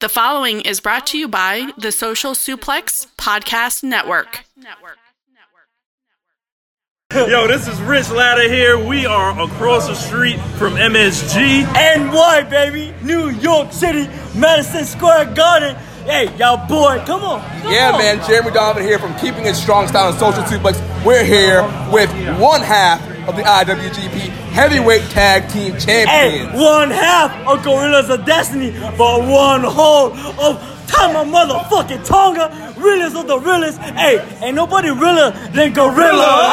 The following is brought to you by the Social Suplex Podcast Network. Yo, this is Rich Latta here. We are across the street from MSG. NY, baby. New York City, Madison Square Garden. Hey, y'all boy, come on. come Yeah, on. man. Jeremy Donovan here from Keeping It Strong Style and Social Suplex. We're here with one half of the IWGP Heavyweight Tag Team Champions. Hey, one half of Guerrillas of Destiny, but one whole of Tama motherfucking Tonga. Realest of the realest. Hey, ain't nobody realer than Gorilla.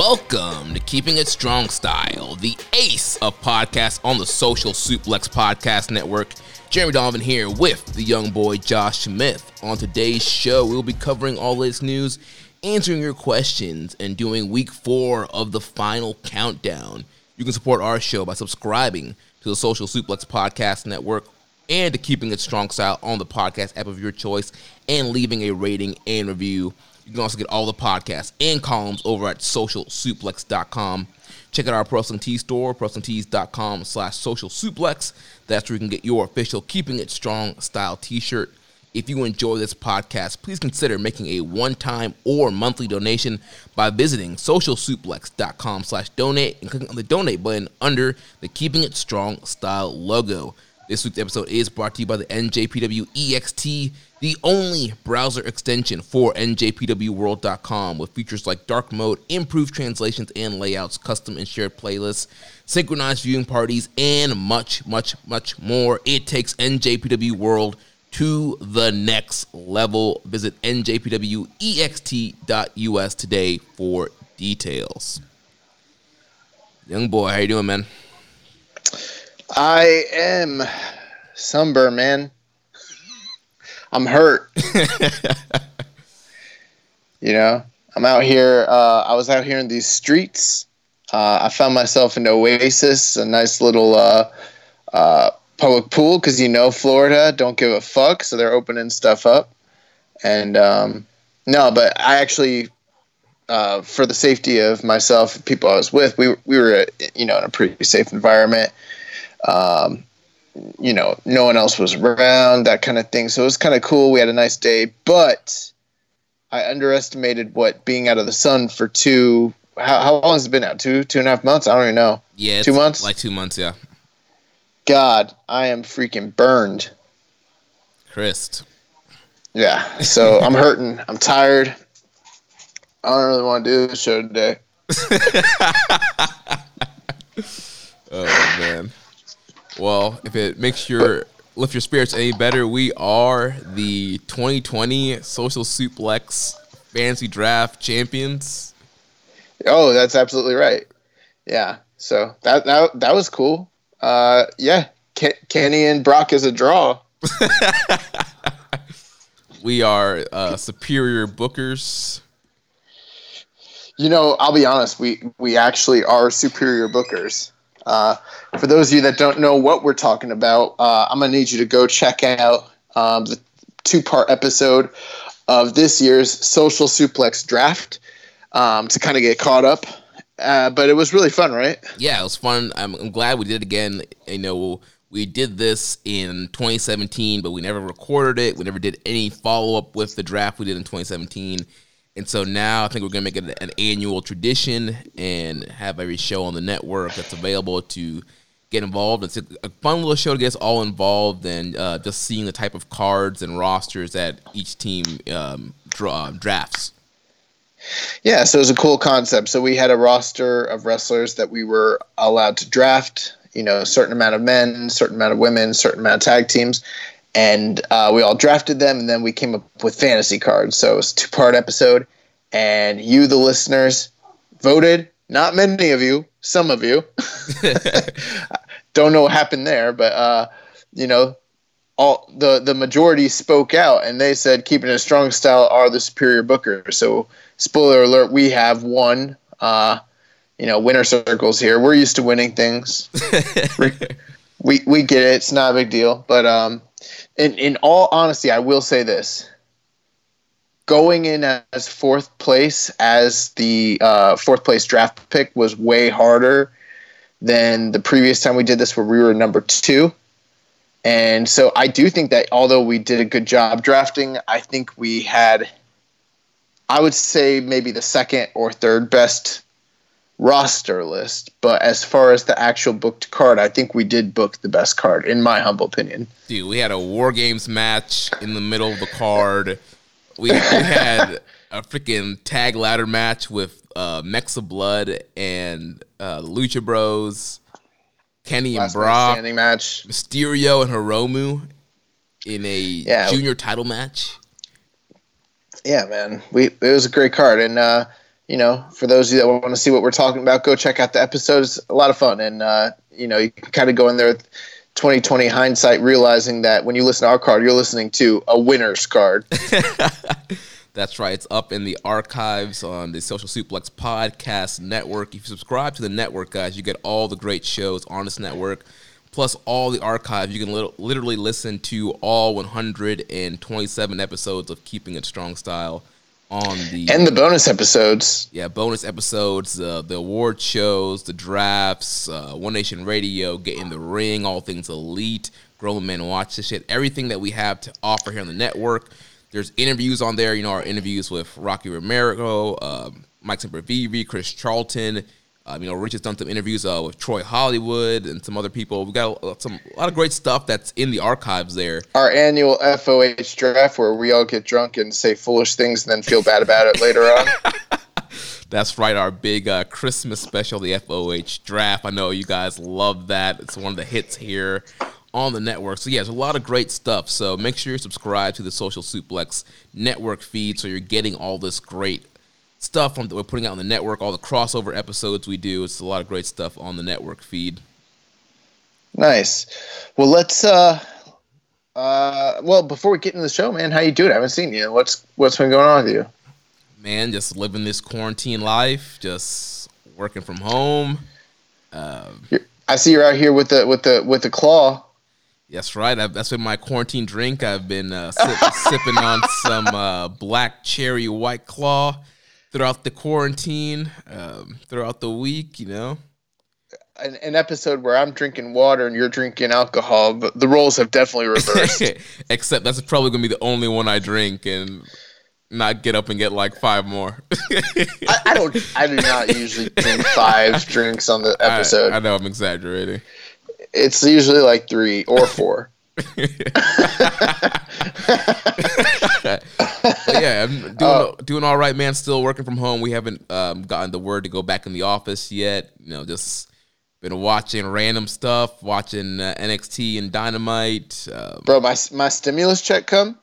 Welcome to Keeping It Strong Style, the ace of podcasts on the Social Suplex Podcast Network. Jeremy Donovan here with the young boy Josh Smith. On today's show, we'll be covering all this news, answering your questions, and doing week four of the final countdown. You can support our show by subscribing to the Social Suplex Podcast Network and to Keeping It Strong Style on the podcast app of your choice and leaving a rating and review. You can also get all the podcasts and columns over at socialsuplex.com. Check out our Wrestling Tees store, ProWrestlingTees.com slash social suplex. That's where you can get your official Keeping It Strong style t-shirt. If you enjoy this podcast, please consider making a one-time or monthly donation by visiting socialsuplex.com slash donate and clicking on the donate button under the Keeping It Strong style logo. This week's episode is brought to you by the NJPW EXT, the only browser extension for NJPWWorld.com with features like dark mode, improved translations and layouts, custom and shared playlists, synchronized viewing parties, and much, much, much more. It takes NJPW World to the next level. Visit NJPWEXT.us today for details. Young boy, how you doing, man? I am sunburn, man. I'm hurt. you know, I'm out here. Uh, I was out here in these streets. Uh, I found myself in Oasis, a nice little uh, uh, public pool, because you know Florida don't give a fuck, so they're opening stuff up. And um, no, but I actually, uh, for the safety of myself, people I was with, we we were you know in a pretty safe environment um, you know, no one else was around, that kind of thing. So it was kind of cool. We had a nice day, but I underestimated what being out of the sun for two. How, how long has it been out? Two, two and a half months? I don't even know. Yeah, Two months? Like two months, yeah. God, I am freaking burned. Chris. Yeah. So I'm hurting. I'm tired. I don't really want to do this show today. Oh man. Well, if it makes your lift your spirits any better, we are the 2020 Social Suplex Fantasy Draft champions. Oh, that's absolutely right. Yeah. So that that, that was cool. Uh, yeah. Ken, Kenny and Brock is a draw. We are uh, superior bookers. You know, I'll be honest. We we actually are superior bookers. Uh, for those of you that don't know what we're talking about, uh, I'm gonna need you to go check out um, the two part episode of this year's Social Suplex Draft um, to kind of get caught up. Uh, but it was really fun, right? Yeah, it was fun. I'm, I'm glad we did it again. You know, we did this in 2017, but we never recorded it. We never did any follow up with the draft we did in 2017. And so now I think we're going to make it an annual tradition and have every show on the network that's available to get involved. It's a, fun little show to get us all involved and uh, just seeing the type of cards and rosters that each team um, draw, drafts. Yeah, so it was a cool concept. So we had a roster of wrestlers that we were allowed to draft. You know, a certain amount of men, certain amount of women, certain amount of tag teams, and uh, we all drafted them, and then we came up with fantasy cards. So it was a two part episode, and you, the listeners, voted. Not many of you, some of you. Don't know what happened there, but uh, you know, all the the majority spoke out, and they said keeping a strong style are the superior bookers. So spoiler alert, we have won. Uh, you know, winner circles here. We're used to winning things. we we get it. It's not a big deal. But um, in in all honesty, I will say this: going in as fourth place as the uh, fourth place draft pick was way harder than the previous time we did this, where we were number two. And so I do think that although we did a good job drafting, I think we had, I would say maybe the second or third best roster list. But as far as the actual booked card, I think we did book the best card, in my humble opinion. Dude, we had a War Games match in the middle of the card. We, we had a freaking tag ladder match with uh, Mexa Blood and uh, Lucha Bros. Kenny and Last man Brock, standing match. Mysterio and Hiromu in a Yeah. junior title match. yeah, man, we it was a great card, and uh, you know, for those of you that want to see what we're talking about, go check out the episodes. A lot of fun, and uh, you know, you kind of go in there with 2020 hindsight, realizing that when you listen to our card, you're listening to a winner's card. That's right. It's up in the archives on the Social Suplex Podcast Network. If you subscribe to the network, guys, you get all the great shows on this network, plus all the archives. You can lit- literally listen to all 127 episodes of Keeping It Strong Style on the and the bonus episodes. yeah bonus episodes, uh, the award shows, the drafts, uh, One Nation Radio, Get in the Ring, all things elite, grown men watch this shit, everything that we have to offer here on the network. There's interviews on there, you know, our interviews with Rocky Romero, um, Mike Sempervive, Chris Charlton. Um, you know, Rich has done some interviews uh, with Troy Hollywood and some other people. We got a, some a lot of great stuff that's in the archives there. Our annual FOH draft, where we all get drunk and say foolish things and then feel bad about it later on. That's right, our big uh, Christmas special, the FOH draft. I know you guys love that. It's one of the hits here on the network. So, yeah, there's a lot of great stuff. So, make sure you're subscribed to the Social Suplex network feed so you're getting all this great stuff on, that we're putting out on the network, all the crossover episodes we do. It's a lot of great stuff on the network feed. Nice. Well, let's. uh uh Well, before we get into the show, man, how you doing? I haven't seen you. What's What's been going on with you? Man, just living this quarantine life, just working from home. You're, I see you're out here with the with the with the claw. That's right. I've, that's been my quarantine drink. I've been uh, sip, sipping on some uh, black cherry white claw throughout the quarantine, um, throughout the week. You know, An, an episode where I'm drinking water and you're drinking alcohol, but the roles have definitely reversed. except that's probably gonna be the only one I drink and not get up and get like five more. I, I don't. I do not usually drink five drinks on the I, episode. I know I'm exaggerating. it's usually like three or four. Yeah, I'm doing Oh. doing all right, man. Still working from home. We haven't um, gotten the word to go back in the office yet. You know, just been watching random stuff, watching uh, NXT and Dynamite. Um, Bro, my my stimulus check come?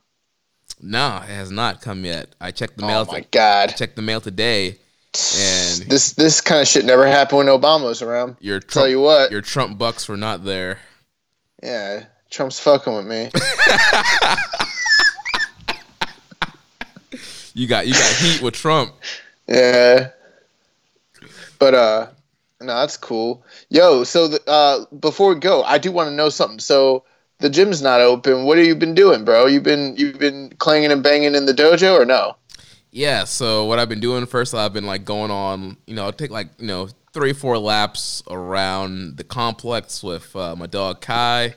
no, it has not come yet. I checked the Oh mail. my god. checked the mail today, and This this kind of shit never happened when Obama was around. your Trump, Tell you what. your Trump bucks were not there. Yeah, Trump's fucking with me. You got you got heat with Trump. Yeah. But uh no, that's cool. Yo, so the, uh before we go, I do want to know something. So the gym's not open. What have you been doing, bro? You've been you've been clanging and banging in the dojo or no? Yeah, so what I've been doing first, I've been like going on, you know, I'll take like, you know, three, four laps around the complex with uh, my dog Kai.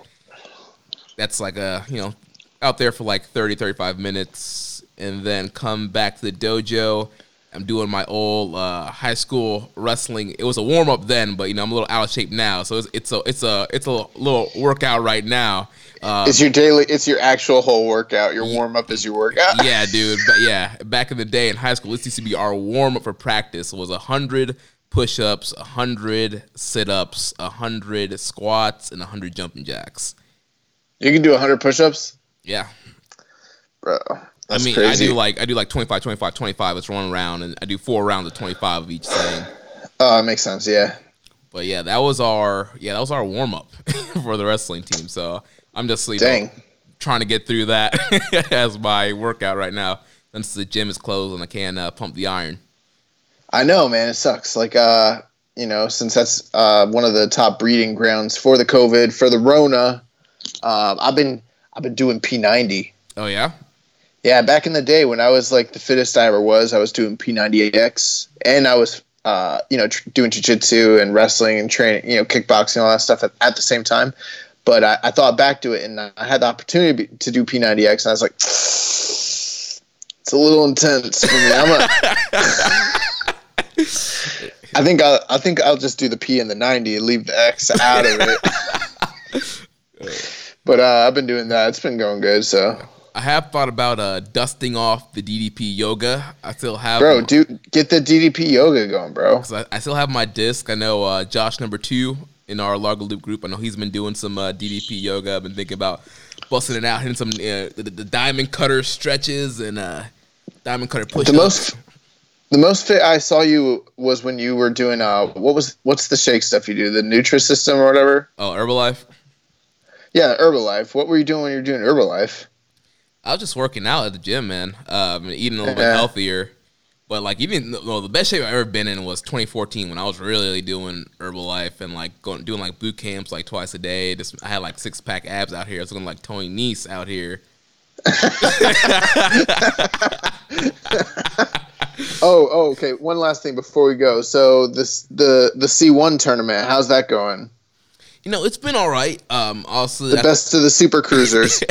That's like a, you know, out there for like 30, 35 minutes and then come back to the dojo, I'm doing my old uh, high school wrestling. It was a warm up then, but you know I'm a little out of shape now, so it's, it's a it's a it's a little workout right now. Uh, It's your daily. It's your actual whole workout. Your warm up is your workout. yeah, dude. But yeah, back in the day in high school, this used to be our warm up for practice. It was hundred push ups, hundred sit ups, hundred squats, and hundred jumping jacks. You can do 100 push-ups, Yeah. bro. I mean, crazy. I do like I do like 25, 25, 25. It's one round, and I do four rounds of 25 of each thing. Oh, that makes sense. Yeah. But yeah, that was our yeah that was our warm up for the wrestling team. So I'm just sleeping. Dang. trying to get through that as my workout right now. Since the gym is closed and I can't uh, pump the iron. I know, man. It sucks. Like, uh, you know, since that's uh, one of the top breeding grounds for the COVID, for the Rona, um, I've been I've been doing P90. Oh yeah, Yeah, back in the day when I was like the fittest I ever was, I was doing P90X, and I was, uh, you know, tr- doing jujitsu and wrestling and training, you know, kickboxing, and all that stuff at, at the same time. But I, I thought back to it, and I had the opportunity to do P90X, and I was like, it's a little intense for me. I'm a, I think I'll, I think I'll just do the P and the 90 and leave the X out of it. but uh, I've been doing that. It's been going good. So, I have thought about uh, dusting off the DDP yoga. I still have bro, dude, get the DDP yoga going, bro. I, I still have my disc. I know uh, Josh number two in our Largo Loop group. I know he's been doing some uh, DDP yoga. I've been thinking about busting it out, hitting some uh, the, the diamond cutter stretches and uh, diamond cutter push The most, the most fit I saw you was when you were doing uh, what was what's the shake stuff you do, the Nutrisystem or whatever. Oh, Herbalife. Yeah, Herbalife. What were you doing when you were doing Herbalife? I was just working out at the gym, man. Um, eating a little bit healthier. But like even well, the best shape I've ever been in was 2014 when I was really doing Herbalife and like going doing like boot camps like twice a day. Just I had like six pack abs out here. I was looking like Tony Nese out here. Oh, oh, okay. One last thing before we go. So this the the C one tournament. How's that going? You know, it's been all right. Um, also The best of the super cruisers.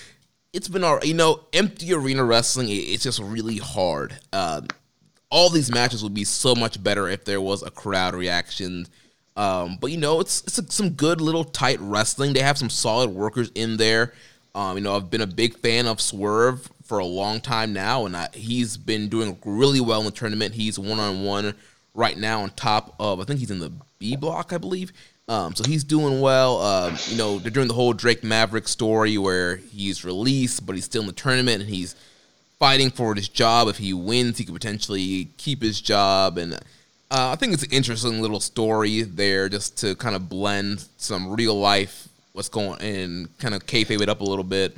it's been all right. You know, empty arena wrestling, it's just really hard. Um, all these matches would be so much better if there was a crowd reaction. Um, but you know, it's it's a, some good little tight wrestling. They have some solid workers in there. Um, you know, I've been a big fan of Swerve for a long time now, and I, he's been doing really well in the tournament. He's one on one right now on top of I think he's in the B block, I believe. Um, so he's doing well. Um, you know, they're doing the whole Drake Maverick story where he's released, but he's still in the tournament and he's fighting for his job. If he wins, he could potentially keep his job. And uh, I think it's an interesting little story there, just to kind of blend some real life, what's going, and kind of kayfabe it up a little bit.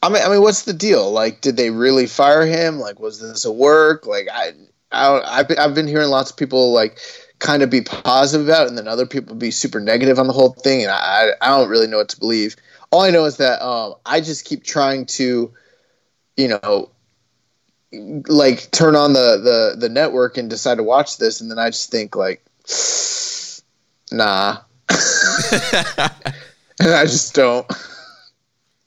I mean, I mean, what's the deal? Like, did they really fire him? Like, was this a work? Like, I, I, I've been hearing lots of people like kind of be positive about it, and then other people be super negative on the whole thing, and I, I don't really know what to believe. All I know is that um, I just keep trying to, you know, like turn on the the the network and decide to watch this, and then I just think like, nah, and I just don't.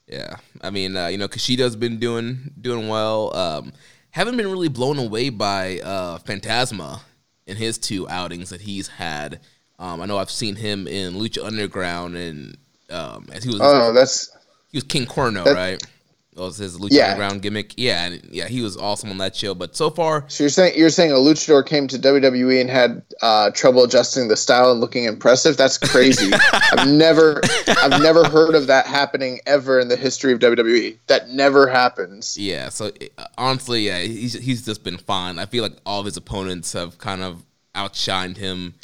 Yeah, I mean, uh, you know, Kushida's been doing doing well. Um, haven't been really blown away by uh, Fantasma in his two outings that he's had. Um, I know I've seen him in Lucha Underground, and um, as he was Oh, that's he was King Cuerno, that- right? Was his Lucha Yeah. Underground gimmick. Yeah, and yeah, he was awesome on that show. But so far, So you're saying you're saying a luchador came to WWE and had uh, trouble adjusting the style and looking impressive? That's crazy. I've never I've never heard of that happening ever in the history of WWE. That never happens. Yeah, so uh, honestly, yeah, he's he's just been fine. I feel like all of his opponents have kind of outshined him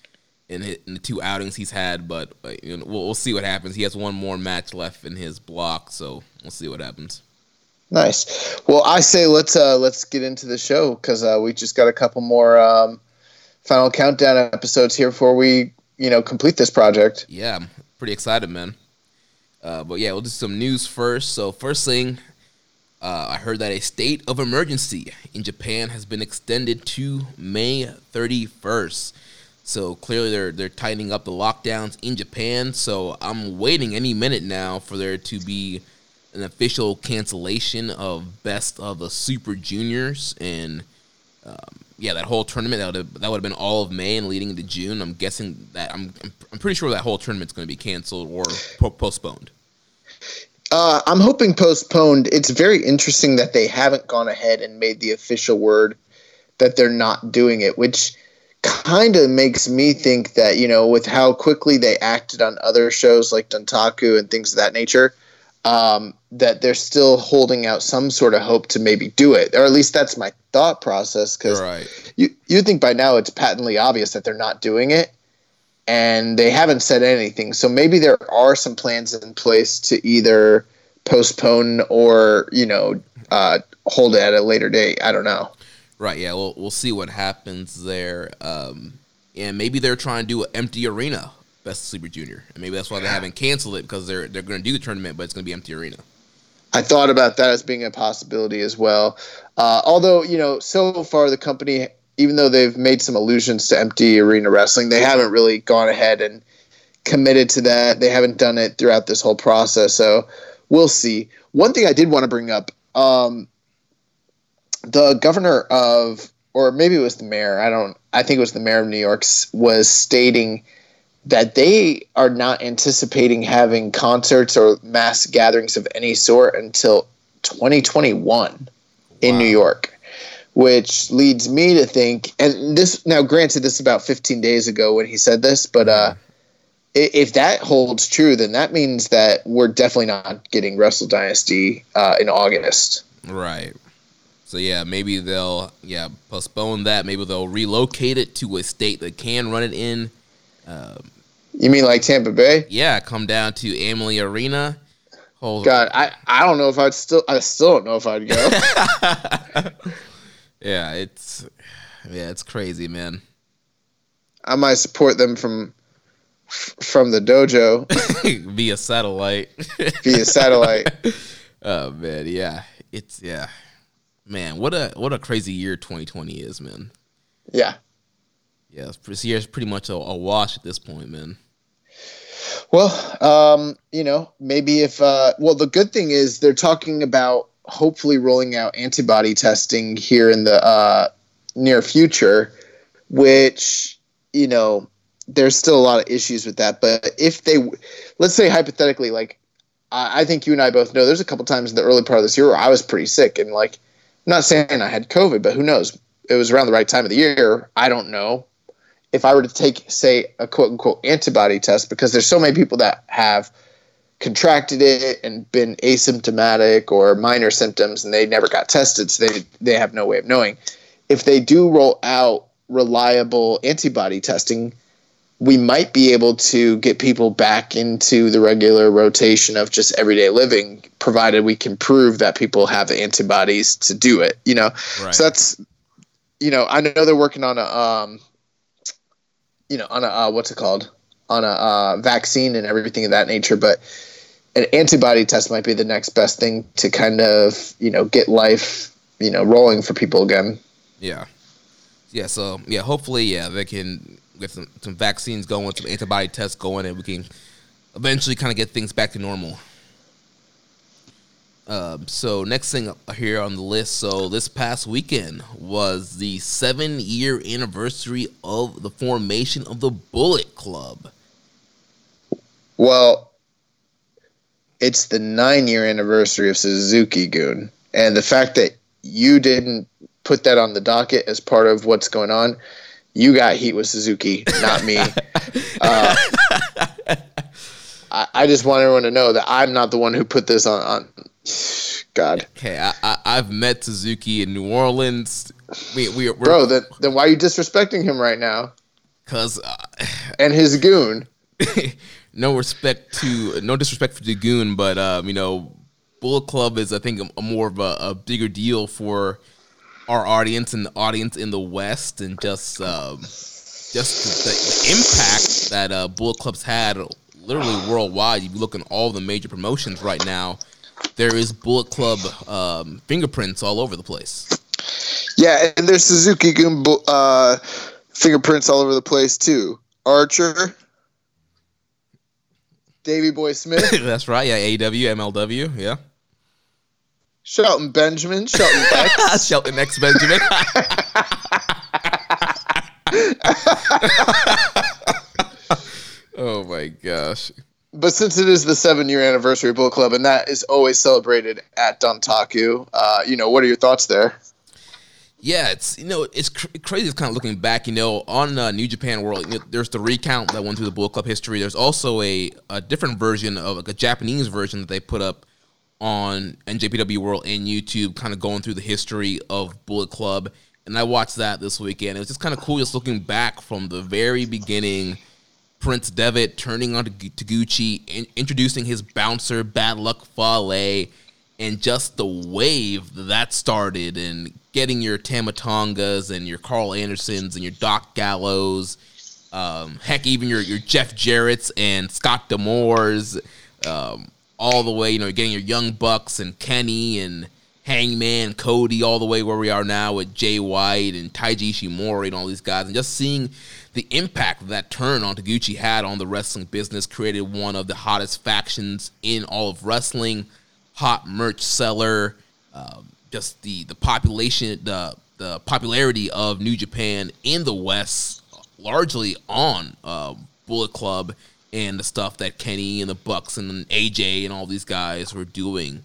in, his, in the two outings he's had. But uh, you know, we'll, we'll see what happens. He has one more match left in his block, so we'll see what happens. Nice. Well, I say let's uh, let's get into the show because uh, we just got a couple more um, final countdown episodes here before we you know complete this project. Yeah, I'm pretty excited, man. Uh, but yeah, we'll do some news first. So first thing, uh, I heard that a state of emergency in Japan has been extended to May 31st. So clearly they're they're tightening up the lockdowns in Japan. So I'm waiting any minute now for there to be an official cancellation of Best of the Super Juniors and um, yeah, that whole tournament that would that would have been all of May and leading into June. I'm guessing that I'm I'm, pretty sure that whole tournament's going to be canceled or po- postponed. Uh, I'm hoping postponed. It's very interesting that they haven't gone ahead and made the official word that they're not doing it, which kind of makes me think that you know with how quickly they acted on other shows like Dontaku and things of that nature, um, that they're still holding out some sort of hope to maybe do it, or at least that's my thought process. Because Right. you you think by now it's patently obvious that they're not doing it, and they haven't said anything. So maybe there are some plans in place to either postpone or you know uh, hold it at a later date. I don't know. Right. Yeah. We'll we'll see what happens there. Um, and maybe they're trying to do an empty arena, Best of Sleeper Junior, and maybe that's why they haven't canceled it because they're they're going to do the tournament, but it's going to be empty arena. I thought about that as being a possibility as well. Uh, although, you know, so far the company, even though they've made some allusions to empty arena wrestling, they haven't really gone ahead and committed to that. They haven't done it throughout this whole process. So we'll see. One thing I did want to bring up um, the governor of, or maybe it was the mayor, I don't, I think it was the mayor of New York, was stating that they are not anticipating having concerts or mass gatherings of any sort until 2021 in New York, which leads me to think, and this now, granted, this is about 15 days ago when he said this, but uh, if that holds true, then that means that we're definitely not getting Wrestle Dynasty uh, in August. Right. So yeah, maybe they'll yeah postpone that. Maybe they'll relocate it to a state that can run it in. You mean like Tampa Bay? Yeah, come down to Amalie Arena. Hold God, I, I don't know if I'd still I still don't know if I'd go. Yeah, it's yeah, it's crazy, man. I might support them from from the dojo Via satellite. via satellite. oh man, yeah, it's yeah, man. What a what a crazy year 2020 is, man. Yeah. Yeah, this year's pretty much a, a wash at this point, man. Well, um, you know, maybe if uh, well, the good thing is they're talking about hopefully rolling out antibody testing here in the uh, near future, which you know there's still a lot of issues with that. But if they, let's say hypothetically, like I, I think you and I both know, there's a couple times in the early part of this year where I was pretty sick, and like, I'm not saying I had COVID, but who knows? It was around the right time of the year. I don't know if I were to take, say, a quote unquote antibody test, because there's so many people that have contracted it and been asymptomatic or minor symptoms and they never got tested, so they they have no way of knowing. If they do roll out reliable antibody testing, we might be able to get people back into the regular rotation of just everyday living, provided we can prove that people have the antibodies to do it. You know, Right. so that's you know I know they're working on a um, you know on a uh, what's it called on a uh, vaccine and everything of that nature, but an antibody test might be the next best thing to kind of you know get life you know rolling for people again. Yeah, yeah. So yeah, hopefully, yeah, they can get some, some vaccines going, some antibody tests going, and we can eventually kind of get things back to normal. Um, so next thing up here on the list, so this past weekend was the seven year anniversary of the formation of the Bullet Club. Well, it's the nine year anniversary of Suzuki-gun. And the fact that you didn't put that on the docket as part of what's going on, you got heat with Suzuki, not me. uh, I, I just want everyone to know that I'm not the one who put this on. on God. Okay, I, I, I've met Suzuki in New Orleans. We we we're, Bro, then, then why are you disrespecting him right now? because uh, And his goon. no respect to no disrespect for Dragoon, but um, you know, Bullet Club is I think a, a more of a, a bigger deal for our audience and the audience in the West, and just um, just the, the impact that uh, Bullet Club's had literally worldwide. If you look at all the major promotions right now, there is Bullet Club um, fingerprints all over the place. Yeah, and there's Suzuki-gun uh, fingerprints all over the place too. Archer, Davy Boy Smith, That's right. Yeah, AW, MLW. Yeah. Shelton Benjamin, Shelton X. Shelton X Benjamin. oh my gosh. But since it is the seven year anniversary of Bullet Club, and that is always celebrated at Dontaku, uh, you know, what are your thoughts there? Yeah, it's you know it's cr- crazy. It's kind of looking back. You know, on uh, New Japan World, you know, there's the recount that went through the Bullet Club history. There's also a, a different version of like a Japanese version that they put up on NJPW World and YouTube, kind of going through the history of Bullet Club. And I watched that this weekend. It was just kind of cool, just looking back from the very beginning. Prince Devitt turning on to Taguchi, in, introducing his bouncer Bad Luck Fale, and just the wave that started, and getting your Tama Tongas and your Carl Andersons and your Doc Gallows, um, heck, even your your Jeff Jarrett's and Scott D'Amore's, um, all the way, you know, getting your Young Bucks and Kenny and Hangman, Cody, all the way where we are now with Jay White and Taiji Ishimori and all these guys, and just seeing the impact that turn on Taguchi had on the wrestling business created one of the hottest factions in all of wrestling, hot merch seller, um, just the the population, the the popularity of New Japan in the West, largely on uh, Bullet Club and the stuff that Kenny and the Bucks and AJ and all these guys were doing.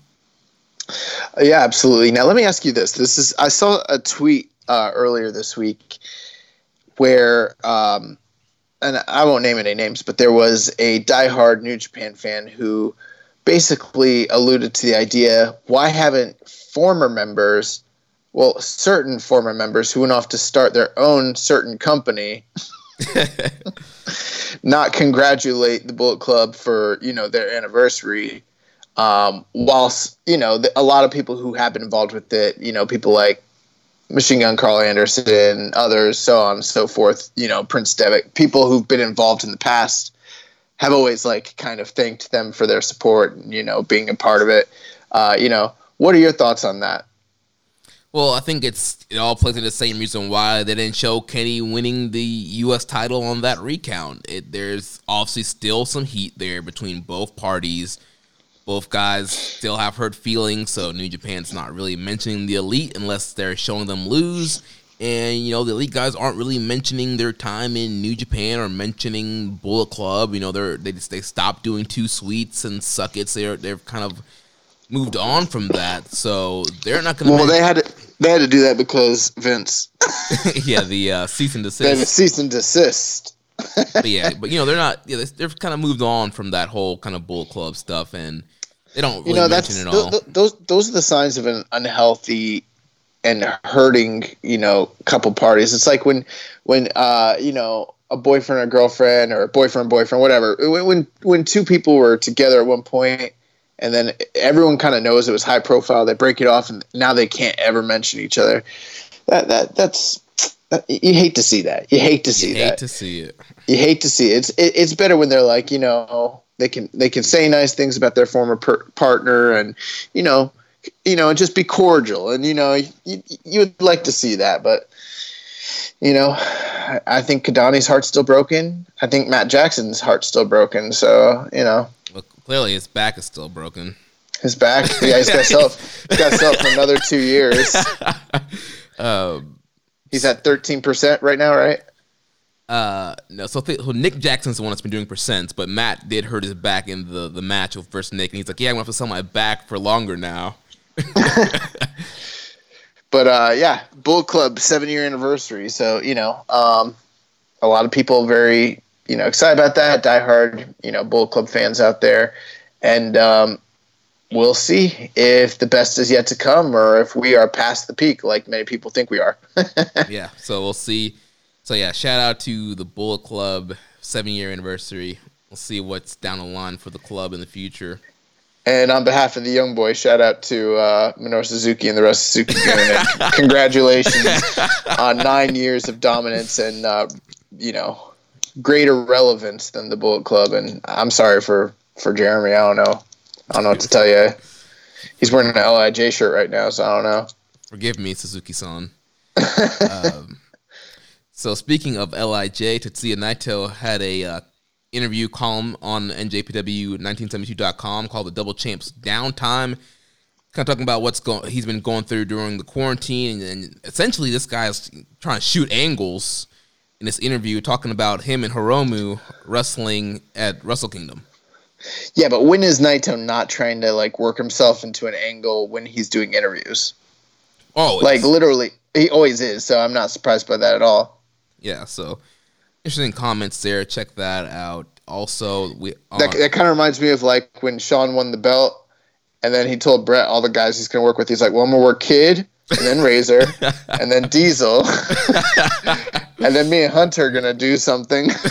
Yeah, absolutely. Now let me ask you this: This is I saw a tweet uh, earlier this week where, um, and I won't name any names, but there was a diehard New Japan fan who basically alluded to the idea: why haven't former members, well, certain former members who went off to start their own certain company? not congratulate the Bullet Club for you know their anniversary. Um, whilst you know the, a lot of people who have been involved with it, you know people like Machine Gun Carl Anderson, and others, so on and so forth. You know Prince Devitt, people who've been involved in the past have always like kind of thanked them for their support. And, you know, being a part of it. Uh, you know, what are your thoughts on that? Well, I think it's it all plays into the same reason why they didn't show Kenny winning the U.S. title on that recount. It, there's obviously still some heat there between both parties. Both guys still have hurt feelings, so New Japan's not really mentioning the elite unless they're showing them lose. And you know the elite guys aren't really mentioning their time in New Japan or mentioning Bullet Club. You know they're they just, they stopped doing Too Sweets and suck it's. They're they're kind of moved on from that, so they're not going to. Well, they had to they had to do that because Vince. yeah, the uh, cease and they desist. cease and desist. but yeah, but you know they're not. Yeah, they- they've kind of moved on from that whole kind of Bullet Club stuff, and they don't really you know mention that's it all. th- th- those those are the signs of an unhealthy and hurting you know couple parties it's like when when uh you know a boyfriend or girlfriend or a boyfriend boyfriend whatever when when, when two people were together at one point and then everyone kind of knows it was high profile they break it off and now they can't ever mention each other that that that's that, you hate to see that you hate to see you that hate to see it. you hate to see it. It's it, it's better when they're like you know they can they can say nice things about their former per- partner and you know you know and just be cordial and you know you you would like to see that but you know I, think Kadani's heart's still broken. I think Matt Jackson's heart's still broken. So you know Well, clearly his back is still broken. his back. Yeah, he's got to. He's got to sell for another two years. Um, He's at thirteen percent right now, right? Uh, no, so, th- so Nick Jackson's the one that's been doing percents, but Matt did hurt his back in the the match with versus Nick, and he's like, "Yeah, I'm gonna have to sell my back for longer now." But uh, yeah, Bullet Club seven year anniversary. So you know, um, a lot of people very you know excited about that. Diehard you know Bullet Club fans out there, and um, we'll see if the best is yet to come or if we are past the peak, like many people think we are. yeah, so we'll see. So yeah, shout out to the Bullet Club seven year anniversary. We'll see what's down the line for the club in the future. and on behalf of the young boys, shout out to uh, Minoru Suzuki and the rest of Suzuki Unit. Congratulations on nine years of dominance and uh, you know greater relevance than the Bullet Club. And I'm sorry for for Jeremy. I don't know. I don't know what to tell you. He's wearing an LIJ shirt right now, so I don't know. Forgive me, Suzuki-san. um, so speaking of LIJ, Tetsuya Naito had a uh, interview column on NJPW1972.com called "The Double Champs Downtime." Kind of talking about what's going he's been going through during the quarantine, and, and essentially this guy is trying to shoot angles in this interview talking about him and Hiromu wrestling at Wrestle Kingdom. Yeah, but when is Naito not trying to like work himself into an angle when he's doing interviews? Oh, Like literally, he always is. So I'm not surprised by that at all. Yeah. So interesting comments there. Check that out. Also, we That, uh, that kind of reminds me of like when Sean won the belt, and then he told Brett all the guys he's gonna work with. He's like, "Well, I'm gonna work Kid, and then Razor, and then Diesel, and then me and Hunter are gonna do something."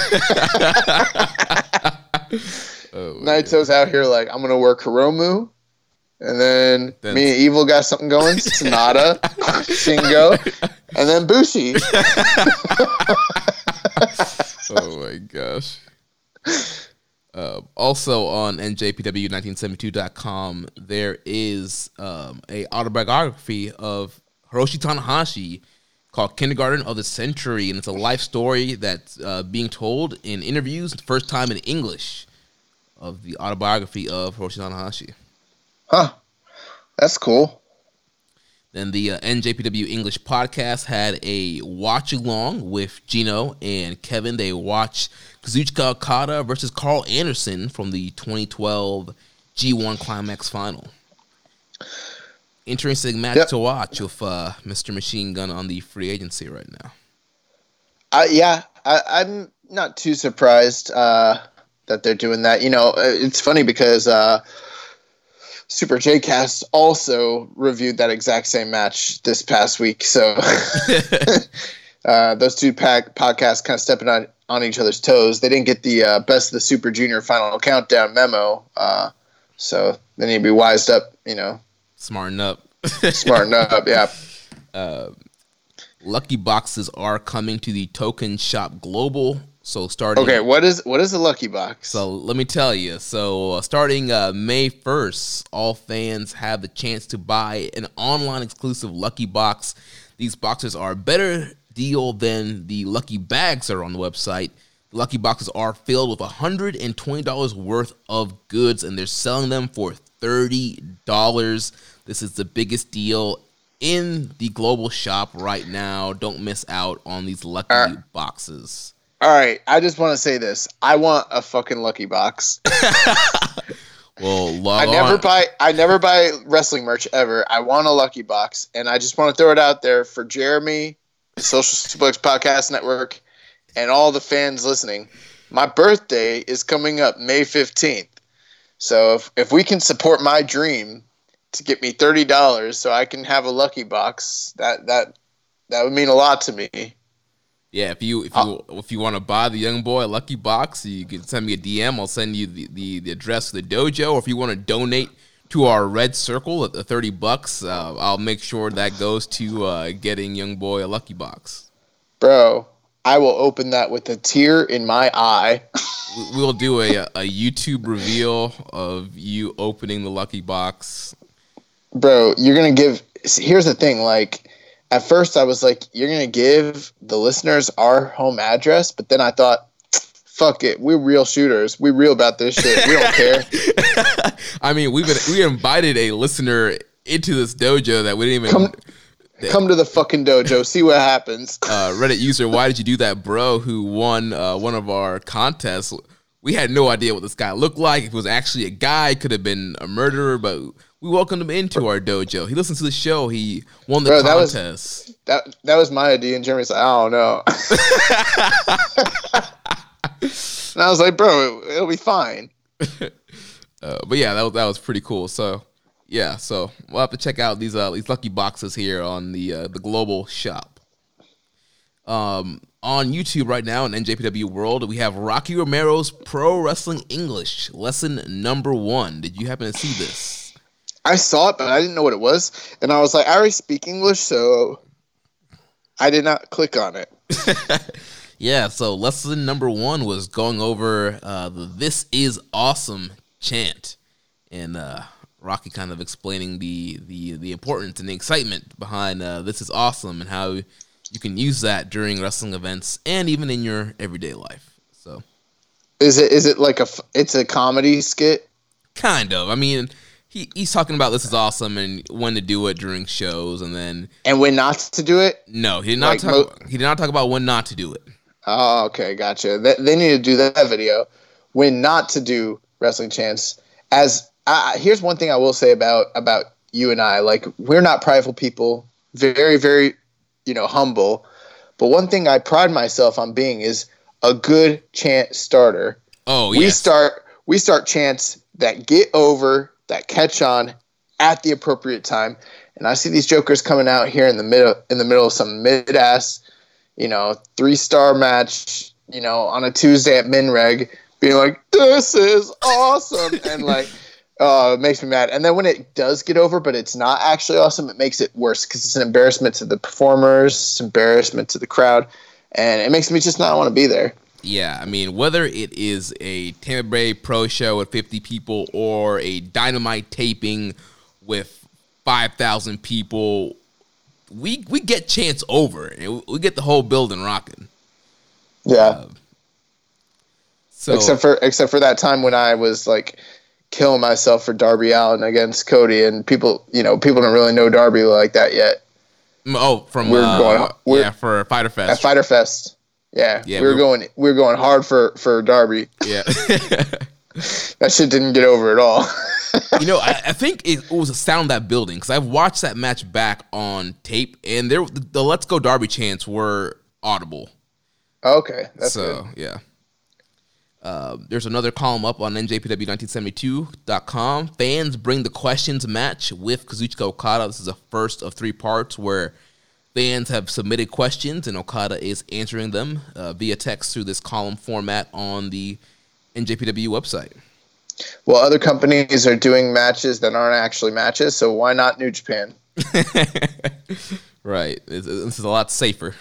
oh, Naito's out here like, "I'm gonna work Hiromu." And then Then- me and Evil got something going. SANADA, Shingo, and then Bushi. oh my gosh. Uh, also on NJPW1972.com, there is um, a autobiography of Hiroshi Tanahashi called Kindergarten of the Century, and it's a life story that's uh, being told in interviews, the first time in English, of the autobiography of Hiroshi Tanahashi. Huh. That's cool. Then the uh, NJPW English podcast had a watch along with Gino and Kevin. They watched Kazuchika Okada versus Carl Anderson from the 2012 G1 Climax final. Interesting match Yep. to watch with uh, Mr. Machine Gun on the free agency right now. Uh, yeah, I, I'm not too surprised uh, that they're doing that. You know, uh, it's funny because uh, Super J Cast also reviewed that exact same match this past week. So uh, those two pack podcasts kind of stepping on, on each other's toes. They didn't get the uh, best of the Super Junior final countdown memo. Uh, so they need to be wised up, you know, Smarten up. smarten up. Yeah. Lucky boxes are coming to the Tokon Shop Global. So starting Okay, what is what is a lucky box? So let me tell you. So uh, starting uh, May 1st, all fans have the chance to buy an online exclusive Lucky Box. These boxes are a better deal than the Lucky Bags that are on the website. The Lucky Boxes are filled with $120 worth of goods, and they're selling them for $30. This is the biggest deal in the global shop right now. Don't miss out on these Lucky Uh, boxes. All right, I just want to say this. I want a fucking lucky box. Well, I never on. buy I never buy wrestling merch ever. I want a lucky box and I just want to throw it out there for Jeremy, the Social Suplex Podcast Network, and all the fans listening. My birthday is coming up May 15th. So if, if we can support my dream to get me $30 so I can have a lucky box, that that that would mean a lot to me. Yeah, if you if you if you want to buy the young boy a lucky box, you can send me a DM. I'll send you the, the, the address of the dojo. Or if you want to donate to our red circle at the thirty bucks, uh, I'll make sure that goes to uh, getting young boy a lucky box. Bro, I will open that with a tear in my eye. We- We'll do a a YouTube reveal of you opening the lucky box. bro you're gonna give here's the thing like at first i was like you're gonna give the listeners our home address but then i thought fuck it we're real shooters we real about this shit we don't care I mean, we've been we invited a listener into this dojo that we didn't even. Come- come to the fucking dojo see what happens uh, Reddit user, why did you do that, bro? Who won uh, one of our contests? We had no idea what this guy looked like. If it was actually a guy, could have been a murderer, but we welcomed him into our dojo. He listened to the show. He won the Bro, that was- contest. that that was my idea and jeremy's like i don't know and i was like bro it, it'll be fine Uh, but yeah, that was, that was pretty cool. So yeah, so we'll have to check out these uh, these lucky boxes here on the uh, the global shop. Um, on YouTube right now in NJPW World, we have Rocky Romero's Pro Wrestling English lesson number one. Did you happen to see this? I saw it but i didn't know what it was and i was like i already speak english so i did not click on it Yeah, so lesson number one was going over uh, the "This is awesome" chant, and uh, Rocky kind of explaining the the the importance and the excitement behind uh, "This is awesome" and how you can use that during wrestling events and even in your everyday life. So, Is it is it like a it's a comedy skit? kind of. I mean, he he's talking about "This is awesome" and when to do it during shows, and then And when not to do it? no, he did not Like talk. mo- he did not talk about when not to do it. Oh, okay, gotcha. They, they need to do that video. When not to do wrestling chants. As uh, here's one thing I will say about about you and I. Like we're not prideful people. Very, very, you know, humble. But one thing I pride myself on being is a good chant starter. Oh, we yes. start we start chants that get over, that catch on at the appropriate time. And I see these jokers coming out here in the middle in the middle of some mid ass, you know, three star match, you know, on a Tuesday at Minreg, being like, This is awesome and like uh, it makes me mad. And then when it does get over, but it's not actually awesome, it makes it worse because it's an embarrassment to the performers, it's embarrassment to the crowd, and it makes me just not want to be there. Yeah, I mean, whether it is a Tampa Bay Pro show with 50 people or a dynamite taping with 5,000 people, we we get chance over and we get the whole building rocking. Yeah. So except for except for that time when I was like killing myself for Darby Allin against Cody, and people, you know, people don't really know Darby like that yet. oh, from We're uh, going- we're- yeah for Fyter Fest. At. Fyter Fest, yeah, Yeah, we were we're- going we were going hard for for Darby. yeah. That shit didn't get over at all. you know, I, I think it, was a sound that building because I've watched that match back on tape, and there the, the "Let's Go Darby" chants were audible. okay, that's so good. yeah. Uh, there's another column up on njpw1972.com. Fans bring the questions match with Kazuchika Okada. This is a first of three parts where fans have submitted questions and Okada is answering them uh, via text through this column format on the NJPW website. Well, other companies are doing matches that aren't actually matches, so why not New Japan? Right. This is a lot safer.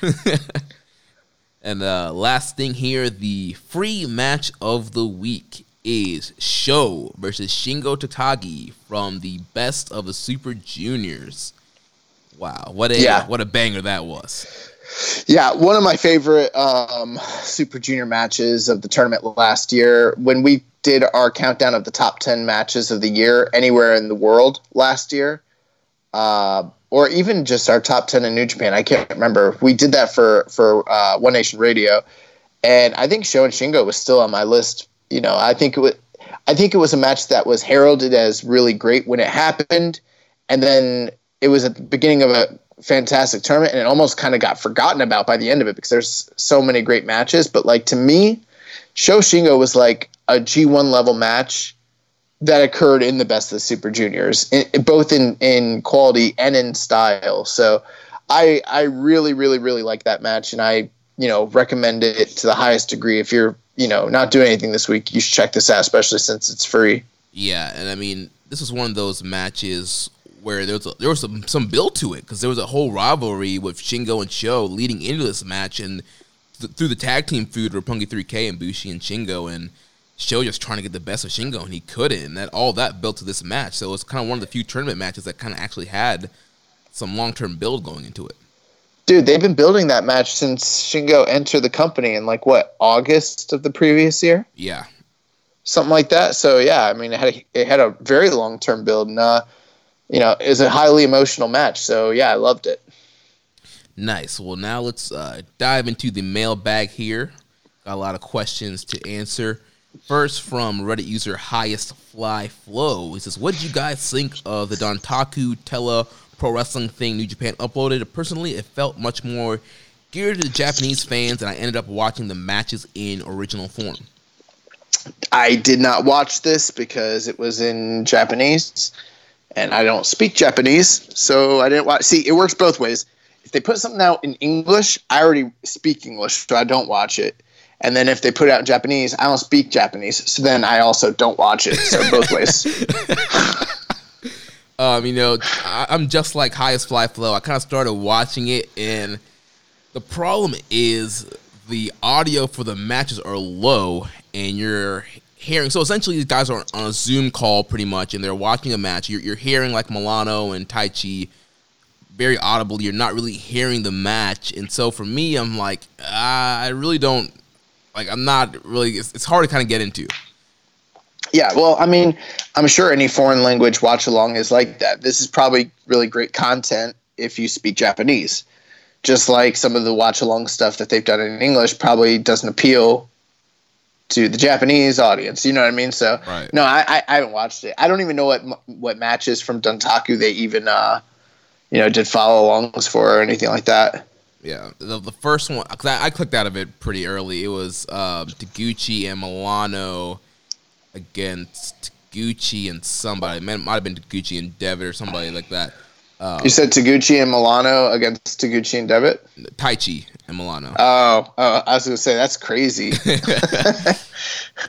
and uh, last thing here, the free match of the week is Sho versus Shingo Takagi from the Best of the Super Juniors. Wow, what a Yeah. what a banger that was. Yeah, one of my favorite um, Super Junior matches of the tournament last year when we did our countdown of the top 10 matches of the year anywhere in the world last year, uh, or even just our top 10 in New Japan. I can't remember. We did that for, for uh, One Nation Radio. And I think Sho and Shingo was still on my list. You know, I think it was, I think it was a match that was heralded as really great when it happened. And then it was at the beginning of a fantastic tournament and it almost kind of got forgotten about by the end of it because there's so many great matches. But like to me, Sho Shingo was like a G1 level match that occurred in the best of the Super Juniors, in, both in, in quality and in style. So I I really really really like that match, and I you know recommend it to the highest degree. If you're you know not doing anything this week, you should check this out, especially since it's free. Yeah, and I mean, this was one of those matches where there was a, there was some some build to it because there was a whole rivalry with Shingo and Sho leading into this match, and th- through the tag team feud were Roppongi 3K and Bushi and Shingo, and Sho just trying to get the best of Shingo, and he couldn't, and that all that built to this match. So it was kind of one of the few tournament matches that kind of actually had some long term build going into it. Dude, they've been building that match since Shingo entered the company in like what August of the previous year, Yeah, something like that. So yeah, I mean it had a, it had a very long term build, and uh, you know it was a highly emotional match. So yeah, I loved it. Nice. Well, now let's uh, dive into the mailbag here. Got a lot of questions to answer. First, from Reddit user Highest Fly Flow, he says, "What did you guys think of the Dontaku Tele Pro Wrestling thing New Japan uploaded? Personally, it felt much more geared to the Japanese fans, and I ended up watching the matches in original form." I did not watch this because it was in Japanese, and I don't speak Japanese, so I didn't watch. See, it works both ways. If they put something out in English, I already speak English, so I don't watch it. And then if they put it out in Japanese, I don't speak Japanese, so then I also don't watch it. So both ways. Um, you know, I, I'm just like Highest Fly Flow. I kind of started watching it, and the problem is the audio for the matches are low, and you're hearing. So essentially, these guys are on a Zoom call pretty much, and they're watching a match. You're, you're hearing like Milano and Taichi very audibly. You're not really hearing the match, and so for me, I'm like, ah, I really don't like. I'm not really. It's, it's hard to kind of get into. Yeah, well, I mean, I'm sure any foreign language watch along is like that. This is probably really great content if you speak Japanese. just like some of the watch along stuff that they've done in English probably doesn't appeal to the Japanese audience. You know what I mean? So Right. no, I, I, I haven't watched it. I don't even know what what matches from Dontaku they even uh, you know did follow alongs for or anything like that. Yeah, the, the first one because I, I clicked out of it pretty early. It was um, Taguchi and Milano against Taguchi and somebody. Man, it might have been Taguchi and Devitt or somebody like that. You said Taguchi and Milano against Taguchi and Devitt. Taichi and Milano. Oh, oh, I was gonna say that's crazy.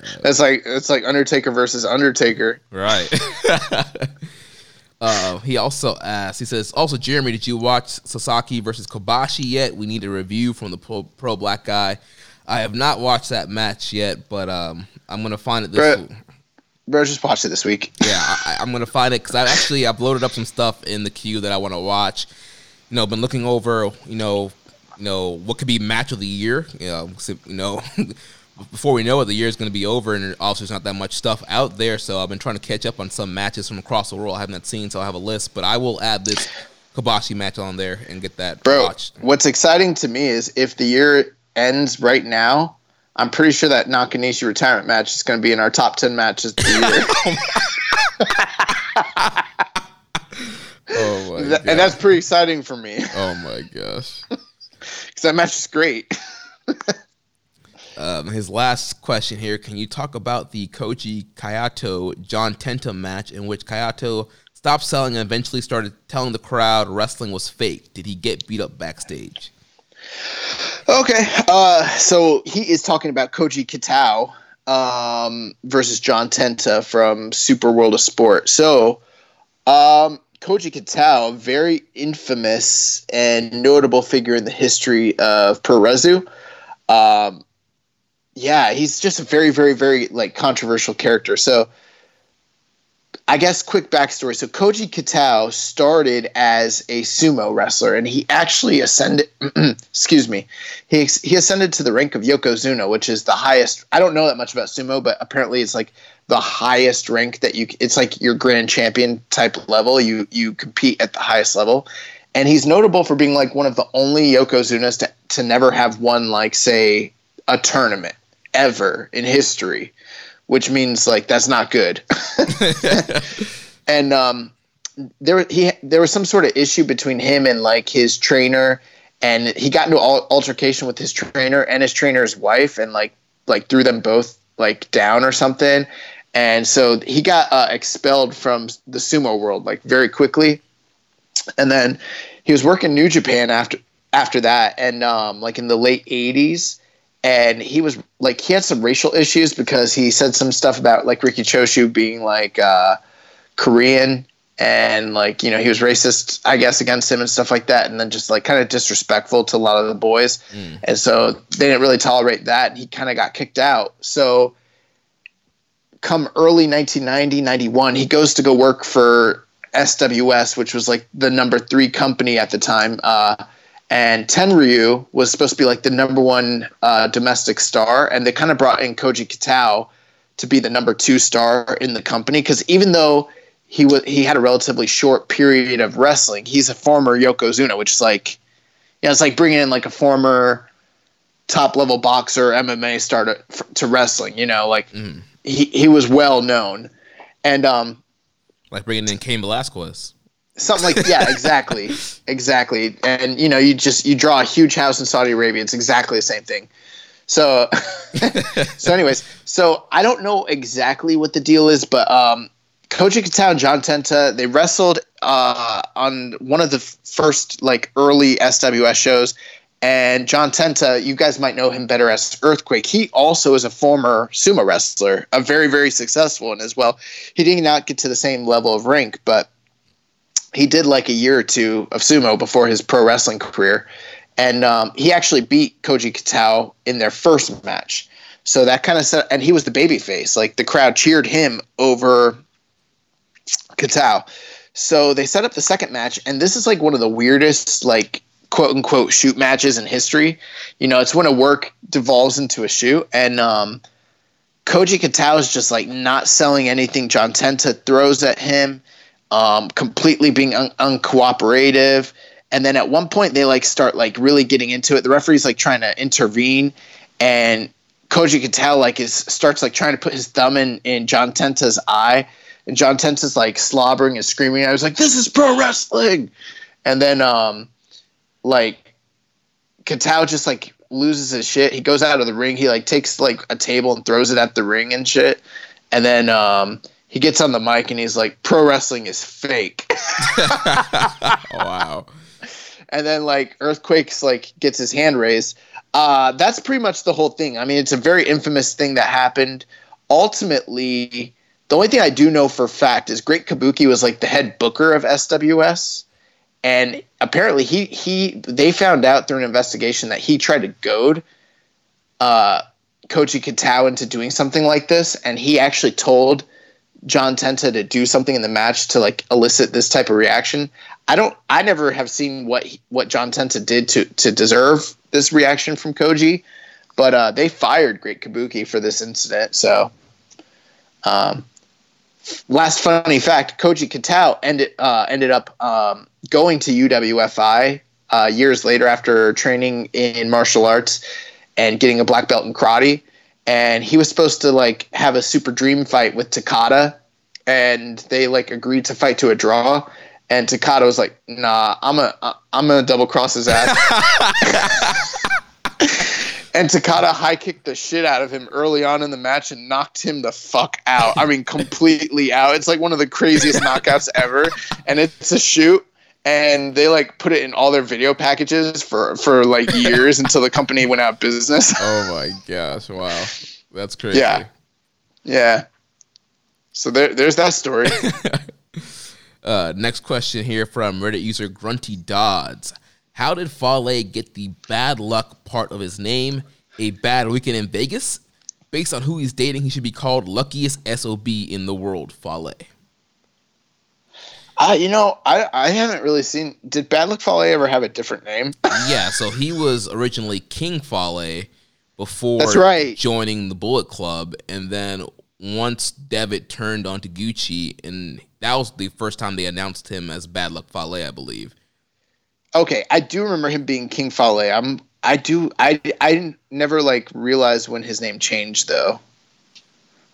that's like it's like Undertaker versus Undertaker. Right. uh, he also asked, he says, also, Jeremy, did you watch Sasaki versus Kobashi yet? We need a review from the pro, pro black guy. I have not watched that match yet, but um, I'm going to find it this Bro, bro, just watched it this week. Yeah, I, I'm going to find it because I actually I've loaded up some stuff in the queue that I want to watch. You know, been looking over, you know, you know what could be match of the year. You know, you know, before we know it, the year is going to be over, and also there's not that much stuff out there. So I've been trying to catch up on some matches from across the world I haven't seen. So I have a list, but I will add this Kobashi match on there and get that Bro, watched. what's exciting to me is if the year ends right now, I'm pretty sure that Nakanishi retirement match is going to be in our top 10 matches of the year. Oh my. That- and that's pretty exciting for me oh my gosh. Because that match is great. Um, his last question here: Can you talk about the Koji Kayato John Tenta match in which Kayato stopped selling and eventually started telling the crowd wrestling was fake? Did he get beat up backstage? Okay, uh, so he is talking about Koji Kitao um, versus John Tenta from Super World of Sport. So, um, Koji Kitao, very infamous and notable figure in the history of puroresu. Um, yeah, he's just a very, very, very like controversial character. So, I guess quick backstory. So Koji Kitao started as a sumo wrestler, and he actually ascended. excuse me. He he ascended to the rank of yokozuna, which is the highest. I don't know that much about sumo, but apparently it's like the highest rank that you. It's like your grand champion type level. You you compete at the highest level, and he's notable for being like one of the only yokozunas to to never have won like say a tournament ever in history, which means like that's not good. and um, there he there was some sort of issue between him and like his trainer, and he got into an altercation with his trainer and his trainer's wife, and like like threw them both like down or something. And so he got uh, expelled from the sumo world like very quickly, and then he was working New Japan after after that, and um, like in the late '80s, and he was like he had some racial issues because he said some stuff about like Ricky Choshu being like uh, Korean and like you know he was racist I guess against him and stuff like that and then just like kind of disrespectful to a lot of the boys. And so they didn't really tolerate that and he kind of got kicked out. So come early 1990 91 he goes to go work for SWS which was like the number 3 company at the time uh, and Tenryu was supposed to be like the number one uh, domestic star, and they kind of brought in Koji Kitao to be the number two star in the company because even though he was he had a relatively short period of wrestling, he's a former Yokozuna, which is like, you know, it's like bringing in like a former top level boxer, MMA star to, to wrestling. You know, like he he was well known, and um, Like bringing in Cain Velasquez. Something like yeah exactly. Exactly. And you know you just you draw a huge house in saudi arabia it's exactly the same thing. So so anyways so i don't know exactly what the deal is but um koji Kitao and john tenta they wrestled uh on one of the first like early sws shows. And john tenta you guys might know him better as earthquake. He also is a former sumo wrestler a very very successful one as well. He did not get to the same level of rank but he did like a year or two of sumo before his pro wrestling career, and um, he actually beat Koji Kitao in their first match. So that kind of set, and he was the baby face. Like the crowd cheered him over Kitao. So they set up the second match, and this is like one of the weirdest, like quote unquote shoot matches in history. You know, it's when a work devolves into a shoot, and um, Koji Kitao is just like not selling anything. John Tenta throws at him um, completely being un- uncooperative. and then at one point they like start like really getting into it. The referee's like trying to intervene, and Koji could tell like is starts like trying to put his thumb in in John Tenta's eye, and John Tenta's like slobbering and screaming. I was like, "This is pro wrestling," and then um, like Kitao just like loses his shit. He goes out of the ring. He like takes like a table and throws it at the ring and shit, and then um, he gets on the mic and he's like, "Pro wrestling is fake." wow. and then like earthquakes like gets his hand raised. Uh, that's pretty much the whole thing. I mean it's a very infamous thing that happened. Ultimately the only thing i do know for a fact is great kabuki was like the head booker of sws and apparently he he they found out through an investigation that he tried to goad uh Koji Kitao into doing something like this, and he actually told John Tenta to do something in the match to like elicit this type of reaction. I don't. I never have seen what he- what John Tenta did to to deserve this reaction from Koji, but uh, they fired Great Kabuki for this incident. So, um, last funny fact: Koji Kitao ended uh, ended up um, going to UWFI uh, years later after training in martial arts and getting a black belt in karate. And he was supposed to like have a super dream fight with Takada, and they like agreed to fight to a draw. And Takada was like, "Nah, I'm a I'm gonna double cross his ass." and Takada high kicked the shit out of him early on in the match and knocked him the fuck out. I mean, completely out. It's like one of the craziest knockouts ever, and it's a shoot. And they like put it in all their video packages for for like years until the company went out of business. Oh my gosh! Wow, that's crazy. Yeah. Yeah. So there, there's that story. Uh, next question here from Reddit user Grunty Dodds. How did Fale get the bad luck part of his name? A bad weekend in Vegas? Based on who he's dating, he should be called luckiest SOB in the world, Fale. Uh, you know, I, I haven't really seen. Did Bad Luck Fale ever have a different name? Yeah, so he was originally King Fale before That's right. joining the Bullet Club, and then once Devitt turned on Taguchi, and that was the first time they announced him as Bad Luck Fale, I believe. Okay, I do remember him being King Fale. I'm. I do. I. I never like realized when his name changed though.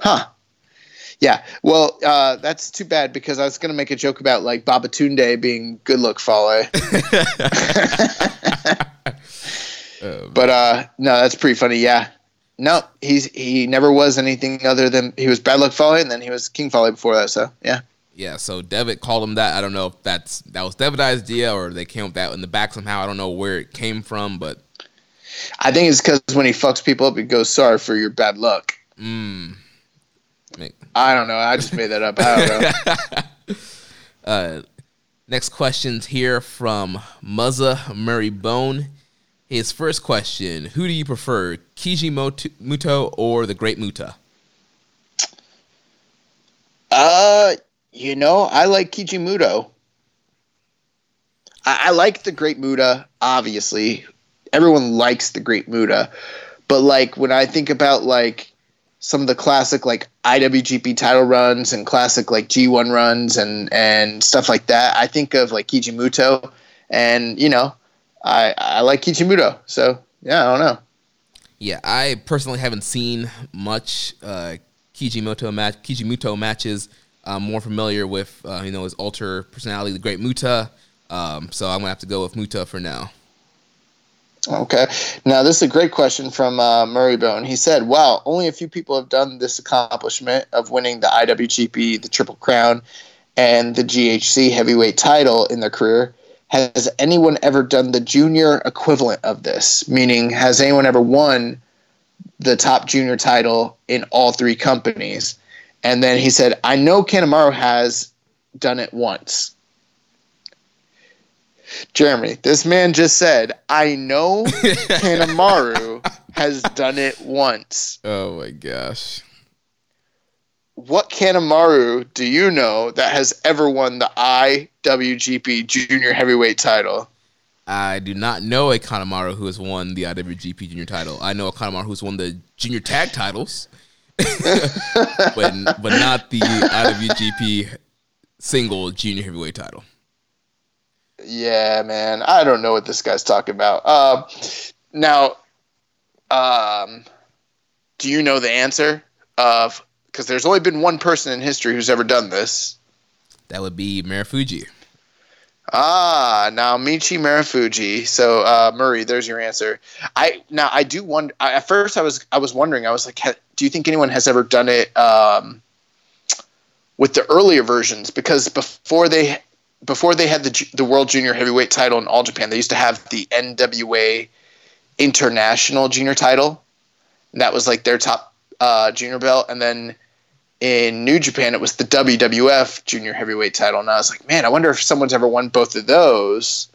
Huh. Yeah. Well, uh, that's too bad because I was gonna make a joke about like Babatunde being Good Look Fale. but uh, no, that's pretty funny. Yeah. No, he's he never was anything other than he was Bad Luck Fale, and then he was King Fale before that. So yeah. Yeah, so Devitt called him that. I don't know if that's that was Devitt's idea or they came up with that in the back somehow. I don't know where it came from, but I think it's because when he fucks people up, he goes, "Sorry for your bad luck." mm, I don't know. I just made that up. I don't know. Uh, next question's here from Muzza Murray Bone. His first question: Who do you prefer, Kijimuto Muto or the Great Muta? Uh, you know, I like Keiji Muto. I, I like the Great Muta, obviously. Everyone likes the Great Muta. But like when I think about like some of the classic like IWGP title runs and classic like G1 runs and and stuff like that, I think of like Keiji Muto and you know, I I like Keiji Muto. So, yeah, I don't know. Yeah, I personally haven't seen much uh, Keiji Muto match Keiji Muto matches. I'm more familiar with uh, you know his alter personality, the Great Muta. Um, so I'm gonna have to go with Muta for now. Okay. Now, this is a great question from uh, Murray Bone. He said, Wow, only a few people have done this accomplishment of winning the IWGP, the Triple Crown, and the GHC heavyweight title in their career. Has anyone ever done the junior equivalent of this? Meaning, has anyone ever won the top junior title in all three companies? And then he said, I know Kanemaru has done it once. Jeremy, this man just said, I know Kanemaru has done it once. Oh my gosh. What Kanemaru do you know that has ever won the IWGP Junior Heavyweight title? I do not know a Kanemaru who has won the IWGP Junior title. I know a Kanemaru who's won the Junior Tag titles, but but not the IWGP single Junior Heavyweight title. Yeah, man. I don't know what this guy's talking about. Uh, now, um, do you know the answer of? Because there's only been one person in history who's ever done this. That would be Marufuji. Ah, Naomichi Marufuji. So uh, Murray, there's your answer. I now I do wonder. I, at first, I was I was wondering. I was like, ha, do you think anyone has ever done it um, with the earlier versions? Because before they before they had the the World Junior Heavyweight title in All Japan, they used to have the NWA International Junior title. That was like their top uh, junior belt, and then in New Japan, it was the WWF Junior Heavyweight title, and I was like, man, I wonder if someone's ever won both of those.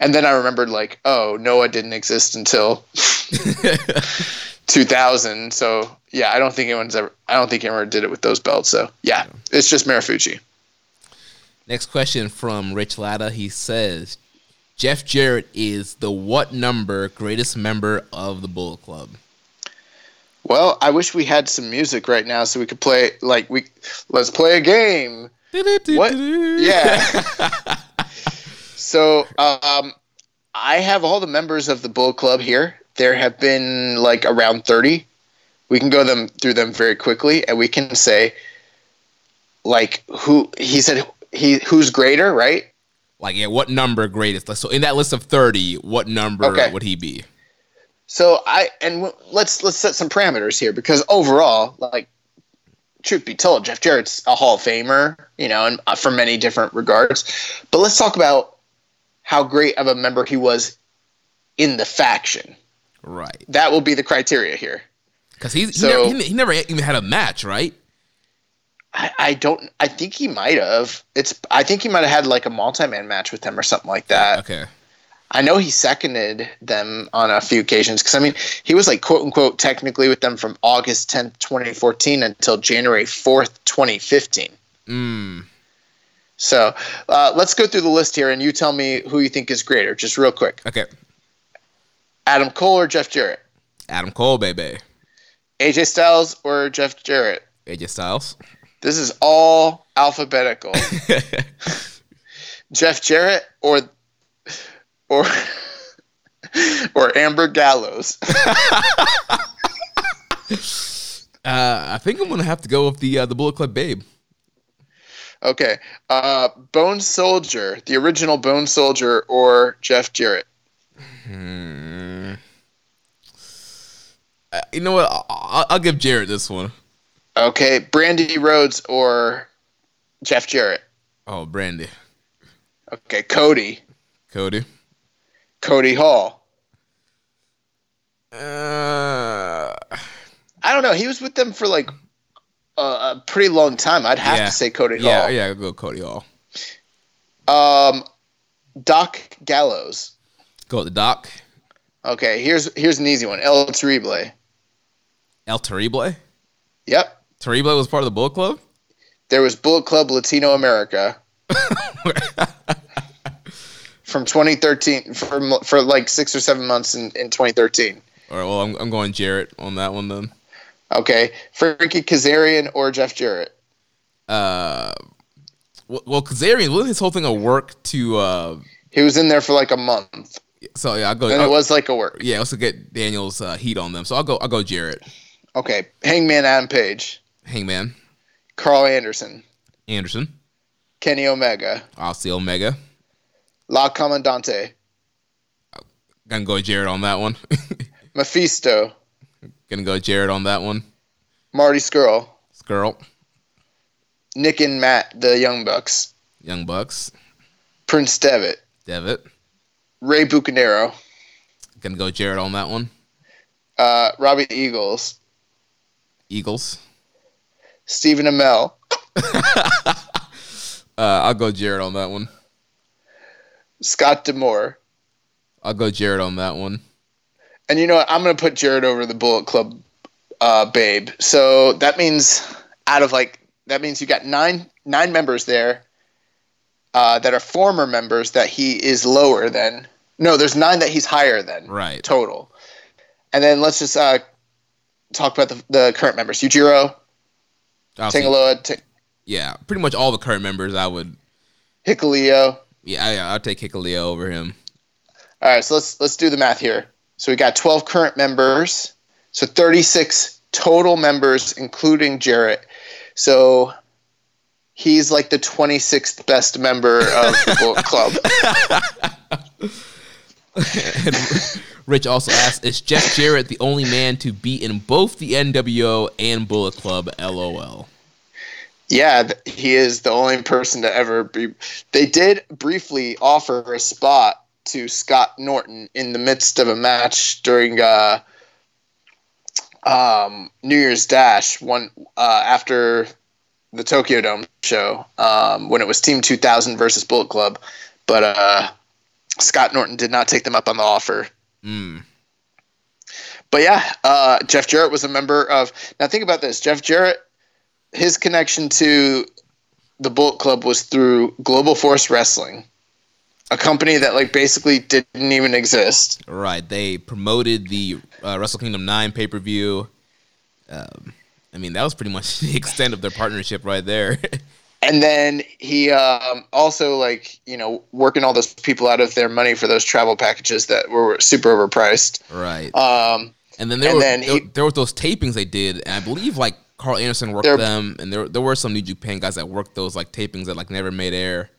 And then I remembered, like, oh, Noah didn't exist until 2000. So yeah, I don't think anyone's ever. I don't think anyone did it with those belts. So yeah, it's just Marufuji. Next question from Rich Latta. He says, Jeff Jarrett is the what number greatest member of the Bullet Club? Well, I wish we had some music right now so we could play. Like we, let's play a game. What? Yeah. so, um, I have all the members of the Bull Club here. There have been like around thirty. We can go them through them very quickly, and we can say, like, who he said he who's greater, right? Like, yeah, what number greatest? So, in that list of 30, what number Okay. would he be? So I and w- let's let's set some parameters here because overall, like, truth be told, Jeff Jarrett's a Hall of Famer, you know, and uh, for many different regards. But let's talk about how great of a member he was in the faction. Right. That will be the criteria here. Because he's, So- he, never, he, he never even had a match, right? I, I don't. I think he might have. It's. I think he might have had like a multi-man match with them or something like that. Okay. I know he seconded them on a few occasions because I mean he was like quote unquote technically with them from August tenth, twenty fourteen, until January fourth, twenty fifteen. Mm. So uh, let's go through the list here, and you tell me who you think is greater, just real quick. Okay. Adam Cole or Jeff Jarrett? Adam Cole, baby. AJ Styles or Jeff Jarrett? AJ Styles. This is all alphabetical. Jeff Jarrett or or or Amber Gallows. Uh, I think I'm gonna have to go with the uh, the Bullet Club Babe. Okay. Uh, Bone Soldier, the original Bone Soldier, or Jeff Jarrett? Uh, you know what? I'll, I'll give Jarrett this one. Okay. Brandi Rhodes or Jeff Jarrett? Oh, Brandi, Okay. Cody. Cody. Cody Hall. Uh, I don't know. He was with them for like a, a pretty long time. I'd have yeah. to say Cody Yeah, Hall. yeah, I'll go Cody Hall. Um, Doc Gallows. Go with the Doc. Okay. Here's here's an easy one. El Terrible. El Terrible. Yep. Terrible was part of the Bullet Club. There was Bullet Club Latino America. from 2013 for for like six or seven months in, in 2013. All right, well, I'm, I'm going Jarrett on that one then. Okay, Frankie Kazarian or Jeff Jarrett. Uh, well, well Kazarian, wasn't his whole thing a work to? Uh, He was in there for like a month, so yeah, I'll go. and I'll- it was like a work. yeah, also get Daniel's uh, heat on them. So I'll go. I'll go Jarrett. Okay, Hangman Adam Page, Hangman Carl Anderson, Anderson. Kenny Omega, I'll see Omega. La Comandante, Gonna go Jarrett on that one. Mephisto, Gonna go Jarrett on that one. Marty Scurll, Scurll, Nick and Matt, the Young Bucks, Young Bucks, Prince Devitt, Devitt. Rey Bucanero, Gonna go Jarrett on that one. uh, Robbie Eagles, Eagles. Stephen Amell, Uh, I'll go Jarrett on that one. Scott D'Amore. I'll go Jarrett on that one. And you know what? I'm going to put Jarrett over the Bullet Club uh, babe. So that means out of like that means you got nine nine members there uh, that are former members that he is lower than. No, there's nine that he's higher than. Right. Total. And then let's just uh, talk about the, the current members. Yujiro, Tangaloa, T- yeah, pretty much all the current members I would. Hikuleo, Yeah, I, I'll take Hikuleo over him. All right, so let's let's do the math here. So we got 12 current members, so 36 total members, including Jarrett. So he's like the 26th best member of the Bullet Club. And Rich also asks, "Is Jeff Jarrett the only man to be in both the NWO and Bullet Club?" LOL. Yeah, he is the only person to ever be. They did briefly offer a spot to Scott Norton in the midst of a match during uh, um, New Year's Dash one uh, after the Tokyo Dome show um, when it was Team 2000 versus Bullet Club, but uh, Scott Norton did not take them up on the offer. Mm. But yeah, uh, Jeff Jarrett was a member of. Now think about this: Jeff Jarrett, his connection to the Bullet Club was through Global Force Wrestling, a company that like basically didn't even exist. Right. They promoted the uh, Wrestle Kingdom 9 pay per view. Um, I mean, that was pretty much the extent of their partnership right there. And then he um, also like you know working all those people out of their money for those travel packages that were super overpriced. right. Um, and then there and were then there, he- there were those tapings they did, and I believe like Carl Anderson worked There- them, and there there were some New Japan guys that worked those like tapings that like never made air.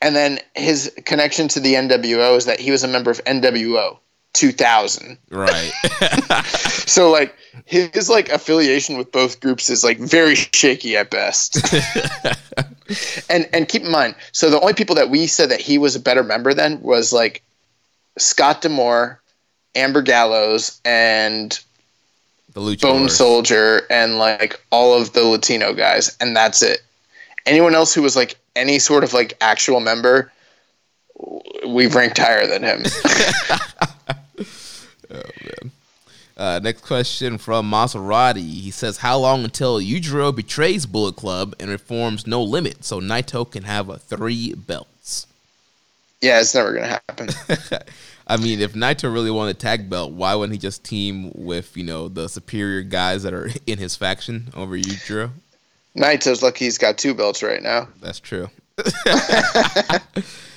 and then his connection to the NWO is that he was a member of NWO 2000. Right. So like his like affiliation with both groups is like very shaky at best. and and keep in mind, so the only people that we said that he was a better member than was like Scott D'Amore, Amber Gallows, and the Bone Soldier, and like all of the Latino guys, and that's it. Anyone else who was like any sort of like actual member, we've ranked higher than him. Uh, next question from Maserati. He says, "How long until Yujiro betrays Bullet Club and reforms No Limit so Naito can have a three belts?" yeah, it's never gonna happen. I mean, if Naito really wanted a tag belt, why wouldn't he just team with you know the superior guys that are in his faction over Yujiro? Naito's lucky he's got two belts right now. That's true.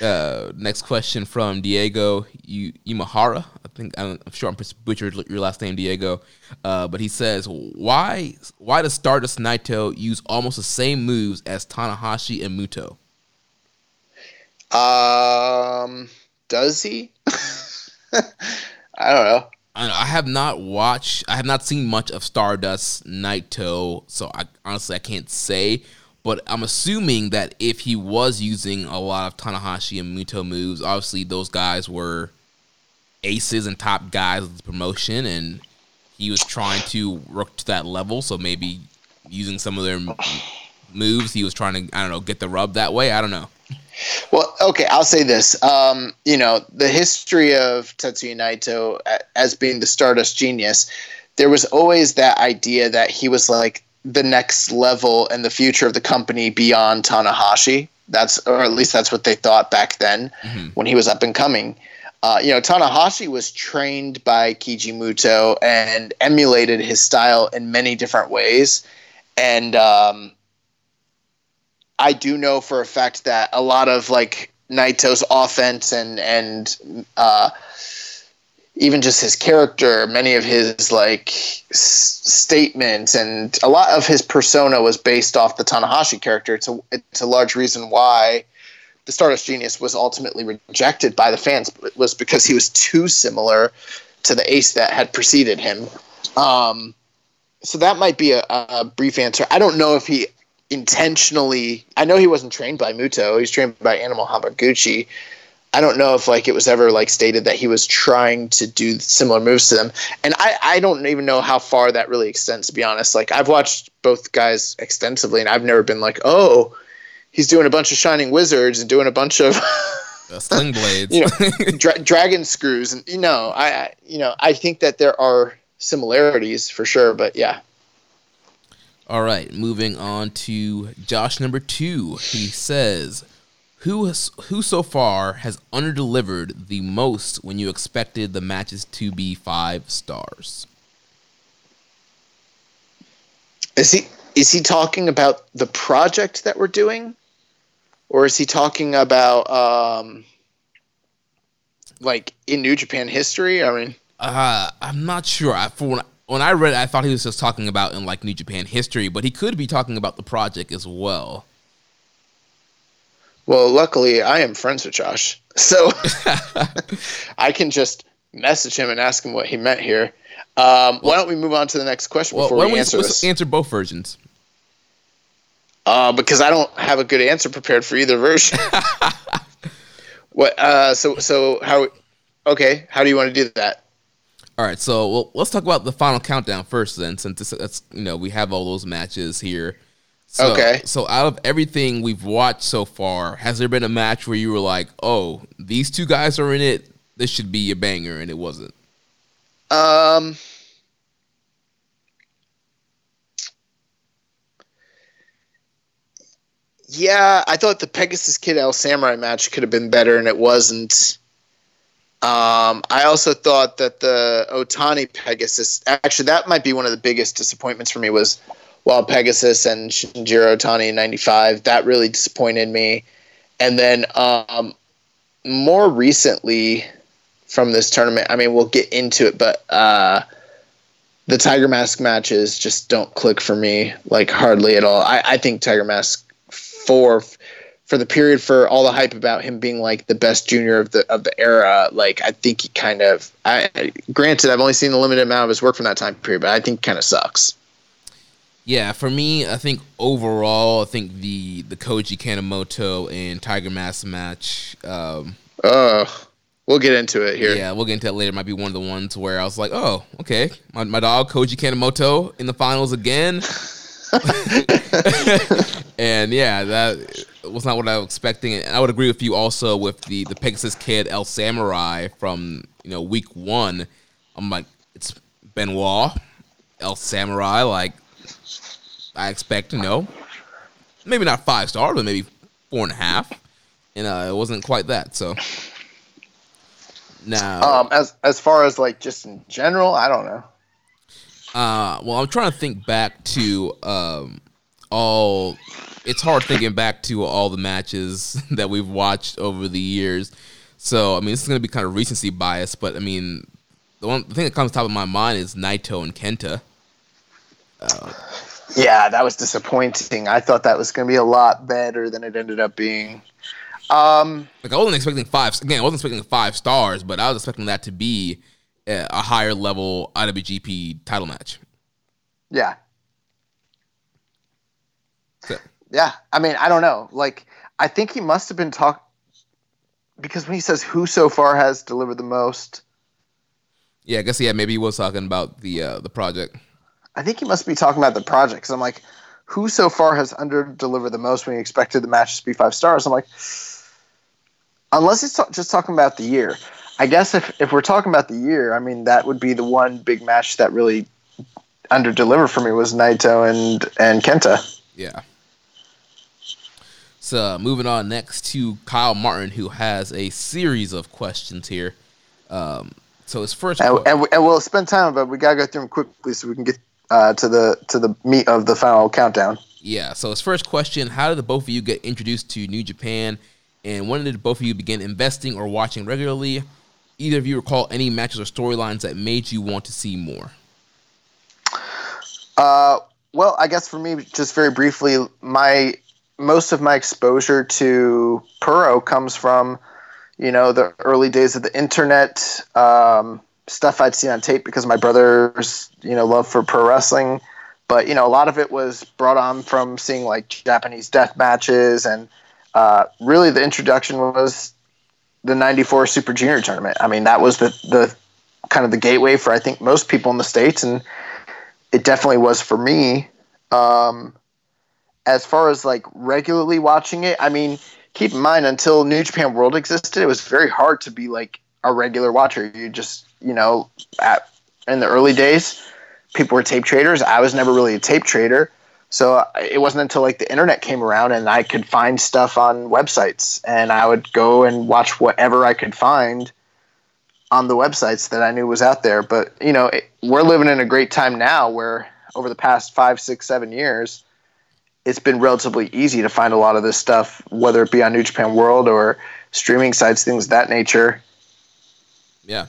uh, next question from Diego I- Imahara. I think I'm I'm sure I'm butchered your last name, Diego. Uh, but he says, "Why? Why does Stardust Naito use almost the same moves as Tanahashi and Muto?" Um, does he? I don't know. I, I have not watched. I have not seen much of Stardust Naito, so I honestly I can't say. But I'm assuming that if he was using a lot of Tanahashi and Muto moves, obviously those guys were aces and top guys of the promotion, and he was trying to work to that level. So maybe using some of their moves, he was trying to I don't know get the rub that way. I don't know. Well, okay, I'll say this. Um, you know, the history of Tetsuya Naito as being the Stardust genius, there was always that idea that he was like the next level and the future of the company beyond Tanahashi. That's, or at least that's what they thought back then when he was up and coming. Uh, you know, Tanahashi was trained by Keiji Muto and emulated his style in many different ways. And, um, I do know for a fact that a lot of like Naito's offense and and uh, even just his character, many of his like s- statements and a lot of his persona was based off the Tanahashi character. It's a it's a large reason why the Stardust Genius was ultimately rejected by the fans. It was because he was too similar to the ace that had preceded him. Um, so that might be a, a brief answer. I don't know if he intentionally. I know he wasn't trained by Muto. He was trained by Animal Hamaguchi. I don't know if like it was ever like stated that he was trying to do similar moves to them. And I, I don't even know how far that really extends. To be honest, like I've watched both guys extensively, and I've never been like, oh, he's doing a bunch of shining wizards and doing a bunch of Uh, sling blades. you know dra- dragon screws and you know I, I you know I think that there are similarities for sure, but yeah. All right, moving on to Josh number two. He says, "Who has, who so far has underdelivered the most when you expected the matches to be five stars?" Is he is he talking about the project that we're doing, or is he talking about um, like in New Japan history? I mean, Uh, I'm not sure. I, for when, when I read it, I thought he was just talking about in like New Japan history, but he could be talking about the project as well. Well, luckily I am friends with Josh, so I can just message him and ask him what he meant here. Um, why don't we move on to the next question Well, before why we don't we answer this? answer both versions? Uh, because I don't have a good answer prepared for either version. what? Uh, so so how? Okay, how do you want to do that? All right, so well, let's talk about the final countdown first, then, since this, that's you know we have all those matches here. So, Okay. So out of everything we've watched so far, has there been a match where you were like, "Oh, these two guys are in it. This should be a banger," and it wasn't? Um. Yeah, I thought the Pegasus Kid El Samurai match could have been better, and it wasn't. Um, I also thought that the Otani Pegasus, actually, that might be one of the biggest disappointments for me was Wild Pegasus and Shinjiro Otani in '95. That really disappointed me. And then um, more recently, from this tournament. I mean, we'll get into it, but uh, the Tiger Mask matches just don't click for me, like hardly at all. I, I think Tiger Mask for for the period for all the hype about him being like the best junior of the of the era. Like, I think he kind of. I granted, I've only seen a limited amount of his work from that time period, but I think kind of sucks. Yeah, for me, I think overall, I think the the Koji Kanemoto and Tiger Mask match. Um, Ugh. We'll get into it here. Yeah, we'll get into it later. Might be one of the ones where I was like, oh, okay, my, my dog Koji Kanemoto in the finals again. and yeah, that was not what I was expecting. And I would agree with you also with the the Pegasus Kid El Samurai from you know week one. I'm like, it's Benoit El Samurai. Like, I expect you know, maybe not five stars, but maybe four and a half. And uh, it wasn't quite that. So now, Um, as as far as like just in general, I don't know. Uh, well, I'm trying to think back to um, all. It's hard thinking back to all the matches that we've watched over the years. So, I mean, this is going to be kind of recency bias, but I mean, the one the thing that comes top of my mind is Naito and Kenta. Yeah, that was disappointing. I thought that was going to be a lot better than it ended up being. Um, Like, I wasn't expecting five. Again, I wasn't expecting five stars, but I was expecting that to be a, higher level IWGP title match. yeah, So, yeah. I mean, I don't know. Like, I think he must have been talking because when he says who so far has delivered the most, yeah, I guess yeah, maybe he was talking about the uh, the project. I think he must be talking about the project. Because I'm like, who so far has under delivered the most when he expected the matches to be five stars? I'm like, unless he's ta- just talking about the year. I guess if, if we're talking about the year, I mean that would be the one big match that really under delivered for me was Naito and and Kenta. Yeah. So moving on next to Kyle Martin, who has a series of questions here. Um, so his first, And, and, we, and we'll spend time, but we gotta go through them quickly so we can get uh, to the to the meat of the final countdown. yeah. So his first question: How did the both of you get introduced to New Japan, and when did both of you begin investing or watching regularly? Either of you recall any matches or storylines that made you want to see more? Uh, well, I guess for me, just very briefly, my most of my exposure to Puro comes from, you know, the early days of the internet, um, stuff I'd seen on tape because my brother's, you know, love for pro wrestling. But you know, a lot of it was brought on from seeing like Japanese death matches, and uh, really the introduction was the '94 Super Junior tournament. I mean, that was the the kind of the gateway for I think most people in the states, and it definitely was for me. Um, as far as like regularly watching it, I mean, keep in mind until New Japan World existed, it was very hard to be like a regular watcher. You just, you know, at, in the early days, people were tape traders. I was never really a tape trader. So it wasn't until like the internet came around and I could find stuff on websites and I would go and watch whatever I could find on the websites that I knew was out there. But you know, it, we're living in a great time now where over the past five, six, seven years, it's been relatively easy to find a lot of this stuff, whether it be on New Japan World or streaming sites, things of that nature. Yeah.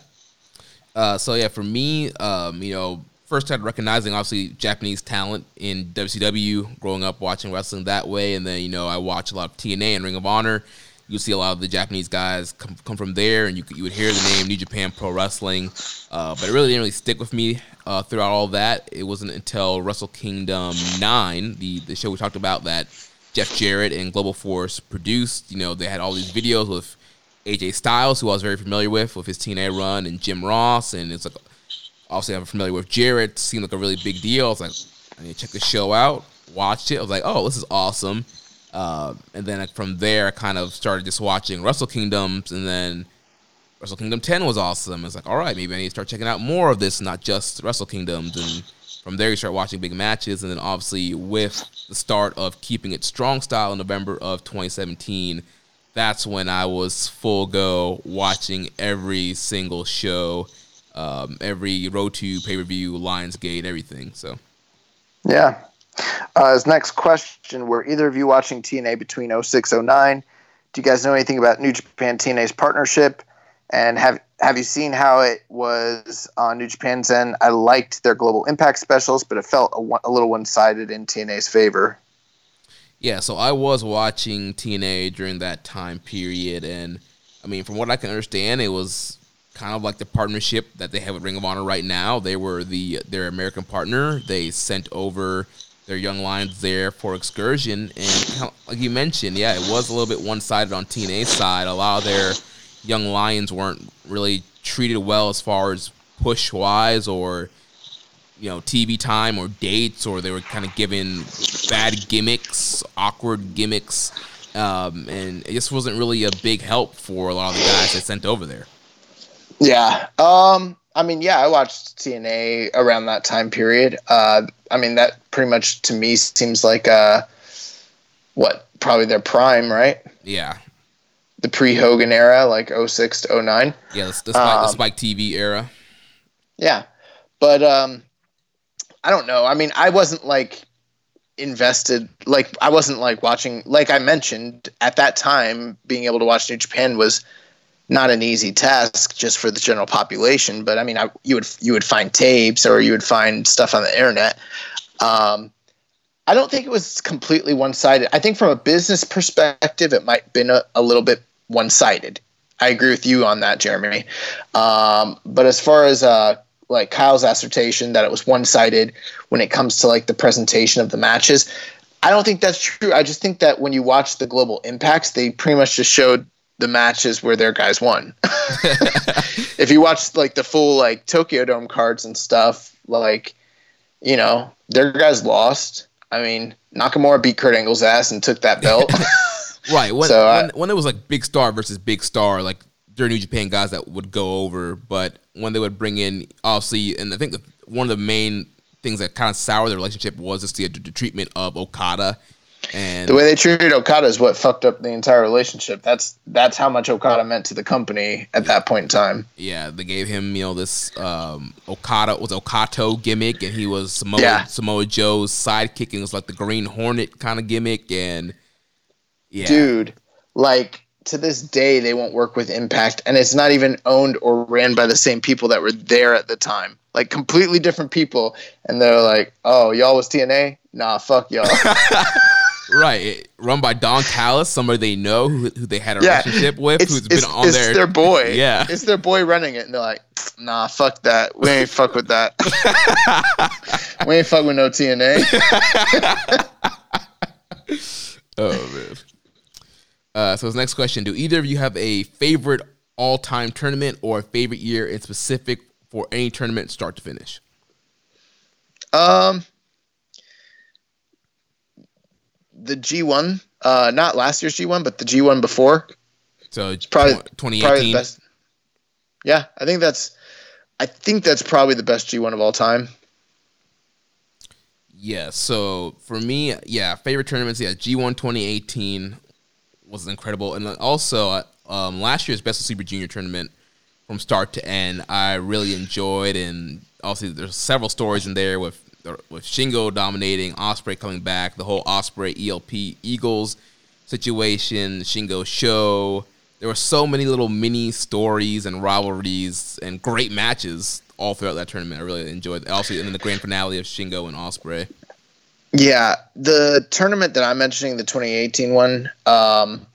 Uh, so yeah, for me, um, you know, first started recognizing obviously Japanese talent in WCW, growing up watching wrestling that way, and then you know I watch a lot of TNA and Ring of Honor. You see a lot of the Japanese guys come, come from there, and you you would hear the name New Japan Pro Wrestling, uh, but it really didn't really stick with me uh, throughout all that. It wasn't until Wrestle Kingdom nine, the the show we talked about that Jeff Jarrett and Global Force produced. You know, they had all these videos with AJ Styles, who I was very familiar with, with his TNA run, and Jim Ross, and it's like obviously I'm familiar with Jarrett. Seemed like a really big deal. I was like, I need to check the show out. Watched it. I was like, oh, this is awesome. Uh, and then from there, I kind of started just watching Wrestle Kingdoms, and then Wrestle Kingdom 10 was awesome. It's like, all right, maybe I need to start checking out more of this, not just Wrestle Kingdoms. And from there, you start watching big matches, and then obviously with the start of keeping it strong style in November of 2017 that's when I was full go watching every single show, um, every Road to pay per view, Lion's Gate, everything. So, yeah. Uh, his next question: Were either of you watching TNA between 06 09? Do you guys know anything about New Japan TNA's partnership? And have have you seen how it was on New Japan's end? I liked their Global Impact specials, but it felt a, a little one sided in TNA's favor. Yeah, so I was watching TNA during that time period, and I mean, from what I can understand, it was kind of like the partnership that they have with Ring of Honor right now. They were the their American partner. They sent over their young lions there for excursion, and like you mentioned, yeah, it was a little bit one sided on TNA's side. A lot of their young lions weren't really treated well as far as push wise or you know TV time or dates, or they were kind of given bad gimmicks, awkward gimmicks, um, and it just wasn't really a big help for a lot of the guys they sent over there. Yeah, um, I mean, yeah, I watched TNA around that time period. Uh, I mean, that pretty much to me seems like uh, what probably their prime, right? Yeah. The pre Hogan era, like 06 to 09. Yeah, the, the, Spike, um, the Spike TV era. Yeah, but um, I don't know. I mean, I wasn't like invested like I wasn't like watching like I mentioned at that time being able to watch New Japan was not an easy task just for the general population but I mean I, you would you would find tapes or you would find stuff on the internet. Um, I don't think it was completely one-sided. I think from a business perspective it might have been a, a little bit one-sided. I agree with you on that Jeremy. Um, but as far as uh, like Kyle's assertion that it was one sided when it comes to like the presentation of the matches. I don't think that's true. I just think that when you watch the global impacts, they pretty much just showed the matches where their guys won. if you watch like the full like Tokyo Dome cards and stuff, like you know their guys lost. I mean Nakamura beat Kurt Angle's ass and took that belt. right. When, so, when, when it was like big star versus big star, like during New Japan guys that would go over, but when they would bring in, obviously, and I think one of the main things that kind of soured the relationship was just the, the treatment of Okada. And the way they treated Okada is what fucked up the entire relationship. That's that's how much Okada meant to the company at that point in time. Yeah, they gave him you know this um, Okada was Okato gimmick, and he was Samoa yeah. Samoa Joe's sidekick, and it was like the Green Hornet kind of gimmick, and yeah, dude, like to this day they won't work with Impact, and it's not even owned or ran by the same people that were there at the time. Like completely different people, and they're like, "Oh, y'all was TNA? Nah, fuck y'all." right, run by Don Callis, somebody they know who, who they had a yeah. relationship with, it's, who's been on it's there. It's their boy. Yeah, it's their boy running it, and they're like, "Nah, fuck that. We ain't fuck with that. we ain't fuck with no TNA." oh man. Uh, so his next question: Do either of you have a favorite all-time tournament or a favorite year in specific for any tournament, start to finish? Um, the G one, uh, not last year's G one, but the G one before. So it's probably twenty eighteen. best. Yeah, I think that's. I think that's probably the best G one of all time. Yeah, so for me, yeah, favorite tournaments, yeah, G1 2018 was incredible, and also um, last year's Best of Super Junior tournament from start to end, I really enjoyed, and obviously there's several stories in there with with Shingo dominating, Ospreay coming back, the whole Ospreay ELP Eagles situation, Shingo show. There were so many little mini stories and rivalries and great matches all throughout that tournament. I really enjoyed. Also, and then the grand finale of Shingo and Ospreay. Yeah, the tournament that I'm mentioning, the 2018 one, um,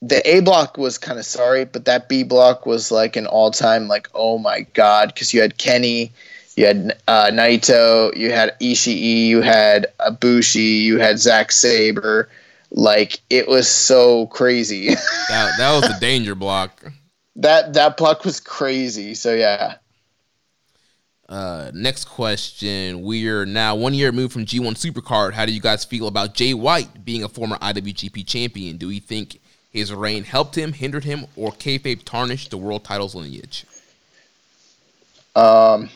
the A block was kind of sorry, but that B block was like an all time like oh my god because you had Kenny, you had uh, Naito, you had Ishii, you had Ibushi, you had Zack Sabre. Like it was so crazy. that that was the danger block. That that block was crazy. So yeah. Uh, next question. We're now one year removed from G1 Supercard. How do you guys feel about Jay White being a former IWGP champion? Do we think his reign helped him, hindered him, or kayfabe tarnished the world title's lineage? Um,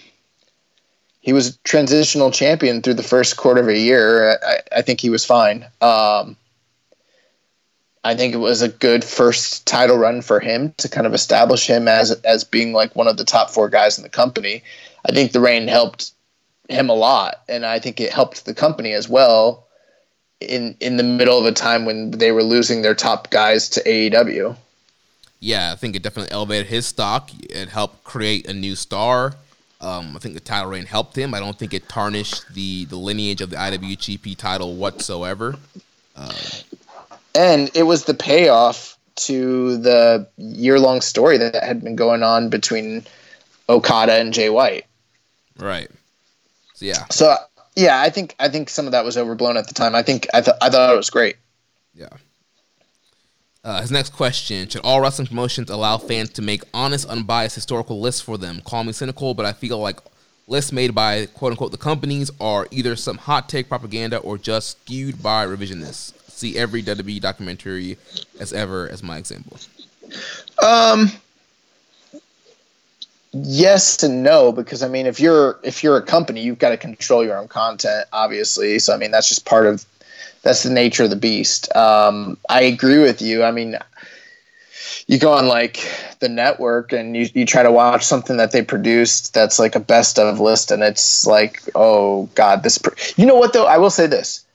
he was a transitional champion through the first quarter of a year. I, I think he was fine. Um, I think it was a good first title run for him to kind of establish him as as being like one of the top four guys in the company. I think the reign helped him a lot, and I think it helped the company as well in in the middle of a time when they were losing their top guys to AEW. Yeah, I think it definitely elevated his stock. It helped create a new star. Um, I think the title reign helped him. I don't think it tarnished the the lineage of the IWGP title whatsoever. Um, and it was the payoff to the year long story that had been going on between Okada and Jay White. Right. So, yeah. So yeah, I think I think some of that was overblown at the time. I think I thought I thought it was great. Yeah. Uh, his next question: Should all wrestling promotions allow fans to make honest, unbiased historical lists for them? Call me cynical, but I feel like lists made by quote unquote the companies are either some hot take propaganda or just skewed by revisionists see every WWE documentary as ever as my example? Um, yes and no because I mean if you're if you're a company you've got to control your own content obviously so I mean that's just part of that's the nature of the beast. Um, I agree with you. I mean you go on like the network and you, you try to watch something that they produced that's like a best of list and it's like oh god this pr-. you know what though I will say this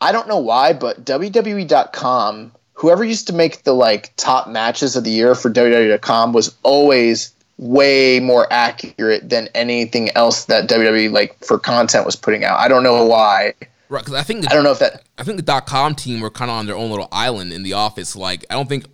I don't know why, but WWE.com, whoever used to make the like top matches of the year for WWE.com was always way more accurate than anything else that WWE like for content was putting out. I don't know why. Right, because I think the, I don't know if that. I think the dot com team were kind of on their own little island in the office. Like I don't think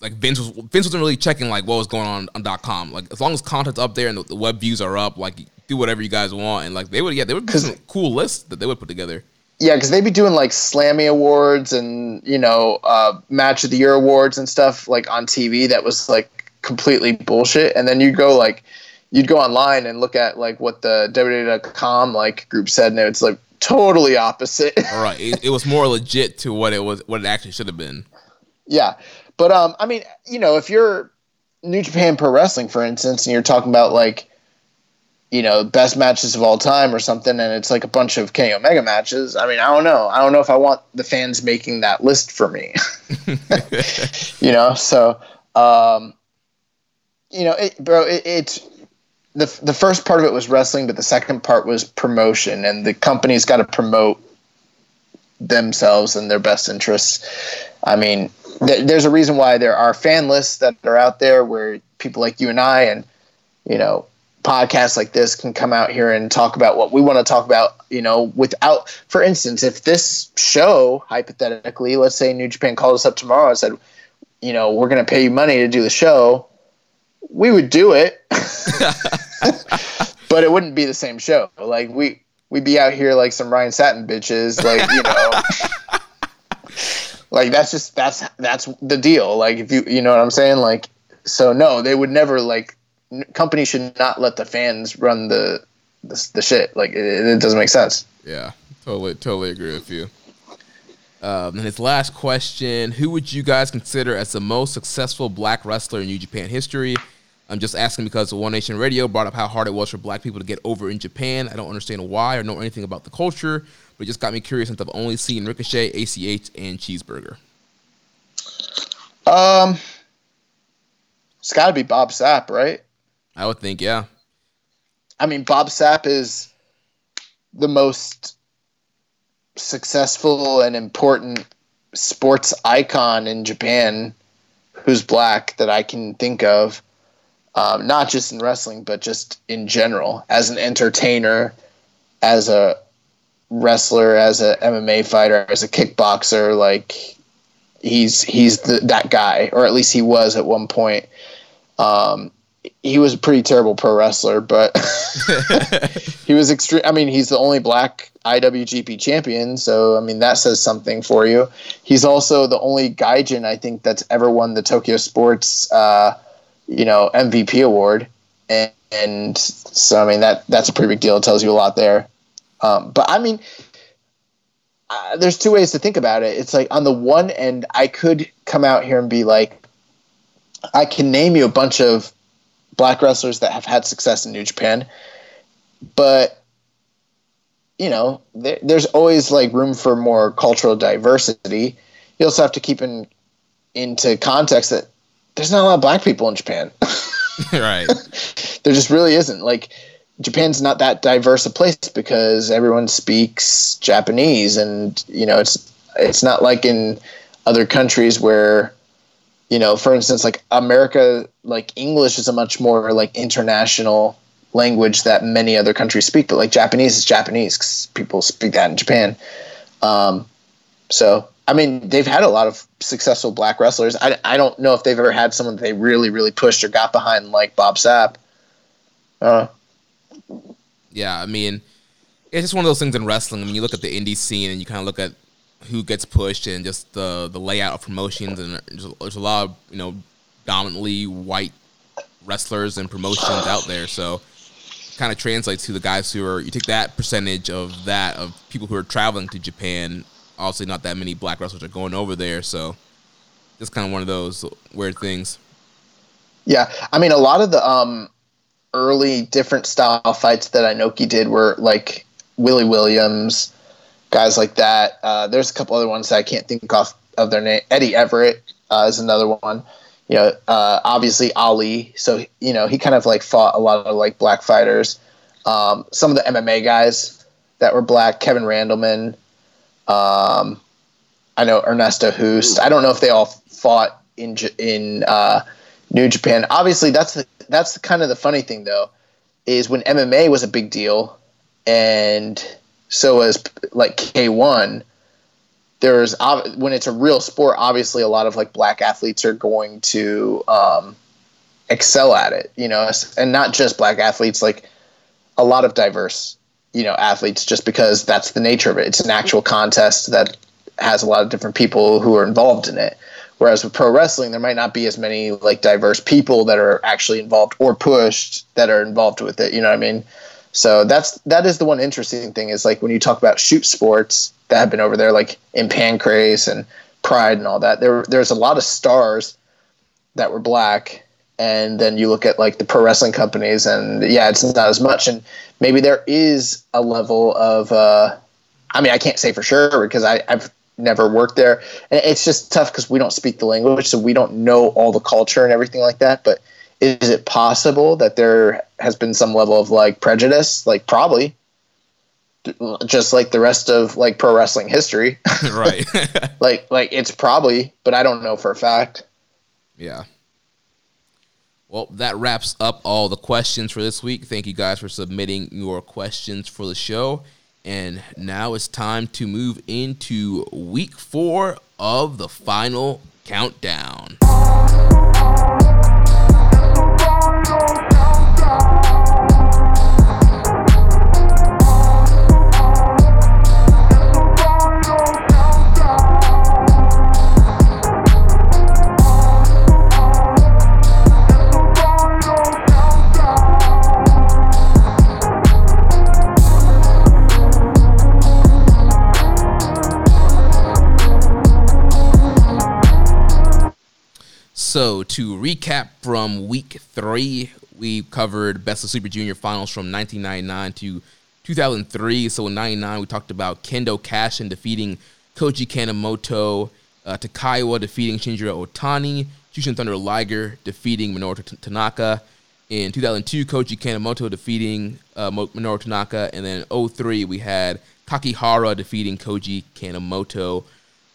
like Vince was Vince wasn't really checking like what was going on on dot com. Like as long as content's up there and the, the web views are up, like do whatever you guys want. And like they would, yeah, they would be some cool lists that they would put together. Yeah, because they'd be doing like Slammy awards and you know uh, Match of the Year awards and stuff like on TV that was like completely bullshit. And then you go like you'd go online and look at like what the WWE.com like group said, and it's like totally opposite. All right, it, it was more legit to what it was, what it actually should have been. Yeah, but um, I mean, you know, if you're New Japan Pro Wrestling, for instance, and you're talking about like you know, best matches of all time or something, and it's like a bunch of Kenny Omega matches. I mean, I don't know. I don't know if I want the fans making that list for me. you know, so um, you know, it, bro, it, it's the the first part of it was wrestling, but the second part was promotion, and the company's got to promote themselves and their best interests. I mean, th- there's a reason why there are fan lists that are out there where people like you and I and you know podcasts like this can come out here and talk about what we want to talk about, you know, without, for instance, if this show, hypothetically, let's say New Japan called us up tomorrow and said, you know, we're going to pay you money to do the show, we would do it. but it wouldn't be the same show. Like, we, we'd be out here like some Ryan Satin bitches, like, you know. like that's just that's that's the deal like if you you know what i'm saying like so no they would never like companies should not let the fans run the the, the shit. Like it, it, doesn't make sense. Yeah, totally, totally agree with you. Um, and his last question: Who would you guys consider as the most successful black wrestler in New Japan history? I'm just asking because One Nation Radio brought up how hard it was for black people to get over in Japan. I don't understand why or know anything about the culture, but it just got me curious since I've only seen Ricochet, ACH, and Cheeseburger. Um, it's got to be Bob Sapp, right? I would think, yeah. I mean, Bob Sapp is the most successful and important sports icon in Japan who's black that I can think of, um, not just in wrestling, but just in general, as an entertainer, as a wrestler, as a MMA fighter, as a kickboxer. Like he's he's the, that guy, or at least he was at one point. Um, he was a pretty terrible pro wrestler, but he was extreme. I mean, he's the only black IWGP champion, so I mean that says something for you. He's also the only Gaijin I think that's ever won the Tokyo Sports, uh, you know, MVP award, and, and, so I mean that that's a pretty big deal. It tells you a lot there. Um, but I mean, uh, there's two ways to think about it. It's like on the one end, I could come out here and be like, I can name you a bunch of black wrestlers that have had success in New Japan, but you know, there, there's always like room for more cultural diversity. You also have to keep in into context that there's not a lot of black people in Japan. right. there just really isn't. Like Japan's not that diverse a place because everyone speaks Japanese, and you know, it's it's not like in other countries where you know, for instance, like America, like English is a much more like international language that many other countries speak, but like Japanese is Japanese because people speak that in Japan. Um, so, I mean, they've had a lot of successful black wrestlers. I, I don't know if they've ever had someone that they really, really pushed or got behind like Bob Sapp. Uh, yeah, I mean, it's just one of those things in wrestling. I mean, you look at the indie scene and you kind of look at who gets pushed and just the the layout of promotions and there's, there's a lot of you know dominantly white wrestlers and promotions out there. So kind of translates to the guys who are you take that percentage of that of people who are traveling to Japan. Obviously, not that many black wrestlers are going over there, so it's kind of one of those weird things. Yeah, I mean, a lot of the um, early different style fights that Inoki did were like Willie Williams, guys like that. Uh, there's a couple other ones that I can't think off of their name. Eddie Everett uh, is another one you know, uh, obviously Ali. So you know, he kind of like fought a lot of like black fighters. Um, some of the MMA guys that were black, Kevin Randleman. Um, I know Ernesto Hoost. I don't know if they all fought in in uh, New Japan. Obviously, that's the, that's the kind of the funny thing though, is when MMA was a big deal, and so was like K one there's when it's a real sport, obviously a lot of like black athletes are going to um, excel at it, you know, and not just black athletes, like a lot of diverse, you know, athletes, just because that's the nature of it. It's an actual contest that has a lot of different people who are involved in it. Whereas with pro wrestling, there might not be as many like diverse people that are actually involved or pushed that are involved with it. You know what I mean? So that's that is the one interesting thing is like when you talk about shoot sports that have been over there, like in Pancrase and Pride and all that. There there's a lot of stars that were black, and then you look at like the pro wrestling companies, and yeah, it's not as much. And maybe there is a level of, uh, I mean, I can't say for sure because I, I've never worked there, and it's just tough because we don't speak the language, so we don't know all the culture and everything like that. But is it possible that there has been some level of like prejudice? Like probably, just like the rest of like pro wrestling history. right. like like it's probably, but I don't know for a fact. Yeah. Well, that wraps up all the questions for this week. Thank you guys for submitting your questions for the show. And now it's time to move into week four of the final countdown. So to recap from week three, we covered Best of Super Junior finals from 1999 to 2003. So in 99, we talked about Kendo Kashin defeating Koji Kanemoto, uh, Takaiwa defeating Shinjiro Otani, Jushin Thunder Liger defeating Minoru Tanaka, In 2002, Koji Kanemoto defeating uh, Minoru Tanaka, and then 03 we had Kakihara defeating Koji Kanemoto,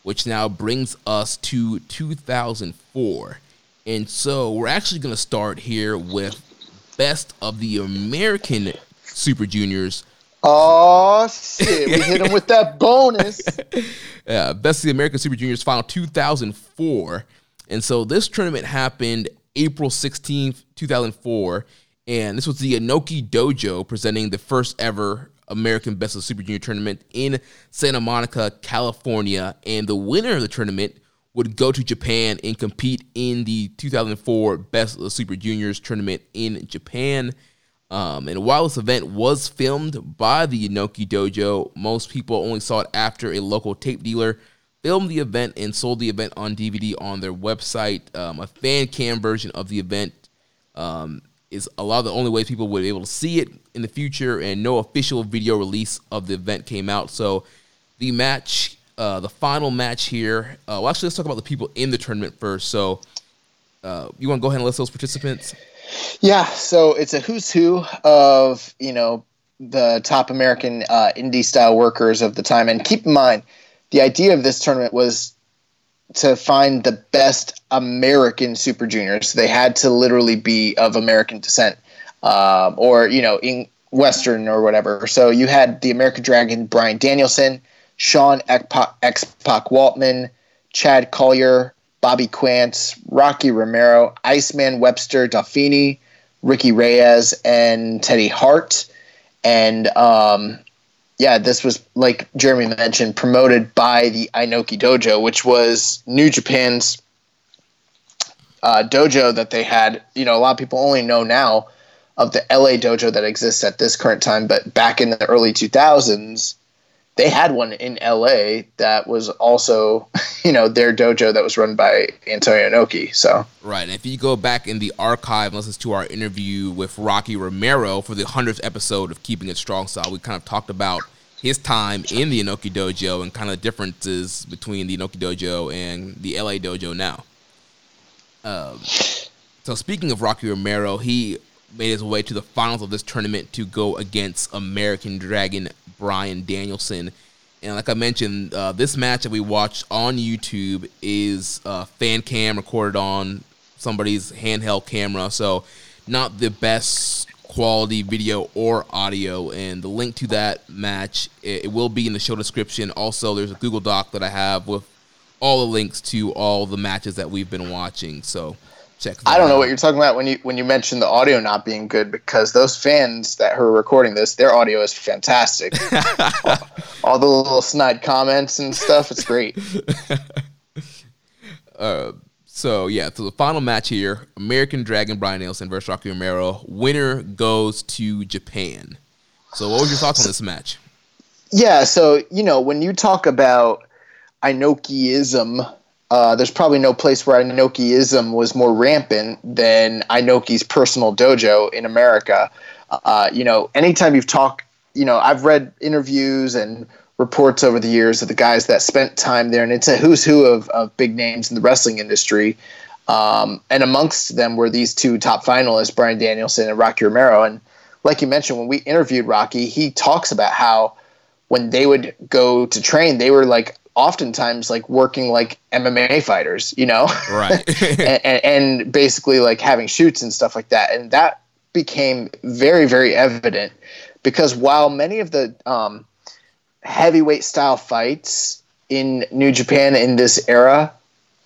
which now brings us to 2004. And so we're actually going to start here with best of the American Super Juniors. Oh shit! We hit him with that bonus. Yeah, best of the American Super Juniors final 2004. And so this tournament happened April 16th, 2004. And this was the Inoki Dojo presenting the first ever American Best of Super Junior tournament in Santa Monica, California. And the winner of the tournament would go to Japan and compete in the 2004 Best of Super Juniors tournament in Japan. Um, and while this event was filmed by the Inoki Dojo, most people only saw it after a local tape dealer filmed the event and sold the event on DVD on their website. Um, a fan cam version of the event um, is a lot of the only ways people would be able to see it in the future, and no official video release of the event came out. So the match, uh, the final match here. Uh, well, actually, let's talk about the people in the tournament first. So uh, you want to go ahead and list those participants? Yeah, so it's a who's who of you know the top American uh, indie style workers of the time, and keep in mind the idea of this tournament was to find the best American Super Juniors. They had to literally be of American descent, um, or you know, in Western or whatever. So you had the American Dragon, Bryan Danielson, Shawn X Waltman, Chad Collier, Bobby Quance, Rocky Romero, Iceman Webster, Dolphini, Ricky Reyes, and Teddy Hart. And um, yeah, this was like Jeremy mentioned, promoted by the Inoki Dojo, which was New Japan's uh, dojo that they had. You know, a lot of people only know now of the LA dojo that exists at this current time, but back in the early 2000s, they had one in LA that was also, you know, their dojo that was run by Antonio Inoki. So right, and if you go back in the archive and listen to our interview with Rocky Romero for the hundredth episode of Keeping It Strong Style, we kind of talked about his time in the Inoki Dojo and kind of differences between the Inoki Dojo and the LA Dojo now. Um, so speaking of Rocky Romero, he made his way to the finals of this tournament to go against American Dragon Bryan Danielson. And like I mentioned, uh, this match that we watched on YouTube is uh, fan cam recorded on somebody's handheld camera, so not the best quality video or audio. And the link to that match it, it will be in the show description. Also, there's a Google Doc that I have with all the links to all the matches that we've been watching. So check. I don't know what you're talking about when you when you mentioned the audio not being good because those fans that are recording this, their audio is fantastic. all, all, the little snide comments and stuff, it's great. uh, so yeah, so the final match here: American Dragon Bryan Danielson versus Rocky Romero. Winner goes to Japan. So, what was your thoughts on this match? Yeah, so you know when you talk about Inokiism uh, there's probably no place where Inokiism was more rampant than Inoki's personal dojo in America. Uh, you know, anytime you've talked, you know, I've read interviews and reports over the years of the guys that spent time there, and it's a who's who of, of big names in the wrestling industry. Um, and amongst them were these two top finalists, Bryan Danielson and Rocky Romero. And like you mentioned, when we interviewed Rocky, he talks about how when they would go to train, they were like oftentimes like working like MMA fighters, you know, right, and, and, basically like having shoots and stuff like that, and that became very very evident because while many of the um, heavyweight style fights in New Japan in this era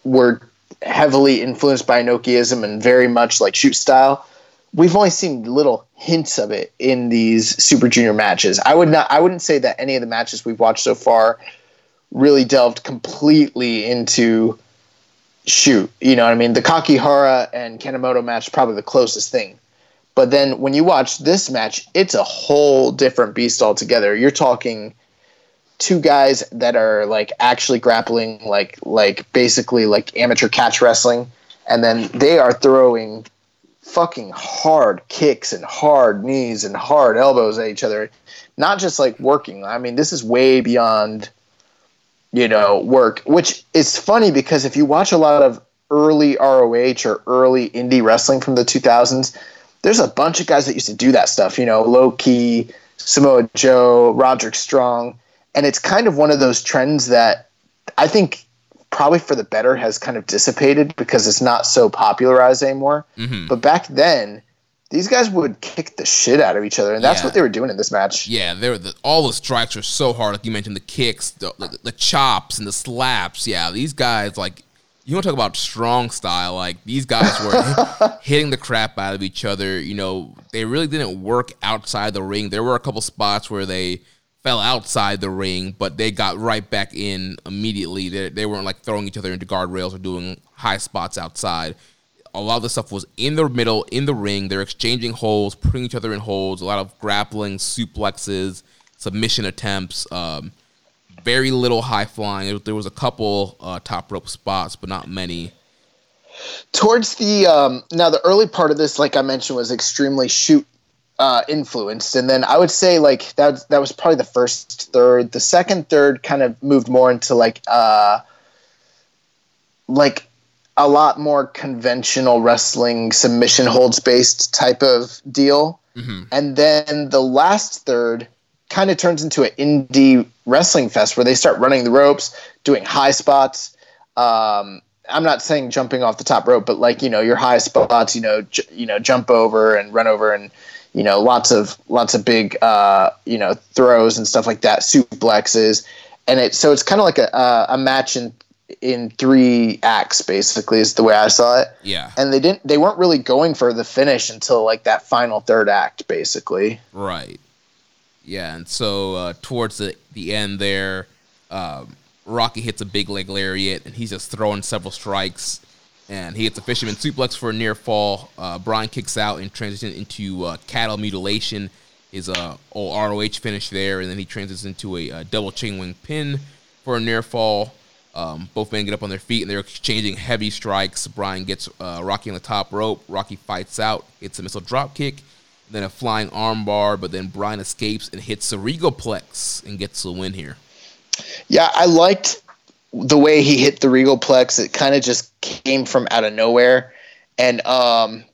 were heavily influenced by Inokiism and very much like shoot style. We've only seen little hints of it in these Super Junior matches. I would not. I wouldn't say that any of the matches we've watched so far really delved completely into shoot. You know what I mean? The Kakihara and Kanemoto match probably the closest thing. But then when you watch this match, it's a whole different beast altogether. You're talking two guys that are like actually grappling like like basically like amateur catch wrestling and then they are throwing fucking hard kicks and hard knees and hard elbows at each other not just like working i mean this is way beyond you know, work, which is funny because if you watch a lot of early ROH or early indie wrestling from the 2000s, there's a bunch of guys that used to do that stuff. You know, low key, Samoa Joe, Roderick Strong, and it's kind of one of those trends that I think probably for the better has kind of dissipated because it's not so popularized anymore. Mm-hmm. But back then, these guys would kick the shit out of each other, and that's Yeah. what they were doing in this match. Yeah, there the, all the strikes are so hard. Like you mentioned, the kicks, the, the, the chops, and the slaps. Yeah, these guys like you want to talk about strong style. Like these guys were hitting the crap out of each other. You know, they really didn't work outside the ring. There were a couple spots where they fell outside the ring, but they got right back in immediately. They, they weren't like throwing each other into guardrails or doing high spots outside. A lot of the stuff was in the middle, in the ring. They're exchanging holds, putting each other in holds. A lot of grappling, suplexes, submission attempts. Um, very little high flying. There, was a couple uh, top rope spots, but not many. towards the um, now the early part of this like i mentioned was extremely shoot uh, influenced and then i would say like that, that was probably the first third the second third kind of moved more into like uh, like a lot more conventional wrestling submission holds based type of deal. And then the last third kind of turns into an indie wrestling fest where they start running the ropes doing high spots. Um, I'm not saying jumping off the top rope, but like you know your high spots, you know, j- you know, jump over and run over, and you know, lots of lots of big, uh, you know, throws and stuff like that, suplexes, and it so it's kind of like a a match in in three acts, basically, is the way I saw it. Yeah, And they didn't, they weren't really going for the finish until like that final third act, basically. right. Yeah, and so uh, towards the, the end there, um, Rocky hits a big leg lariat, and he's just throwing several strikes. And he hits a fisherman suplex for a near fall. Uh, Bryan kicks out and transitions into uh, cattle mutilation, his uh, old ROH finish there, and then he transitions into a uh, double chain wing pin for a near fall. Um, both men get up on their feet and they're exchanging heavy strikes. Bryan gets uh, Rocky on the top rope. Rocky fights out, hits a missile drop kick, then a flying armbar, but then Bryan escapes and hits a Regal Plex and gets the win here. Yeah, I liked the way he hit the Regal Plex. It kind of just came from out of nowhere. And, um,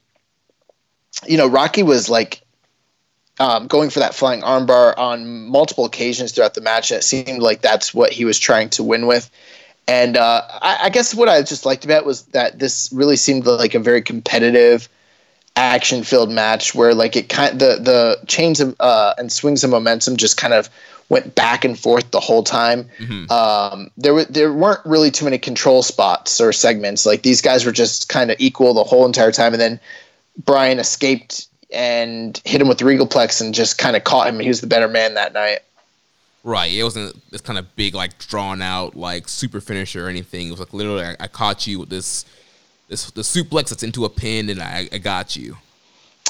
you know, Rocky was like um, going for that flying armbar on multiple occasions throughout the match. And it seemed like that's what he was trying to win with. And uh, I, I guess what I just liked about it was that this really seemed like a very competitive, action filled match where like it kind the the chains of uh, and swings of momentum just kind of went back and forth the whole time. Um, there were there weren't really too many control spots or segments. Like these guys were just kind of equal the whole entire time, and then Bryan escaped and hit him with the Regal Plex and just kind of caught him. He was the better man that night. Right. It wasn't this kind of big, like drawn out, like super finisher or anything. It was like literally, I, I caught you with this, this the suplex that's into a pin, and I, I got you.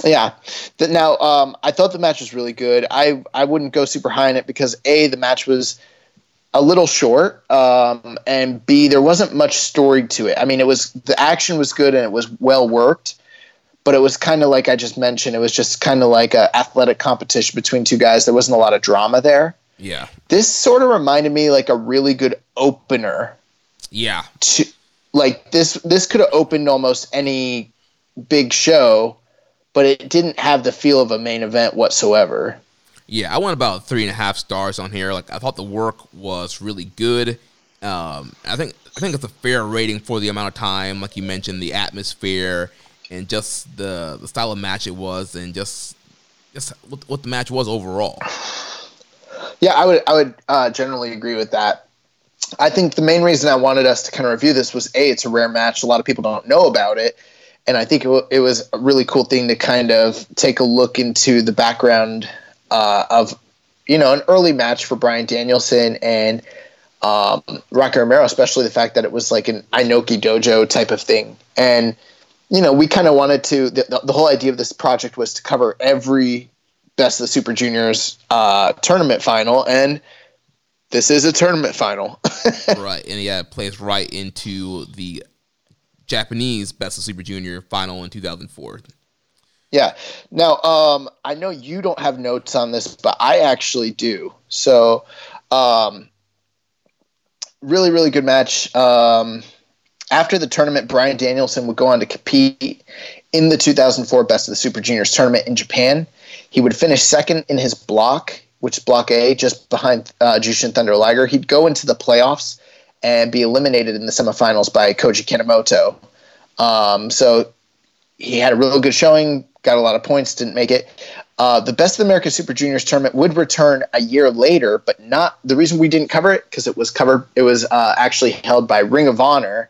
Yeah. The, now, um, I thought the match was really good. I I wouldn't go super high in it because a the match was a little short, um, and b there wasn't much story to it. I mean, it was the action was good and it was well worked, but it was kind of like I just mentioned. It was just kind of like a athletic competition between two guys. There wasn't a lot of drama there. Yeah. This sort of reminded me like a really good opener Yeah. to like this this could have opened almost any big show but it didn't have the feel of a main event whatsoever Yeah, I went about three and a half stars on here. Like I thought the work was really good. Um, I think I think it's a fair rating for the amount of time, like you mentioned, the atmosphere and just the the style of match it was, and just just what, what the match was overall. Yeah i would i would uh, generally agree with that i think the main reason i wanted us to kind of review this was a it's a rare match a lot of people don't know about it and i think it, w- it was a really cool thing to kind of take a look into the background uh, of you know an early match for bryan danielson and um, Rocky Romero, especially the fact that it was like an Inoki dojo type of thing. And, you know, we kind of wanted to, the, the whole idea of this project was to cover every Best of the Super Juniors uh, tournament final. And this is a tournament final. right, and yeah, it plays right into the Japanese Best of Super Junior final in 2004. yeah. Now, um, I know you don't have notes on this, but I actually do. So, um, really, really good match. Um, after the tournament, Bryan Danielson would go on to compete in the 2004 Best of the Super Juniors tournament in Japan. He would finish second in his block, which is Block A, just behind uh, Jushin Thunder Liger. He'd go into the playoffs and be eliminated in the semifinals by Koji Kanemoto. Um, so he had a real good showing, got a lot of points, didn't make it. Uh, the Best of America Super Juniors tournament would return a year later, but not the reason we didn't cover it because it was covered. It was uh, actually held by Ring of Honor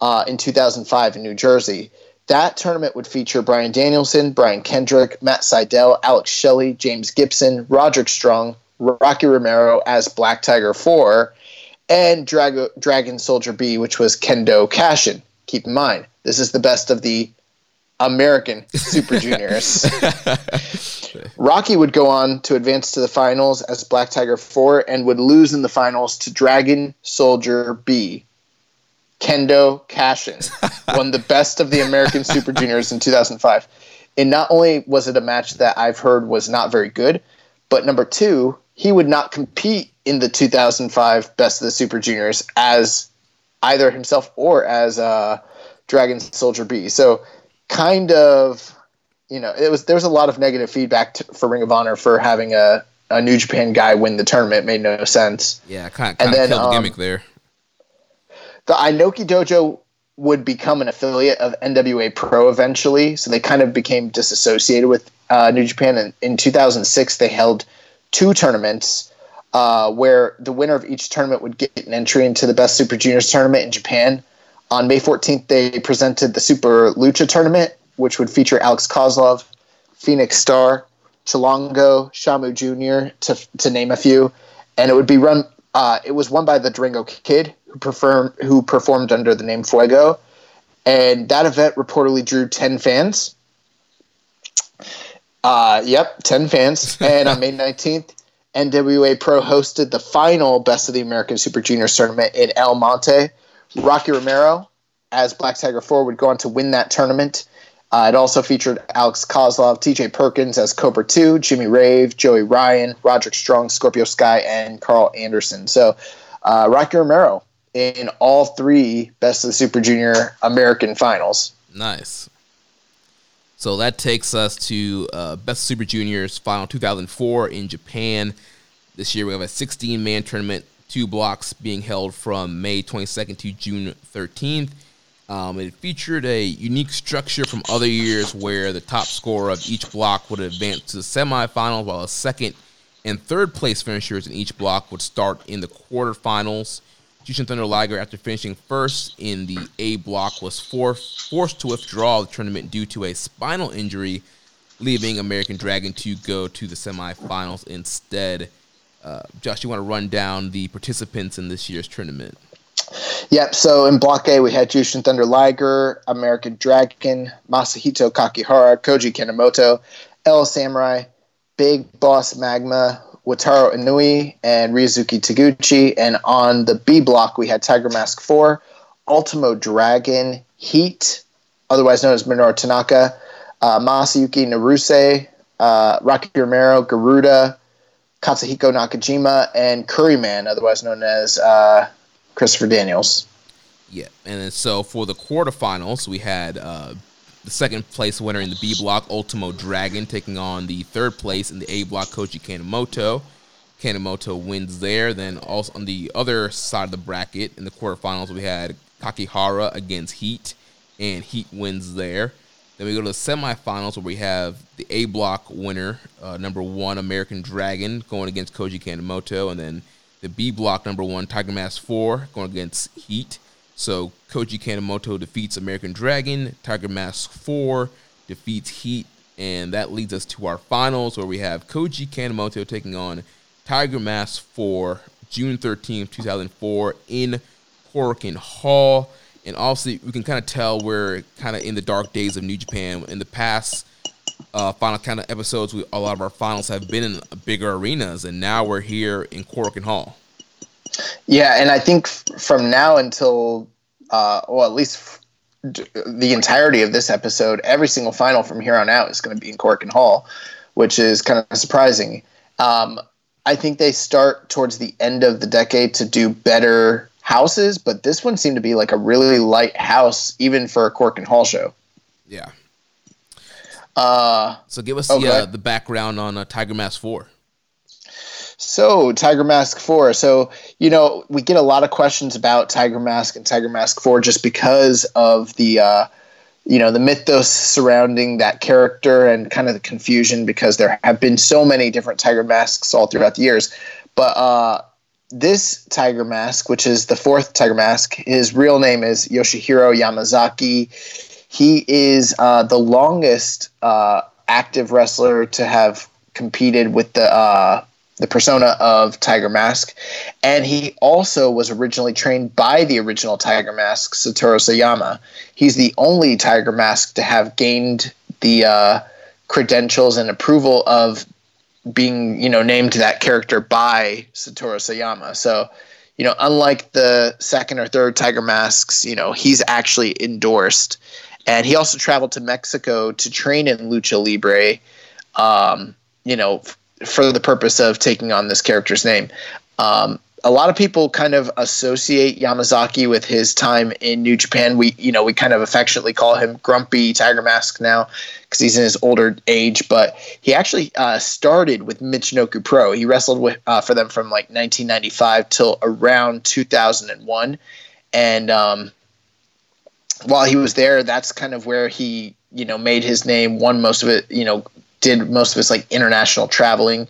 uh, in 2005 in New Jersey. That tournament would feature Bryan Danielson, Brian Kendrick, Matt Sydal, Alex Shelley, James Gibson, Roderick Strong, Rocky Romero as Black Tiger 4, and Drag- Dragon Soldier B, which was Kendo Kashin. Keep in mind, this is the best of the American Super Juniors. Rocky would go on to advance to the finals as Black Tiger 4 and would lose in the finals to Dragon Soldier B. Kendo Kashin won the best of the American Super Juniors in 2005. And not only was it a match that I've heard was not very good, but number two, he would not compete in the 2005 Best of the Super Juniors as either himself or as uh, Dragon Soldier B. So kind of, you know, it was there was a lot of negative feedback to, for Ring of Honor for having a, a New Japan guy win the tournament. It made no sense. Yeah, kind of, kind of killed the gimmick um, there. The Inoki Dojo would become an affiliate of NWA Pro eventually, so they kind of became disassociated with uh, New Japan. And in 2006, they held two tournaments. Uh, where the winner of each tournament would get an entry into the Best Super Juniors tournament in Japan. On May 14th, they presented the Super Lucha tournament, which would feature Alex Kozlov, Phoenix Star, Chilongo, Shamu Jr., to, to name a few. And it would be run. Uh, it was won by the Durango Kid, who performed who performed under the name Fuego, and that event reportedly drew ten fans. Uh, yep, ten fans. and on May nineteenth, NWA Pro hosted the final Best of the American Super Juniors tournament in El Monte, Rocky Romero as Black Tiger 4 would go on to win that tournament. Uh, it also featured Alex Kozlov, TJ Perkins as Cobra 2, Jimmy Rave, Joey Ryan, Roderick Strong, Scorpio Sky, and Carl Anderson. So uh, Rocky Romero in all three Best of the Super Junior American finals. Nice. So that takes us to uh, Best Super Juniors final 2004 in Japan. This year we have a 16 man tournament two blocks being held from May 22nd to June 13th. Um, it featured a unique structure from other years where the top scorer of each block would advance to the semifinals, while the second and third place finishers in each block would start in the quarterfinals. Jushin Thunder Liger, after finishing first in the A block, was for- forced to withdraw the tournament due to a spinal injury, leaving American Dragon to go to the semifinals instead. Uh, Josh, you want to run down the participants in this year's tournament? Yep. So in Block A, we had Jushin Thunder Liger, American Dragon, Masahito Kakihara, Koji Kanemoto, El Samurai, Big Boss Magma, Wataru Inui, and Ryusuke Taguchi. And on the B block, we had Tiger Mask 4, Ultimo Dragon, Heat, otherwise known as Minoru Tanaka, uh, Masayuki Naruse, uh, Rocky Romero, Garuda, Katsuhiko Nakajima, and Curryman, otherwise known as uh, Christopher Daniels. Yeah, and then so for the quarterfinals, we had uh, the second place winner in the B block, Ultimo Dragon, taking on the third place in the A block, Koji Kanemoto. Kanemoto wins there. Then also on the other side of the bracket in the quarterfinals, we had Kakihara against Heat, and Heat wins there. Then we go to the semifinals where we have the A block winner, uh, number one American Dragon, going against Koji Kanemoto, and then the B block number one Tiger Mask 4 going against Heat. So Koji Kanemoto defeats American Dragon, Tiger Mask 4 defeats Heat, and that leads us to our finals where we have Koji Kanemoto taking on Tiger Mask 4 June 13th, 2004 in Korakuen Hall and obviously we can kind of tell we're kind of in the dark days of New Japan. In the past uh, final kind of episodes, we, a lot of our finals have been in bigger arenas, and now we're here in Korakuen Hall. Yeah, and I think from now until, uh, well, at least f- the entirety of this episode, every single final from here on out is going to be in Korakuen Hall, which is kind of surprising. Um, I think they start towards the end of the decade to do better houses, but this one seemed to be like a really light house, even for a and Hall show. Yeah. Uh, So give us Okay. the uh, the background on uh, Tiger Mask Four. So, Tiger Mask 4. So, you know, we get a lot of questions about Tiger Mask and Tiger Mask 4 just because of the, uh, you know, the mythos surrounding that character and kind of the confusion because there have been so many different Tiger Masks all throughout the years. But uh, this Tiger Mask, which is the fourth Tiger Mask, his real name is Yoshihiro Yamazaki. He is uh, the longest uh, active wrestler to have competed with the uh, the persona of Tiger Mask, and he also was originally trained by the original Tiger Mask, Satoru Sayama. He's the only Tiger Mask to have gained the uh, credentials and approval of being, you know, named that character by Satoru Sayama. So, you know, unlike the second or third Tiger Masks, you know, he's actually endorsed, and he also traveled to Mexico to train in lucha libre. Um, you know, for the purpose of taking on this character's name. Um, a lot of people kind of associate Yamazaki with his time in New Japan. We, you know, we kind of affectionately call him Grumpy Tiger Mask now because he's in his older age. But he actually uh, started with Michinoku Pro. He wrestled with uh, for them from like 1995 till around 2001, and um, while he was there, that's kind of where he, you know, made his name. Won most of it, you know, did most of his like international traveling,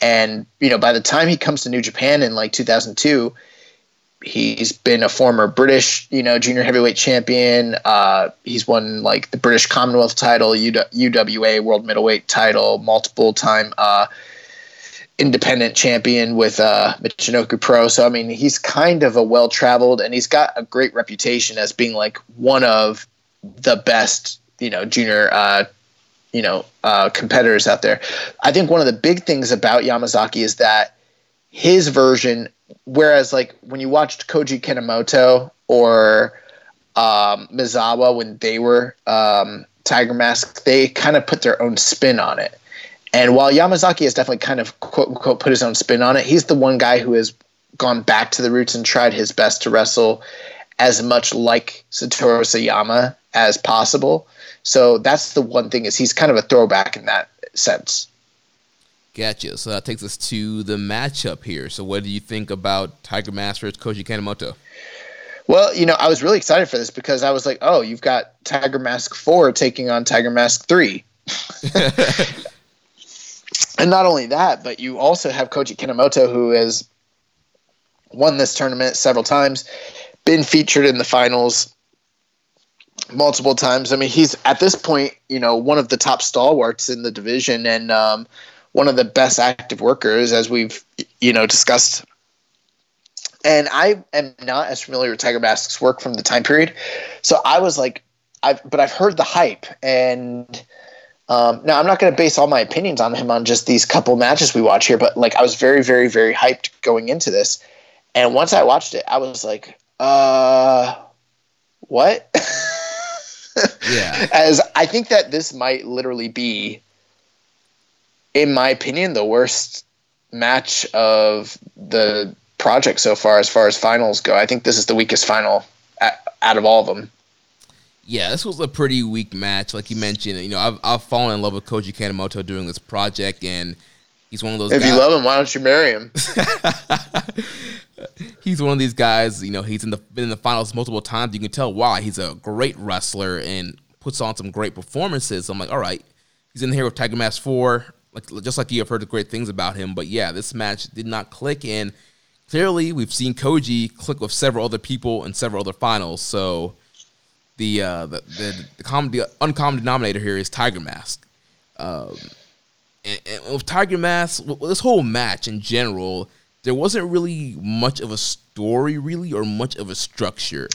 and you know, by the time he comes to New Japan in like 2002, he's been a former British, you know, junior heavyweight champion. Uh, he's won like the British Commonwealth title, UWA World Middleweight title, multiple time uh, independent champion with uh, Michinoku Pro. So I mean, he's kind of a well traveled, and he's got a great reputation as being like one of the best, you know, junior. Uh, you know, uh, competitors out there. I think one of the big things about Yamazaki is that his version, whereas like when you watched Koji Kanemoto or um, Misawa when they were um, Tiger Mask, they kind of put their own spin on it. And while Yamazaki has definitely kind of quote unquote put his own spin on it, he's the one guy who has gone back to the roots and tried his best to wrestle as much like Satoru Sayama as possible. So that's the one thing is he's kind of a throwback in that sense. Gotcha. So that takes us to the matchup here. So what do you think about Tiger Mask versus Koji Kanemoto? Well, you know, I was really excited for this because I was like, oh, you've got Tiger Mask 4 taking on Tiger Mask 3. and not only that, but you also have Koji Kanemoto, who has won this tournament several times, been featured in the finals multiple times. I mean, he's at this point, you know, one of the top stalwarts in the division and um, one of the best active workers, as we've, you know, discussed. And I am not as familiar with Tiger Mask's work from the time period, so I was like, I've but I've heard the hype, and um, now I'm not going to base all my opinions on him on just these couple matches we watch here, but like I was very, very, very hyped going into this, and once I watched it, I was like, uh, what? Yeah. As I think that this might literally be, in my opinion, the worst match of the project so far, as far as finals go. I think this is the weakest final out of all of them. Yeah, this was a pretty weak match. Like you mentioned, you know, I've, I've fallen in love with Koji Kanemoto during this project, and he's one of those If guys. you love him, why don't you marry him? he's one of these guys. You know, he's in the been in the finals multiple times. You can tell why. He's a great wrestler and puts on some great performances. I'm like, all right, he's in here with Tiger Mask Four. Like just like you have heard great things about him, but yeah, this match did not click. And clearly, we've seen Koji click with several other people in several other finals. So the uh, the the, the, common, the uncommon denominator here is Tiger Mask. Um, and, and with Tiger Mask, this whole match in general, there wasn't really much of a story, really, or much of a structure.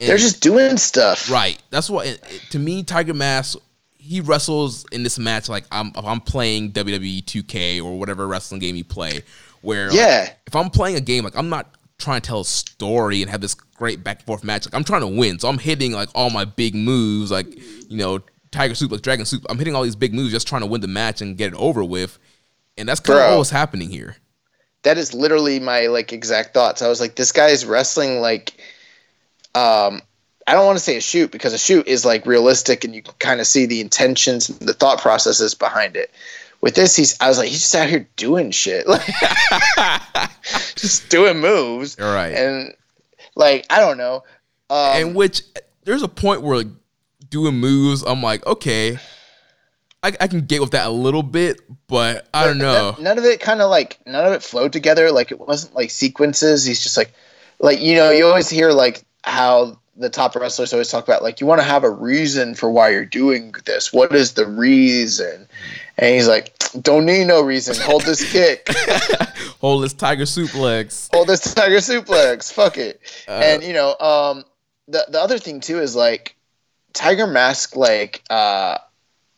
And- They're just doing stuff. right. That's what it- it- to me, Tiger Mask, he wrestles in this match like I'm I'm playing WWE 2K or whatever wrestling game you play. Where like, Yeah. if I'm playing a game, like I'm not trying to tell a story and have this great back and forth match. Like I'm trying to win, so I'm hitting like all my big moves, like you know Tiger Soup, like Dragon Soup. I'm hitting all these big moves, just trying to win the match and get it over with. And that's kind of Bro. what was happening here. that is literally my like exact thoughts. I was like, this guy is wrestling like, um, I don't want to say a shoot because a shoot is like realistic and you can kind of see the intentions, and the thought processes behind it. With this, he's I was like, he's just out here doing shit, like just doing moves, All right. and like I don't know. Um, and which there's a point where like, doing moves, I'm like, okay, I, I can get with that a little bit, but I don't know. None, none of it kind of like none of it flowed together. Like it wasn't like sequences. He's just like, like you know, you always hear like how the top wrestlers always talk about like you want to have a reason for why you're doing this. What is the reason? And he's like, don't need no reason. Hold this kick. Hold this tiger suplex. Hold this tiger suplex. Fuck it. Uh, and you know, um, the the other thing too is like Tiger Mask, like uh,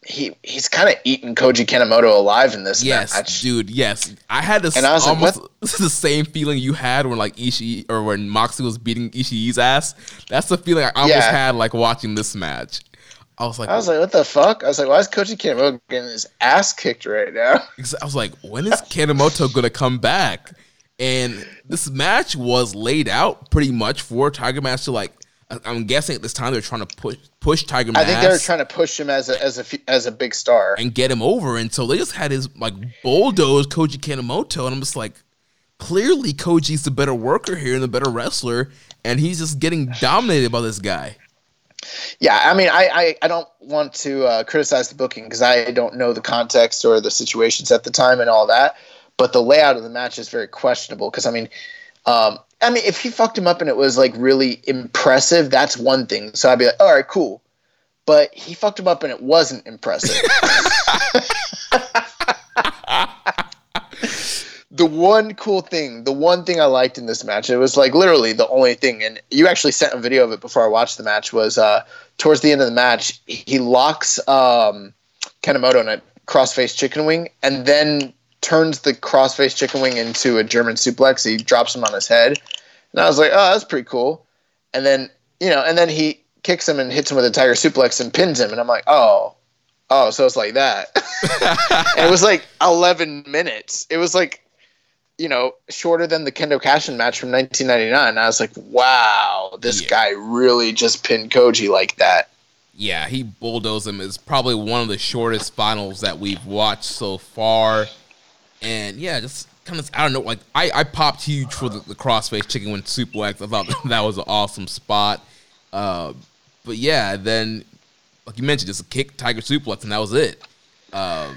he he's kind of eating Koji Kanemoto alive in this Yes, match. dude. Yes, I had this And I was like, almost the same feeling you had when like Ishii or when Moxley was beating Ishii's ass. That's the feeling I almost Yeah. had like watching this match. I was like, I was like, what the fuck? I was like, why is Koji Kanemoto getting his ass kicked right now? I was like, when is Kanemoto gonna come back? And this match was laid out pretty much for Tiger Mask to like. I'm guessing at this time they're trying to push push Tiger I think they're trying to push him as a as a as a big star. and get him over. And so they just had his like bulldoze Koji Kanemoto, and I'm just like, clearly Koji's the better worker here and the better wrestler, and he's just getting dominated by this guy. Yeah, I mean, I I, I don't want to uh, criticize the booking because I don't know the context or the situations at the time and all that. But the layout of the match is very questionable because I mean, um, I mean, if he fucked him up and it was like really impressive, that's one thing. So I'd be like, all right, cool. But he fucked him up and it wasn't impressive. the one cool thing, the one thing I liked in this match, it was like literally the only thing, and you actually sent a video of it before I watched the match, was uh, towards the end of the match, he locks um, Kanemoto in a crossface chicken wing and then turns the crossface chicken wing into a German suplex. He drops him on his head. And I was like, oh, that's pretty cool. And then, you know, and then he kicks him and hits him with a tiger suplex and pins him. And I'm like, oh, oh, so it's like that. it was like 11 minutes. It was like, you know, shorter than the Kendo Kashin match from 1999. I was like, wow, this Yeah. guy really just pinned Koji like that. Yeah, he bulldozed him. It's probably one of the shortest finals that we've watched so far. And yeah, just kind of, I don't know, like, I, I popped huge for the, the crossface chicken wing suplex. I thought that was an awesome spot. Uh, but yeah, then, like you mentioned, just a kick, tiger suplex, and that was it. Um,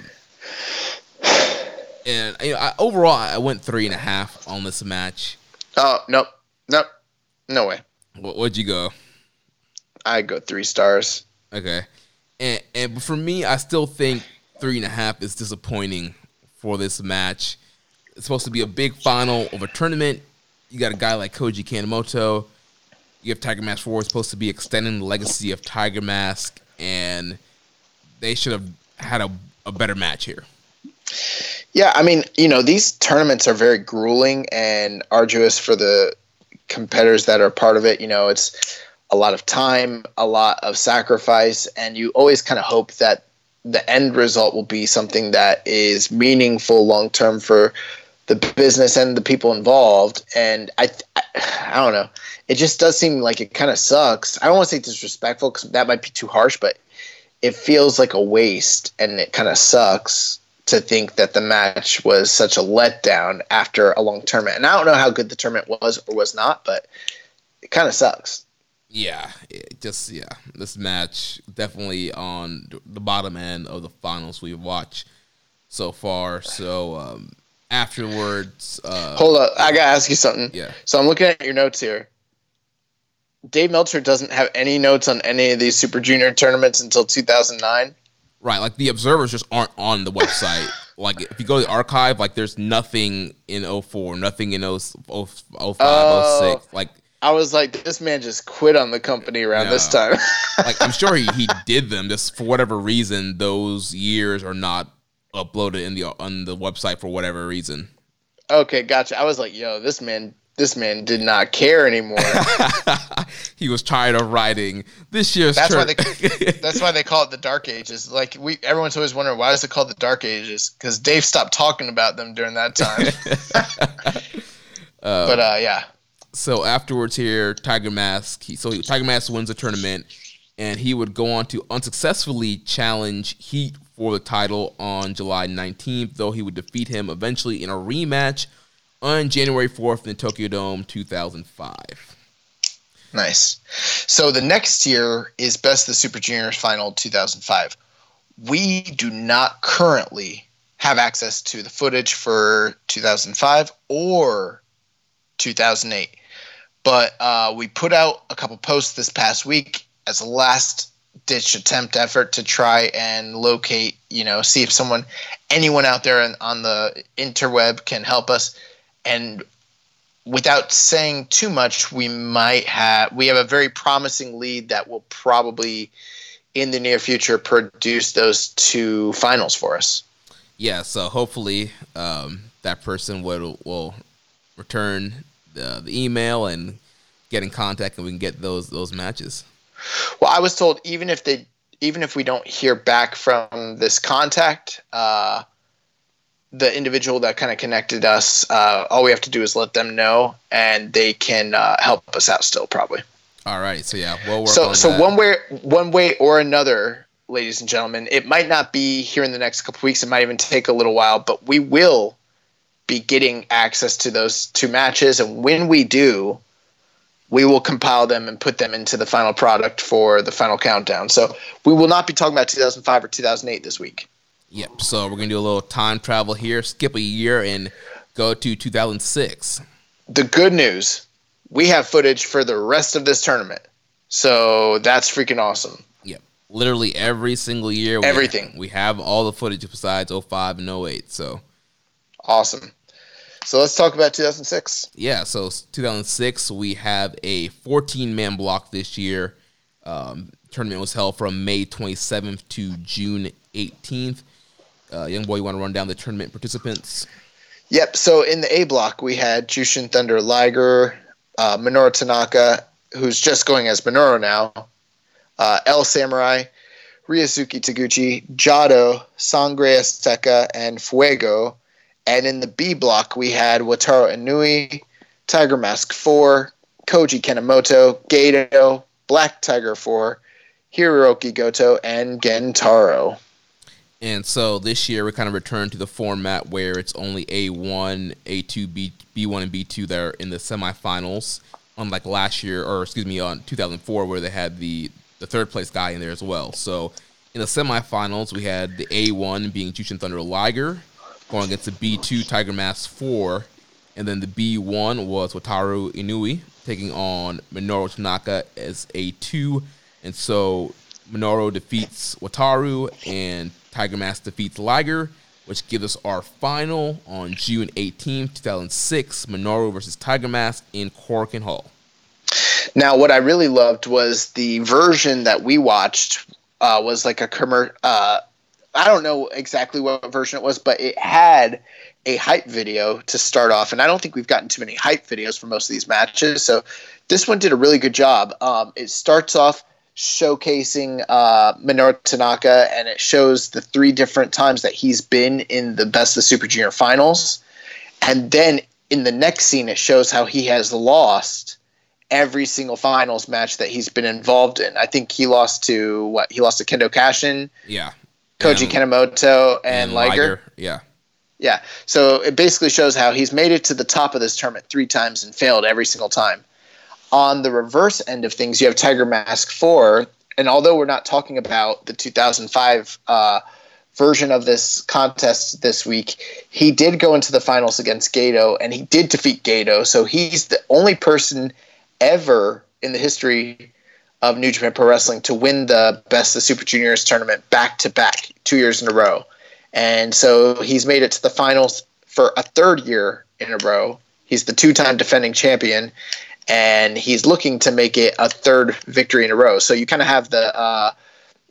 and you know, I, overall, I went three and a half on this match. Oh, nope, nope, no way. What, what'd you go? I go three stars. Okay. And and but for me, I still think three and a half is disappointing for this match. It's supposed to be a big final of a tournament. You got a guy like Koji Kanemoto. You have Tiger Mask 4 is supposed to be extending the legacy of Tiger Mask, and they should have had a, a better match here. Yeah, I mean, you know, these tournaments are very grueling and arduous for the competitors that are part of it. You know, it's a lot of time, a lot of sacrifice, and you always kind of hope that the end result will be something that is meaningful long term for the business and the people involved. And I, I, I don't know. It just does seem like it kind of sucks. I don't want to say disrespectful because that might be too harsh, but it feels like a waste and it kind of sucks to think that the match was such a letdown after a long tournament. And I don't know how good the tournament was or was not, but it kind of sucks. Yeah, it just yeah, this match definitely on the bottom end of the finals we've watched so far. So um, afterwards, uh, Hold up, I gotta ask you something. Yeah. So I'm looking at your notes here. Dave Meltzer doesn't have any notes on any of these Super Junior tournaments until 2009. right, like the observers just aren't on the website. like if you go to the archive, like there's nothing in 04, nothing in 0, 05, 06. Oh. Like I was like, this man just quit on the company around this time. like I'm sure he, he did them just for whatever reason. Those years are not uploaded in the on the website for whatever reason. okay, gotcha. I was like, yo, this man this man did not care anymore. he was tired of writing this year's. That's why they. That's why they call it the Dark Ages. Like we, everyone's always wondering why is it called the Dark Ages? Because Dave stopped talking about them during that time. but uh, yeah, so afterwards here, Tiger Mask. He, so he, Tiger Mask wins the tournament, and he would go on to unsuccessfully challenge Heat for the title on July 19th, though he would defeat him eventually in a rematch on January 4th in the Tokyo Dome 2005. nice. So the next year is Best of the Super Juniors Final 2005. We do not currently have access to the footage for 2005 or 2008. But uh, we put out a couple posts this past week as a last ditch attempt effort to try and locate, you know, see if someone, anyone out there on, on the interweb can help us. And without saying too much, we might have, we have a very promising lead that will probably in the near future produce those two finals for us. Yeah, so hopefully um, that person will will return the, the email and get in contact, and we can get those those matches. Well, I was told even if they even if we don't hear back from this contact, uh, the individual that kind of connected us, uh, all we have to do is let them know, and they can uh, help us out still probably. All right, so yeah, we'll work So on so that. one way one way or another, ladies and gentlemen, it might not be here in the next couple weeks. It might even take a little while, but we will be getting access to those two matches, and when we do, we will compile them and put them into the final product for the final countdown. So we will not be talking about 2005 or 2008 this week. Yep. So we're gonna do a little time travel here, skip a year, and go to 2006. The good news, we have footage for the rest of this tournament. So that's freaking awesome. Yep. Literally every single year. We Everything. We have all the footage besides 05 and 08. So Awesome. So let's talk about 2006. yeah. So 2006, we have a 14 man block this year. Um, tournament was held from May 27th to June 18th. Uh, young boy, you want to run down the tournament participants? Yep. So in the A block, we had Jushin Thunder Liger, uh, Minoru Tanaka, who's just going as Minoru now, uh, El Samurai, Ryusuke Taguchi, Jado, Sangre Azteca, and Fuego. And in the B block, we had Wataru Inui, Tiger Mask 4, Koji Kanemoto, Gato, Black Tiger 4, Hiroki Goto, and Gentaro. And so this year we kind of returned to the format where it's only A1, A2, B, B1, and B2 that are in the semifinals, unlike last year, or excuse me, on 2004 where they had the, the third place guy in there as well. So in the semifinals, we had the A1 being Jushin Thunder Liger going against the B2 Tiger Mask 4, and then the B1 was Wataru Inui taking on Minoru Tanaka as A2. And so Minoru defeats Wataru and Tiger Mask defeats Liger, which gives us our final on June 18th, 2006, Minoru versus Tiger Mask in Korakuen Hall. Now, what I really loved was the version that we watched uh, was like a commer. Uh, I don't know exactly what version it was, but it had a hype video to start off, and I don't think we've gotten too many hype videos for most of these matches. So this one did a really good job. Um, it starts off showcasing uh, Minoru Tanaka, and it shows the three different times that he's been in the Best of Super Junior finals, and then in the next scene, it shows how he has lost every single finals match that he's been involved in. I think he lost to what? He lost to Kendo Kashin, Yeah. Koji And- Kanemoto, and, Liger. Yeah. Yeah. So it basically shows how he's made it to the top of this tournament three times and failed every single time. On the reverse end of things, you have Tiger Mask 4. And although we're not talking about the 2005 uh, version of this contest this week, he did go into the finals against Gato and he did defeat Gato. So he's the only person ever in the history of New Japan Pro Wrestling to win the Best of Super Juniors tournament back to back, two years in a row. And so he's made it to the finals for a third year in a row. He's the two time defending champion, and he's looking to make it a third victory in a row. So you kind of have the uh,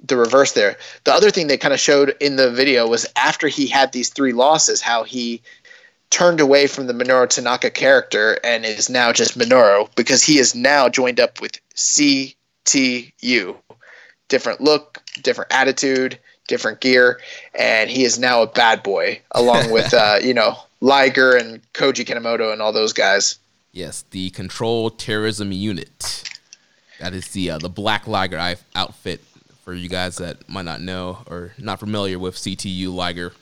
the reverse there. The other thing they kind of showed in the video was after he had these three losses, how he turned away from the Minoru Tanaka character and is now just Minoru because he is now joined up with CTU. Different look, different attitude, different gear, and he is now a bad boy along with uh, you know Liger and Koji Kanemoto and all those guys. Yes, the Control Terrorism Unit. That is the uh, the Black Liger outfit for you guys that might not know or not familiar with CTU Liger.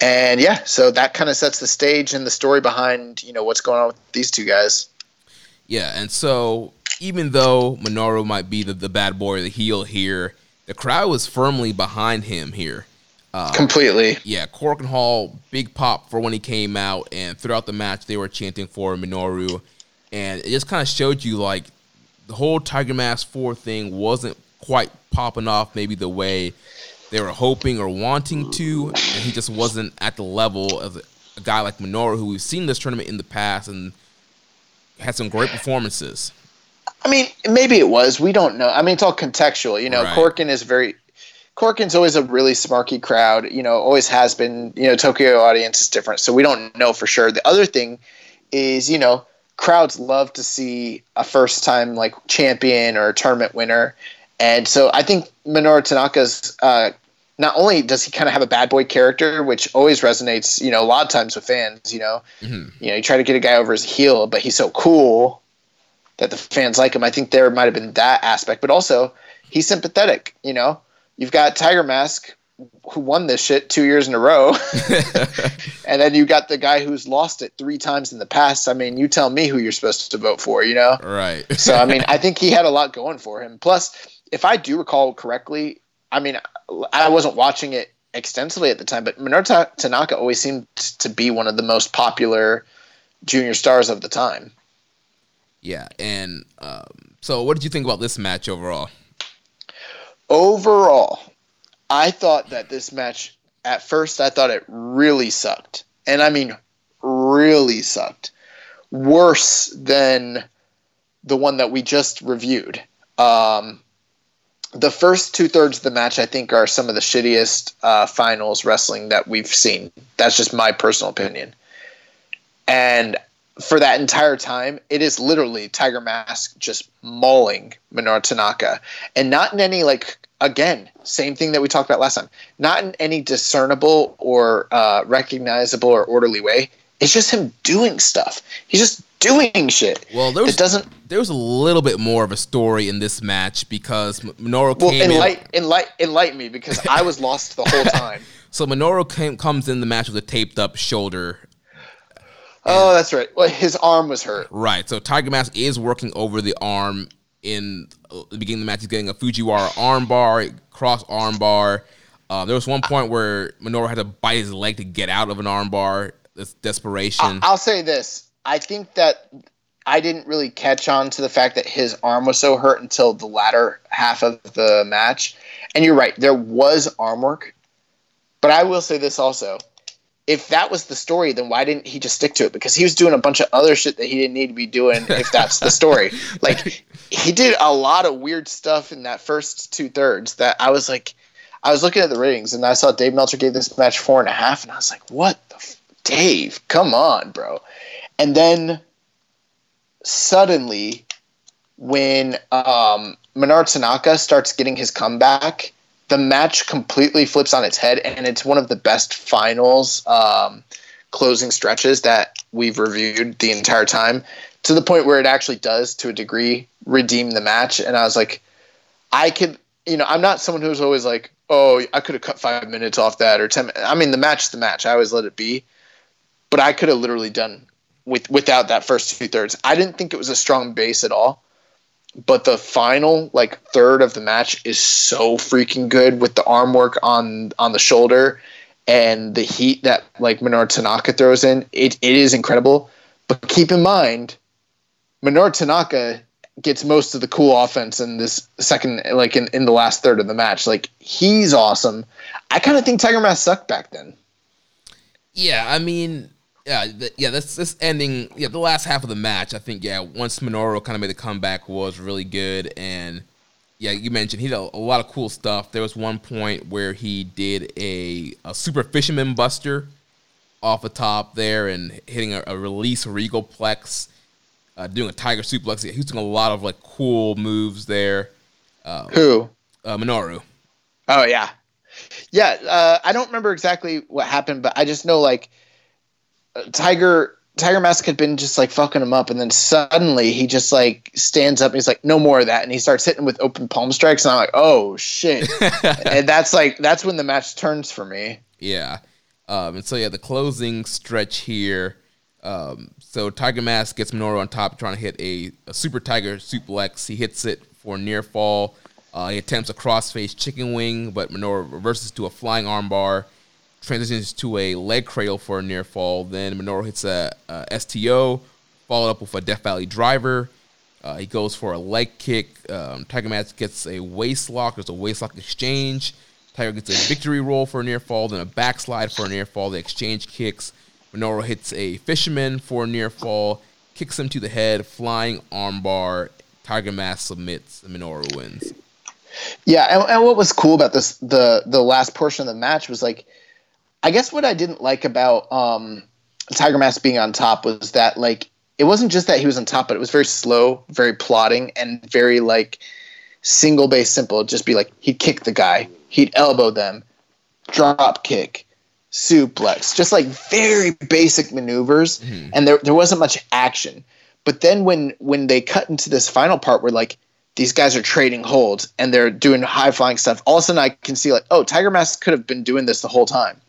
And yeah, so that kind of sets the stage and the story behind you know what's going on with these two guys. Yeah, and so even though Minoru might be the, the bad boy the heel here, the crowd was firmly behind him here. Uh, Completely. Yeah, Korakuen Hall, big pop for when he came out, and throughout the match they were chanting for Minoru, and it just kind of showed you like the whole Tiger Mask Four thing wasn't quite popping off maybe the way they were hoping or wanting to, and he just wasn't at the level of a guy like Minoru who we've seen this tournament in the past and had some great performances. I mean, maybe it was. We don't know. I mean, it's all contextual. You know, Right. Korakuen is very. Korakuen's always a really smarky crowd. You know, always has been. You know, Tokyo audience is different, so we don't know for sure. The other thing is, you know, crowds love to see a first time like champion or a tournament winner, and so I think Minoru Tanaka's. Uh, not only does he kind of have a bad boy character, which always resonates, you know, a lot of times with fans. You know, you know, you try to get a guy over his heel, but he's so cool that the fans like him. I think there might have been that aspect, but also he's sympathetic. You know, you've got Tiger Mask who won this shit two years in a row, and then you got the guy who's lost it three times in the past. I mean, you tell me who you're supposed to vote for. You know, Right. so I mean, I think he had a lot going for him. Plus, if I do recall correctly, I mean, I wasn't watching it extensively at the time, but Minoru Tanaka always seemed to be one of the most popular junior stars of the time. Yeah, and um, so what did you think about this match overall? overall, I thought that this match at first I thought it really sucked. And I mean really sucked. Worse than the one that we just reviewed. Um, the first two thirds of the match, I think, are some of the shittiest uh, finals wrestling that we've seen. That's just my personal opinion. And for that entire time, it is literally Tiger Mask just mauling Minoru Tanaka, and not in any like again same thing that we talked about last time. Not in any discernible or uh, recognizable or orderly way. It's just him doing stuff. He's just doing shit. Well, there was it doesn't. there was a little bit more of a story in this match because Minoru Well, came in. enlighten, enlighten, enlighten me because I was lost the whole time. So Minoru came, comes in the match with a taped up shoulder. Oh, that's right. Well, his arm was hurt. Right. So Tiger Mask is working over the arm in uh, the beginning of the match. He's getting a Fujiwara arm bar, cross arm bar. Uh, there was one point where Minoru had to bite his leg to get out of an arm bar. That's desperation. I'll say this. I think that I didn't really catch on to the fact that his arm was so hurt until the latter half of the match. And you're right, there was arm work. But I will say this also. If that was the story, then why didn't he just stick to it? Because he was doing a bunch of other shit that he didn't need to be doing if that's the story. Like he did a lot of weird stuff in that first two thirds that I was like I was looking at the ratings and I saw Dave Meltzer gave this match four and a half, and I was like, "What the f- Dave? Come on, bro!" And then suddenly, when um, Minoru Tanaka starts getting his comeback, the match completely flips on its head, and it's one of the best finals um, closing stretches that we've reviewed the entire time. To the point where it actually does, to a degree, redeem the match. And I was like, I could, you know, I'm not someone who's always like, oh, I could have cut five minutes off that or ten. I mean, the match is the match. I always let it be, but I could have literally done with without that first two thirds. I didn't think it was a strong base at all, but the final like third of the match is so freaking good with the arm work on on the shoulder and the heat that like Minoru Tanaka throws in. It it is incredible. But keep in mind, Minoru Tanaka gets most of the cool offense in this second like in, in the last third of the match. Like he's awesome. I kind of think Tiger Mask sucked back then. Yeah, I mean, yeah, th- yeah. This this ending, yeah, the last half of the match. I think, yeah, once Minoru kind of made the comeback was really good, and yeah, you mentioned he did a, a lot of cool stuff. There was one point where he did a, a super fisherman buster, off the top there and hitting a, a release regal plex, uh, doing a tiger suplex. He's doing a lot of like cool moves there. Uh, Who? Uh, Minoru. Oh yeah, yeah. Uh, I don't remember exactly what happened, but I just know like Tiger Tiger Mask had been just like fucking him up, and then suddenly he just like stands up and he's like, "No more of that," and he starts hitting with open palm strikes, and I'm like, "Oh shit!" and that's like that's when the match turns for me. Yeah. Um, and so yeah, the closing stretch here. Um, so Tiger Mask gets Minoru on top, trying to hit a, a Super Tiger suplex. He hits it for near fall. Uh, he attempts a crossface chicken wing, but Minoru reverses to a flying armbar. Transitions to a leg cradle for a near fall. Then Minoru hits a, a STO, followed up with a Death Valley driver. Uh, he goes for a leg kick. Um, Tiger Mask gets a waist lock. There's a waist lock exchange. Tiger gets a victory roll for a near fall, then a backslide for a near fall. They exchange kicks. Minoru hits a fisherman for a near fall, kicks him to the head, flying armbar. Tiger Mask submits. Minoru wins. Yeah, and, and what was cool about this the the last portion of the match was like, I guess what I didn't like about um, Tiger Mask being on top was that like it wasn't just that he was on top, but it was very slow, very plotting, and very like single base simple. It'd just be like he'd kick the guy, he'd elbow them, drop kick, suplex, just like very basic maneuvers, and there there wasn't much action. But then when when they cut into this final part where like these guys are trading holds and they're doing high flying stuff, all of a sudden I can see like, oh, Tiger Mask could have been doing this the whole time.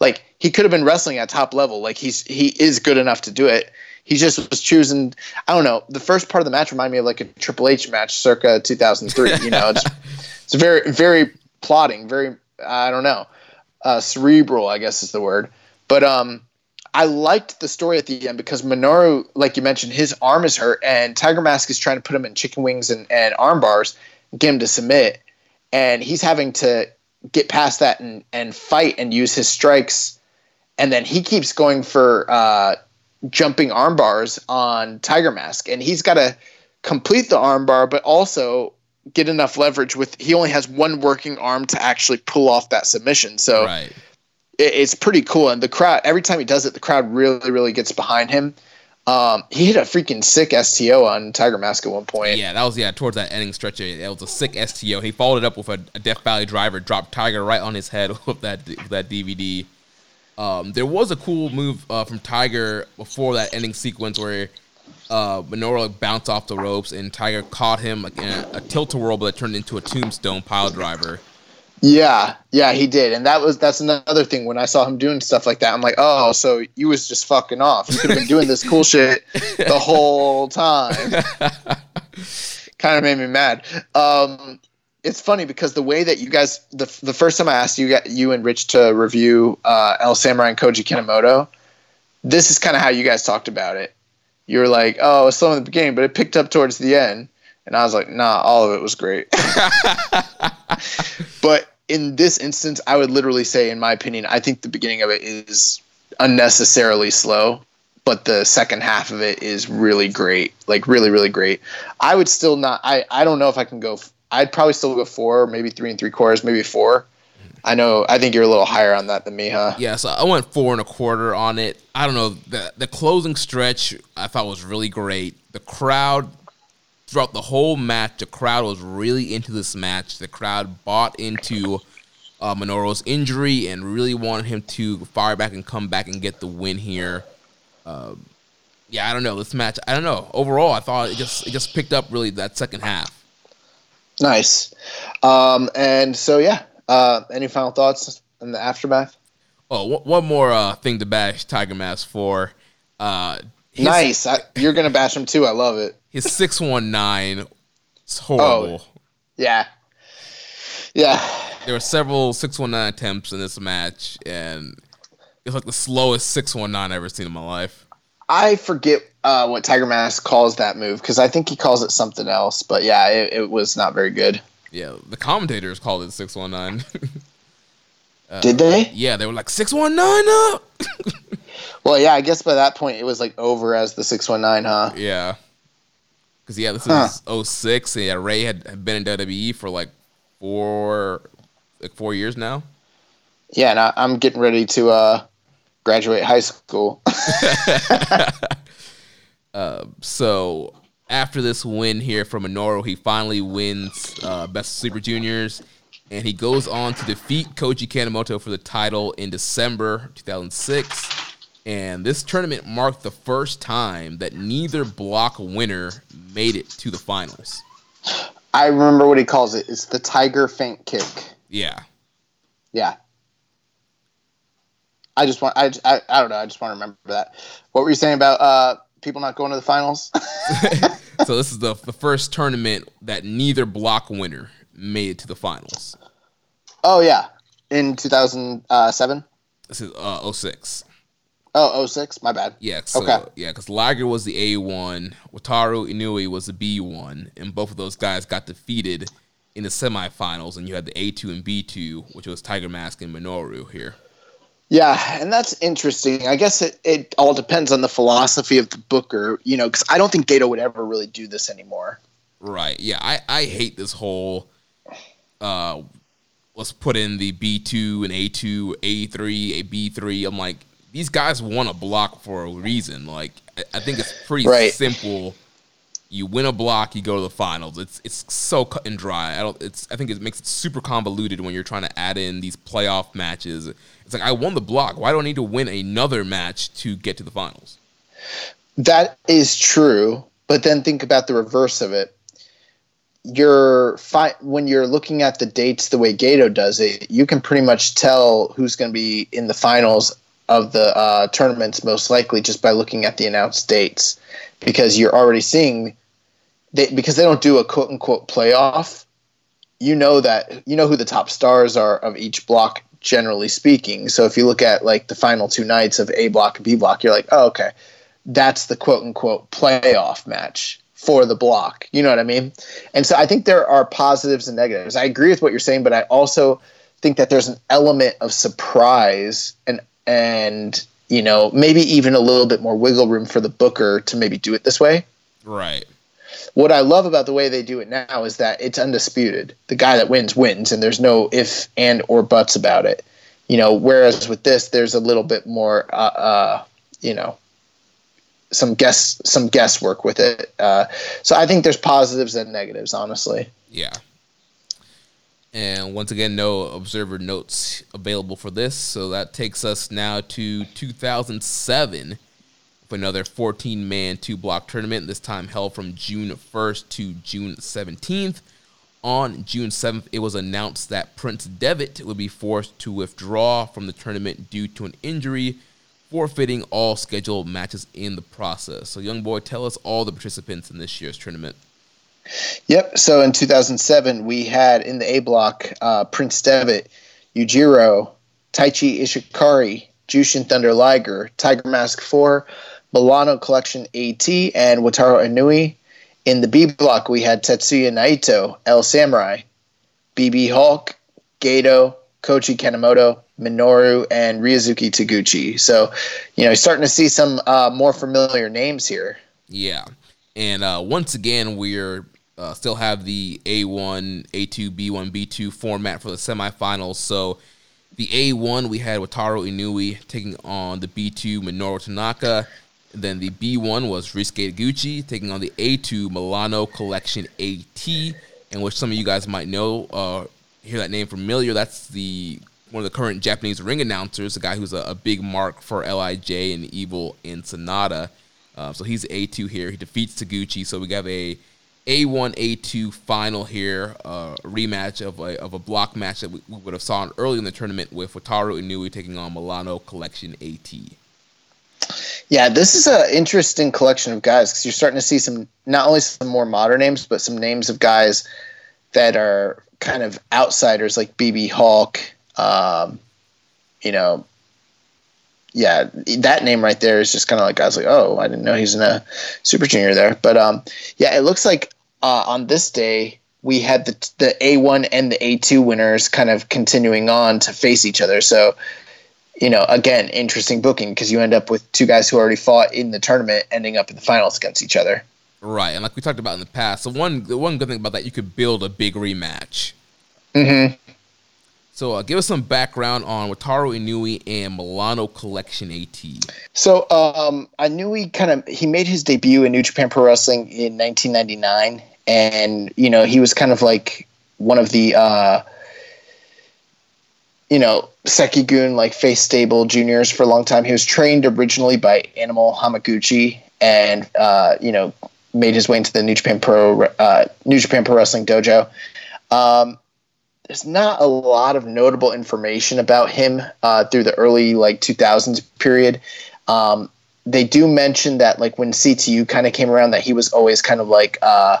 Like he could have been wrestling at top level. Like he's he is good enough to do it. He just was choosing. I don't know. The first part of the match reminded me of like a Triple H match, circa 2003. You know, it's it's very very plotting, very I don't know, uh, cerebral. I guess is the word. But um, I liked the story at the end because Minoru, like you mentioned, his arm is hurt, and Tiger Mask is trying to put him in chicken wings and, and arm bars, get him to submit, and he's having to get past that and, and fight and use his strikes, and then he keeps going for uh, jumping arm bars on Tiger Mask, and he's got to complete the arm bar, but also get enough leverage with he only has one working arm to actually pull off that submission. So Right. it, it's pretty cool. And the crowd, every time he does it, the crowd really, really gets behind him. Um, he hit a freaking sick STO on Tiger Mask at one point. Yeah, that was yeah towards that ending stretch. It was a sick STO. He followed it up with a, a Death Valley driver, dropped Tiger right on his head with that with that DVD. Um, there was a cool move uh, from Tiger before that ending sequence where uh, Minoru like, bounced off the ropes and Tiger caught him like in a, a tilt a whirl, but it turned into a tombstone pile driver. Yeah, yeah, he did, and that was that's another thing. When I saw him doing stuff like that, I'm like, oh, so you was just fucking off. You could have been doing this cool shit the whole time. kind of made me mad. Um, it's funny because the way that you guys the the first time I asked you got you and Rich to review uh, El Samurai and Koji Kanemoto, this is kind of how you guys talked about it. You were like, oh, it's slow in the beginning, but it picked up towards the end, and I was like, nah, all of it was great. but in this instance, I would literally say, in my opinion, I think the beginning of it is unnecessarily slow, but the second half of it is really great. Like really, really great. I would still not. I I don't know if I can go. I'd probably still go four, maybe three and three quarters, maybe four. I know. I think you're a little higher on that than me, huh? Yeah, so I went four and a quarter on it. I don't know the the closing stretch I thought was really great. The crowd throughout the whole match, the crowd was really into this match. The crowd bought into uh, Minoru's injury and really wanted him to fire back and come back and get the win here. Um, yeah, I don't know this match. I don't know. Overall, I thought it just it just picked up really that second half. Nice. Um, and so yeah. Uh, any final thoughts in the aftermath? Oh, one- one more uh, thing to bash Tiger Mask for. Uh, his- nice. I, you're gonna bash him too. I love it. His six one nine. It's horrible. Yeah. Yeah. There were several six one nine attempts in this match, and it's like the slowest six one nine I've ever seen in my life. I forget uh, what Tiger Mask calls that move because I think he calls it something else. But yeah, it, it was not very good. Yeah, the commentators called it six one nine. Did they? Yeah, they were like six one nine up. Well, yeah. I guess by that point it was like over as the six one nine, huh? Yeah, because yeah, this Huh. is 06, and yeah, Rey had, had been in WWE for like four, like four years now. Yeah. And I, I'm getting ready to uh, graduate high school. So after this win here from Minoru, he finally wins uh, Best of Super Juniors, and he goes on to defeat Koji Kanemoto for the title in December 2006. And this tournament marked the first time that neither block winner made it to the finals. I remember what he calls it. It's the tiger faint kick. Yeah. Yeah. I just want. I, I. I don't know. I just want to remember that. What were you saying about uh, people not going to the finals? so this is the, the first tournament that neither block winner made it to the finals. oh yeah, in two thousand seven. This is uh, 06. Oh, 06, My bad. Yeah, so, Okay. yeah, because Liger was the A1, Wataru Inui was the B1, and both of those guys got defeated in the semifinals, and you had the A2 and B2, which was Tiger Mask and Minoru here. Yeah, and that's interesting. I guess it, it all depends on the philosophy of the booker, you know, because I don't think Gedo would ever really do this anymore. Right. Yeah, I, I hate this whole uh let's put in the B2 and A2, A3, a B3. I'm like, these guys want to block for a reason. Like I, I think it's pretty Right. simple. You win a block, you go to the finals. It's it's so cut and dry. I don't it's I think it makes it super convoluted when you're trying to add in these playoff matches. It's like I won the block. Why do I need to win another match to get to the finals? That is true, but then think about the reverse of it. You're fi- when you're looking at the dates the way Gedo does it, you can pretty much tell who's going to be in the finals of the uh, tournaments most likely just by looking at the announced dates, because you're already seeing they because they don't do a quote unquote playoff. You know that you know who the top stars are of each block, generally speaking. So if you look at like the final two nights of A block and B block, you're like, oh okay, that's the quote unquote playoff match for the block. You know what I mean? And so I think there are positives and negatives. I agree with what you're saying, but I also think that there's an element of surprise and and you know maybe even a little bit more wiggle room for the booker to maybe do it this way. Right. What I love about the way they do it now is that it's undisputed. The guy that wins wins, and there's no if and or buts about it. You know, whereas with this, there's a little bit more, uh, uh, you know, some guess some guesswork with it. Uh, so I think there's positives and negatives, honestly. Yeah. And once again, no observer notes available for this. So that takes us now to 2007 with another 14 man two block tournament, this time held from June 1st to June 17th. On June 7th, it was announced that Prince Devitt would be forced to withdraw from the tournament due to an injury, forfeiting all scheduled matches in the process. So, young boy, tell us all the participants in this year's tournament. Yep. So in 2007, we had in the A block uh, Prince Devitt, Yujiro, Taichi Ishikari, Jushin Thunder Liger, Tiger Mask 4, Milano Collection AT, and Wataru Inui. In the B block, we had Tetsuya Naito, El Samurai, BB Hulk, Gato, Koji Kanemoto, Minoru, and Ryusuke Taguchi. So, you know, starting to see some uh, more familiar names here. Yeah, and uh, once again, we're uh, still have the A1, A2, B1, B2 format for the semifinals. So the A1 we had Wataru Inui taking on the B2 Minoru Tanaka. Then the B1 was Ryusuke Taguchi taking on the A2 Milano Collection AT, and which some of you guys might know, uh, hear that name familiar. That's the one of the current Japanese ring announcers, a guy who's a, a big mark for LIJ and Evil in SANADA. Uh, so he's A2 here. He defeats Taguchi. So we have a A1 A2 final here, uh, rematch of a, of a block match that we, we would have saw early in the tournament with Wataru Inui taking on Milano Collection AT. Yeah, this is an interesting collection of guys because you're starting to see some not only some more modern names, but some names of guys that are kind of outsiders like BB Hulk. Um, you know, yeah, that name right there is just kind of like I was like, oh, I didn't know he's in a Super Junior there. But um, yeah, it looks like uh, on this day we had the the A1 and the A2 winners kind of continuing on to face each other. So you know, again, interesting booking because you end up with two guys who already fought in the tournament ending up in the finals against each other. Right, and like we talked about in the past, the one the one good thing about that you could build a big rematch. Mm-hmm. So, uh, give us some background on Wataru Inui and Milano Collection AT. So, um, Inui kind of he made his debut in New Japan Pro Wrestling in 1999, and you know he was kind of like one of the uh, you know Seikigun like face stable juniors for a long time. He was trained originally by Animal Hamaguchi, and uh, you know made his way into the New Japan Pro uh, New Japan Pro Wrestling dojo. Um, there's not a lot of notable information about him uh, through the early like 2000s period. Um, they do mention that like when CTU kind of came around, that he was always kind of like uh,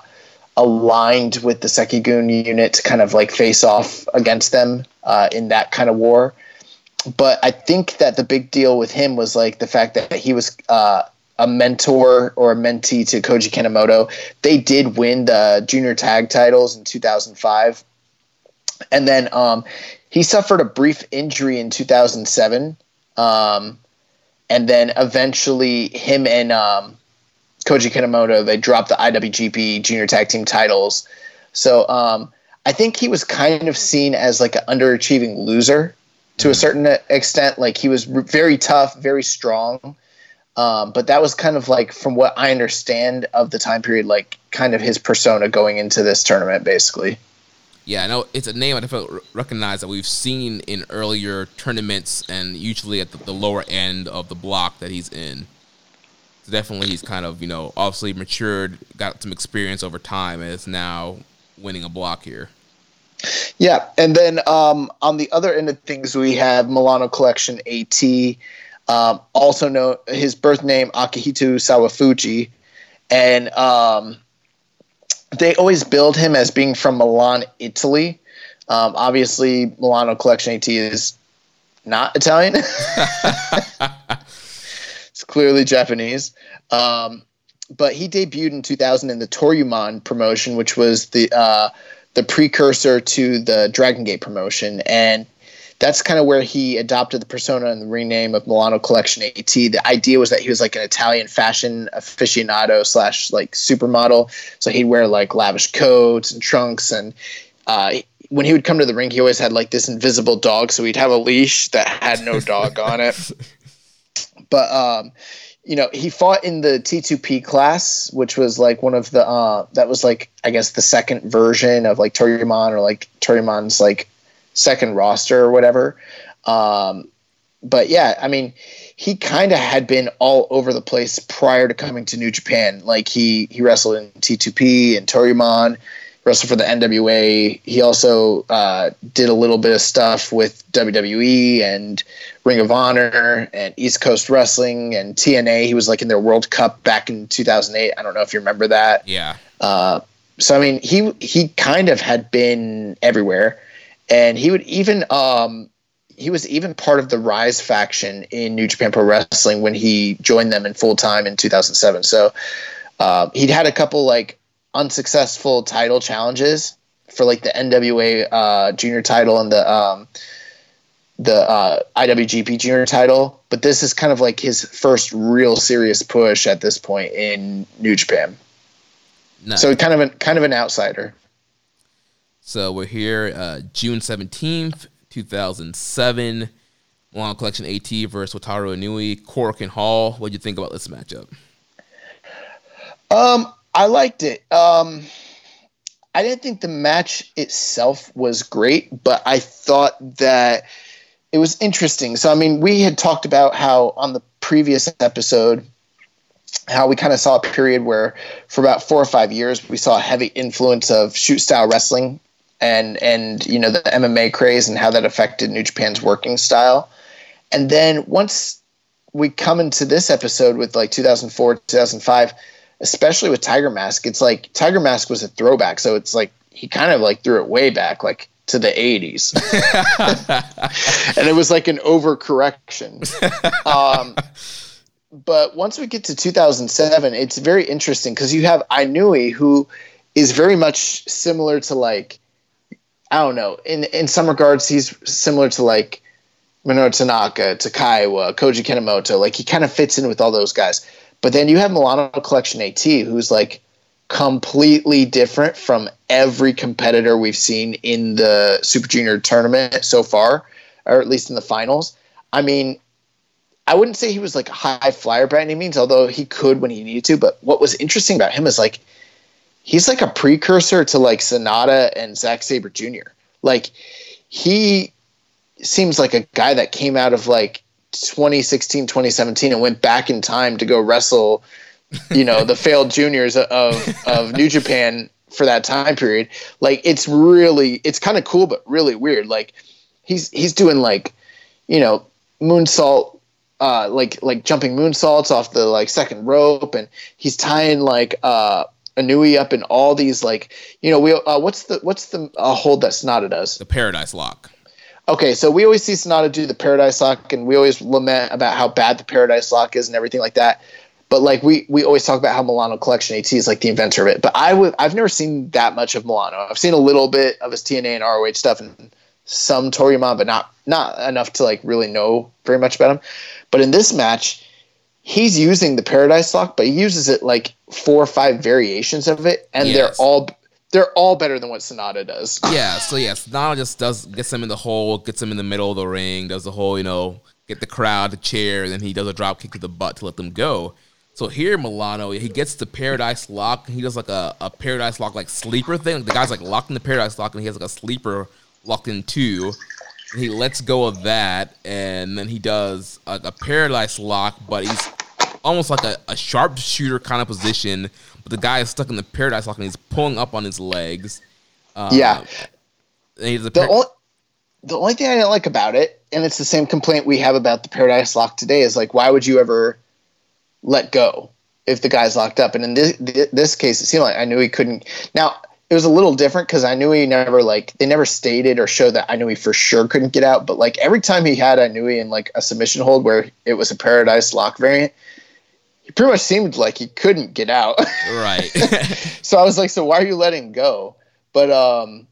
aligned with the Seikigun unit to kind of like face off against them uh, in that kind of war. But I think that the big deal with him was like the fact that he was uh, a mentor or a mentee to Koji Kanemoto. They did win the junior tag titles in 2005. And then um, he suffered a brief injury in 2007. Um, and then eventually, him and um, Koji Kanemoto, they dropped the IWGP junior tag team titles. So um, I think he was kind of seen as like an underachieving loser to a certain extent. Like he was very tough, very strong. Um, but that was kind of like, from what I understand of the time period, like kind of his persona going into this tournament, basically. Yeah, I know it's a name I definitely recognize that we've seen in earlier tournaments and usually at the, the lower end of the block that he's in. So definitely, he's kind of you know obviously matured, got some experience over time, and is now winning a block here. Yeah, and then um, on the other end of things, we have Milano Collection AT, um, also know his birth name Akihito Sawafuji, and um, they always build him as being from Milan, Italy. Um, obviously, Milano Collection AT is not Italian. it's clearly Japanese. Um, but he debuted in 2000 in the Toryumon promotion, which was the uh, the precursor to the Dragon Gate promotion, and that's kind of where he adopted the persona and the rename of Milano Collection AT. The idea was that he was like an Italian fashion aficionado slash like supermodel, so he'd wear like lavish coats and trunks, and uh, when he would come to the ring, he always had like this invisible dog, so he'd have a leash that had no dog on it. But um, you know, he fought in the T2P class, which was like one of the uh, that was like I guess the second version of like Toryumon or like Toryumon's like second roster or whatever. Um, but yeah, I mean, he kind of had been all over the place prior to coming to New Japan. Like he he wrestled in T2P and Toryumon, wrestled for the NWA. He also uh, did a little bit of stuff with WWE and Ring of Honor and East Coast Wrestling and TNA. He was like in their World Cup back in 2008. I don't know if you remember that. Yeah. Uh, so I mean, he he kind of had been everywhere and he would even um, he was even part of the Rise faction in New Japan Pro Wrestling when he joined them in full time in 2007. So uh, he'd had a couple like unsuccessful title challenges for like the NWA uh, junior title and the um, the uh, IWGP junior title, but this is kind of like his first real serious push at this point in New Japan. So kind of an kind of an outsider. So we're here uh, June 17th, 2007. Long Collection AT versus Wataru Inui, Korakuen Hall. What do you think about this matchup? Um, I liked it. Um, I didn't think the match itself was great, but I thought that it was interesting. So, I mean, we had talked about how on the previous episode, how we kind of saw a period where for about four or five years we saw a heavy influence of shoot style wrestling and and you know the MMA craze and how that affected New Japan's working style. And then once we come into this episode with like 2004, 2005, especially with Tiger Mask, it's like Tiger Mask was a throwback, so it's like he kind of like threw it way back, like to the 80s. and it was like an overcorrection. Um, but once we get to 2007, it's very interesting because you have Inui, who is very much similar to like I don't know. In in some regards, he's similar to like Minoru Tanaka, Takaiwa, Koji Kanemoto. Like he kind of fits in with all those guys. But then you have Milano Collection AT, who's like completely different from every competitor we've seen in the Super Junior tournament so far, or at least in the finals. I mean, I wouldn't say he was like a high flyer by any means, although he could when he needed to. But what was interesting about him is like he's like a precursor to like SANADA and Zack Sabre Jr. Like he seems like a guy that came out of like 2016, 2017 and went back in time to go wrestle, you know, the failed juniors of of New Japan for that time period. Like it's really it's kind of cool but really weird. Like he's he's doing like, you know, moonsault uh like like jumping moonsaults off the like second rope and he's tying like uh Inui up in all these like you know we uh, what's the what's the uh, hold that SANADA does? The Paradise Lock. okay so we always see SANADA do the Paradise Lock and we always lament about how bad the Paradise Lock is and everything like that. But like we we always talk about how Milano Collection AT is like the inventor of it. But I would I've never seen that much of Milano. I've seen a little bit of his TNA and ROH stuff and some Toryumon but not not enough to like really know very much about him. But in this match he's using the paradise lock but he uses it like four or five variations of it and they're all they're all better than what SANADA does Yeah, so yes, SANADA just does gets him in the hole, gets him in the middle of the ring, does the whole, you know, get the crowd to cheer, and then he does a drop kick to the butt to let them go. So here Milano, he gets the Paradise Lock, and he does like a, a Paradise Lock like sleeper thing. Like the guy's like locked in the Paradise Lock, and he has like a sleeper locked in too. And he lets go of that, and then he does a, a Paradise Lock, but he's almost like a, a sharpshooter kind of position. But the guy is stuck in the Paradise Lock, and he's pulling up on his legs. Uh, yeah and he's a the par- only the only thing i don't like about it and it's the same complaint we have about the paradise lock today is like why would you ever let go if the guy's locked up and in this this case it seemed like Inui couldn't now it was a little different because Inui never like they never stated or showed that Inui for sure couldn't get out but like every time he had Inui in like a submission hold where it was a paradise lock variant he pretty much seemed like he couldn't get out right. so I was like, so why are you letting go? But um,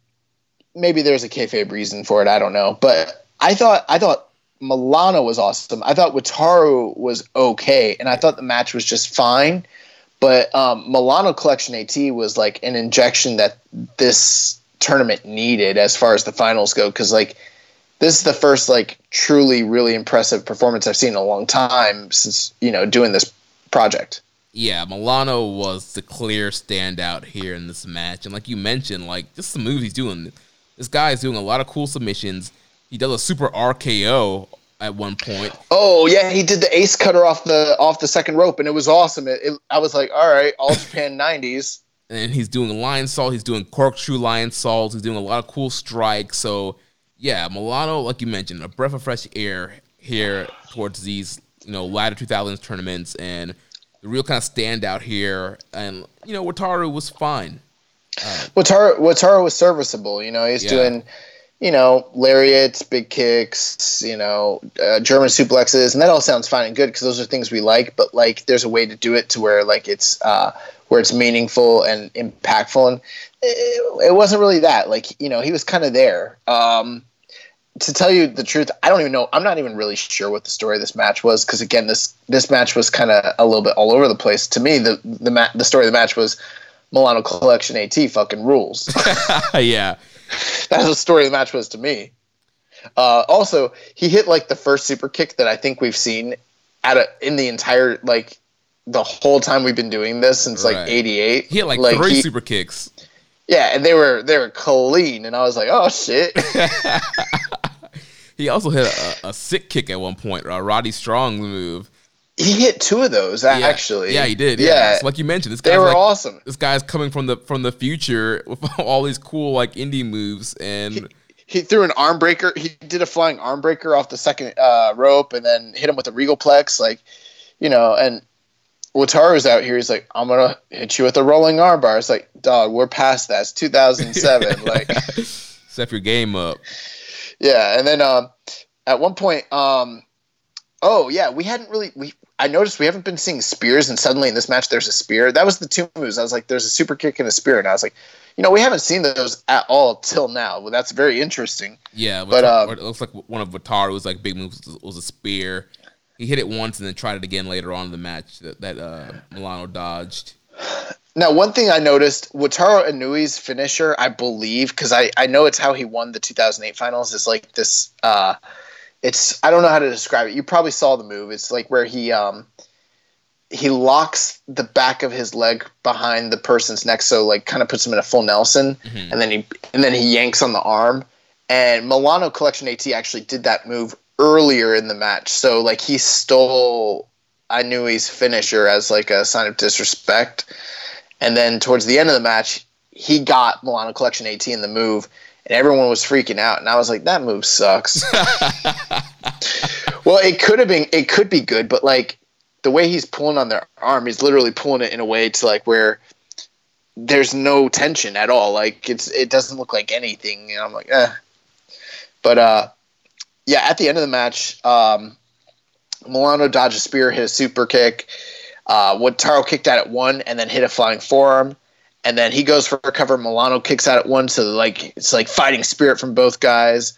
maybe there's a kayfabe reason for it. I don't know. But I thought I thought Milano was awesome. I thought Wataru was okay, and I thought the match was just fine. But um, Milano Collection AT was like an injection that this tournament needed as far as the finals go, because like this is the first like truly really impressive performance I've seen in a long time since you know doing this project. yeah, Milano was the clear standout here in this match. And like you mentioned, like just the moves he's doing. This guy is doing a lot of cool submissions. He does a super RKO at one point. Oh yeah, he did the ace cutter off the off the second rope, and it was awesome. It, it, I was like, all right, all Japan '90s. and he's doing a Lionsault. He's doing corkscrew Lionsault. He's doing a lot of cool strikes. So yeah, Milano, like you mentioned, a breath of fresh air here towards these you know latter 2000s tournaments, and the real kind of standout here. And you know, Wataru was fine. Wataru Wataru was serviceable. You know, he's Yeah. doing, you know, lariats, big kicks, you know, uh, German suplexes, and that all sounds fine and good because those are things we like. But like, there's a way to do it to where like it's uh, where it's meaningful and impactful, and it, it wasn't really that. Like, you know, he was kind of there. Um, to tell you the truth, I don't even know. I'm not even really sure what the story of this match was because again, this this match was kind of a little bit all over the place. To me, the the ma- the story of the match was Milano Collection AT fucking rules. yeah, That's what the story of the match was to me. Uh, also, he hit like the first super kick that I think we've seen at a in the entire like the whole time we've been doing this since Right. like '88. he had like, Like, three he- super kicks. Yeah, and they were they were clean, and I was like, oh shit. He also hit a, a sick kick at one point, a Roddy Strong move. he hit two of those Yeah. actually. yeah, he did. Yeah, Yeah, So like you mentioned, this they guy's were like, awesome. this guy's coming from the from the future with all these cool like indie moves and He threw an arm breaker. He did a flying arm breaker off the second uh, rope, and then hit him with a regal plex. Like, you know, and Wataru's out here. He's like, I'm gonna hit you with a rolling arm bar. It's like, dog, we're past that. It's 2007. like, step your game up. yeah. And then um, at one point, um, oh yeah, we hadn't really we. I noticed we haven't been seeing spears, and suddenly in this match, there's a spear. That was the two moves. I was like, there's a super kick and a spear, and I was like, you know, we haven't seen those at all till now. Well, that's very interesting. Yeah, But, um, it looks like one of Wataru's like big moves was a spear. He hit it once and then tried it again later on in the match that, that uh, Milano dodged. Now, one thing I noticed, Wataru Inui's finisher, I believe, because I, I know it's how he won the 2008 finals, is like this. Uh, it's I don't know how to describe it. You probably saw the move. It's like where he um, he locks the back of his leg behind the person's neck, so like kind of puts him in a full Nelson, Mhm. and then he and then he yanks on the arm. And Milano Collection AT actually did that move earlier in the match, so like he stole Inui's finisher as like a sign of disrespect. And then towards the end of the match, he got Milano Collection AT in the move, and everyone was freaking out. And I was like, that move sucks. well, it could have been, it could be good, but like the way he's pulling on their arm, he's literally pulling it in a way to like where there's no tension at all. Like it's, it doesn't look like anything. And I'm like, eh. But uh, yeah, at the end of the match, um, Milano dodged a spear, hit a super kick. Uh, Wataru kicked out at one and then hit a flying forearm. And then he goes for a cover. Milano kicks out at one, so like it's like fighting spirit from both guys.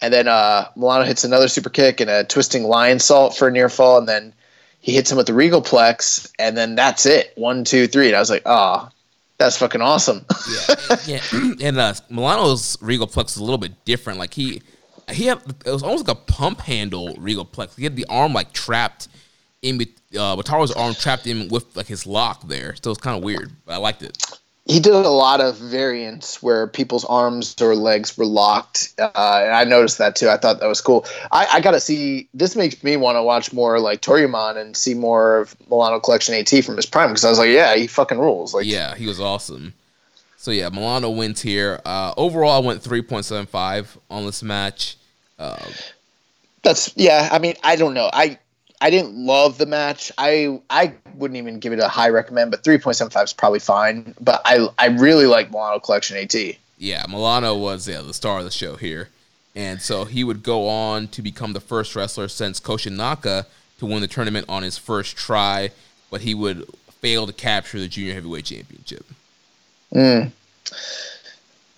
And then uh, Milano hits another super kick and a twisting Lionsault for a near fall, and then he hits him with the regal plex, and then that's it. One, two, three. And I was like, oh, that's fucking awesome. yeah, and uh, Milano's regal plex is a little bit different. Like he, he had it was almost like a pump handle regal plex. He had the arm like trapped in, bet- uh, Wataru's arm trapped in with like his lock there. So it's kind of weird, but I liked it. he did a lot of variants where people's arms or legs were locked, uh, and I noticed that too. I thought that was cool. I, I got to see. This makes me want to watch more like Toryumon and see more of Milano Collection AT from his prime because I was like, yeah, he fucking rules. Like, Yeah, he was awesome. So yeah, Milano wins here. Uh, overall, I went three point seven five on this match. Uh, that's yeah. I mean, I don't know. I I didn't love the match. I I wouldn't even give it a high recommend, but three point seven five is probably fine. But I I really like Milano Collection AT. yeah, Milano was yeah, the star of the show here. And so he would go on to become the first wrestler since Koshinaka to win the tournament on his first try, but he would fail to capture the junior heavyweight championship. Mm.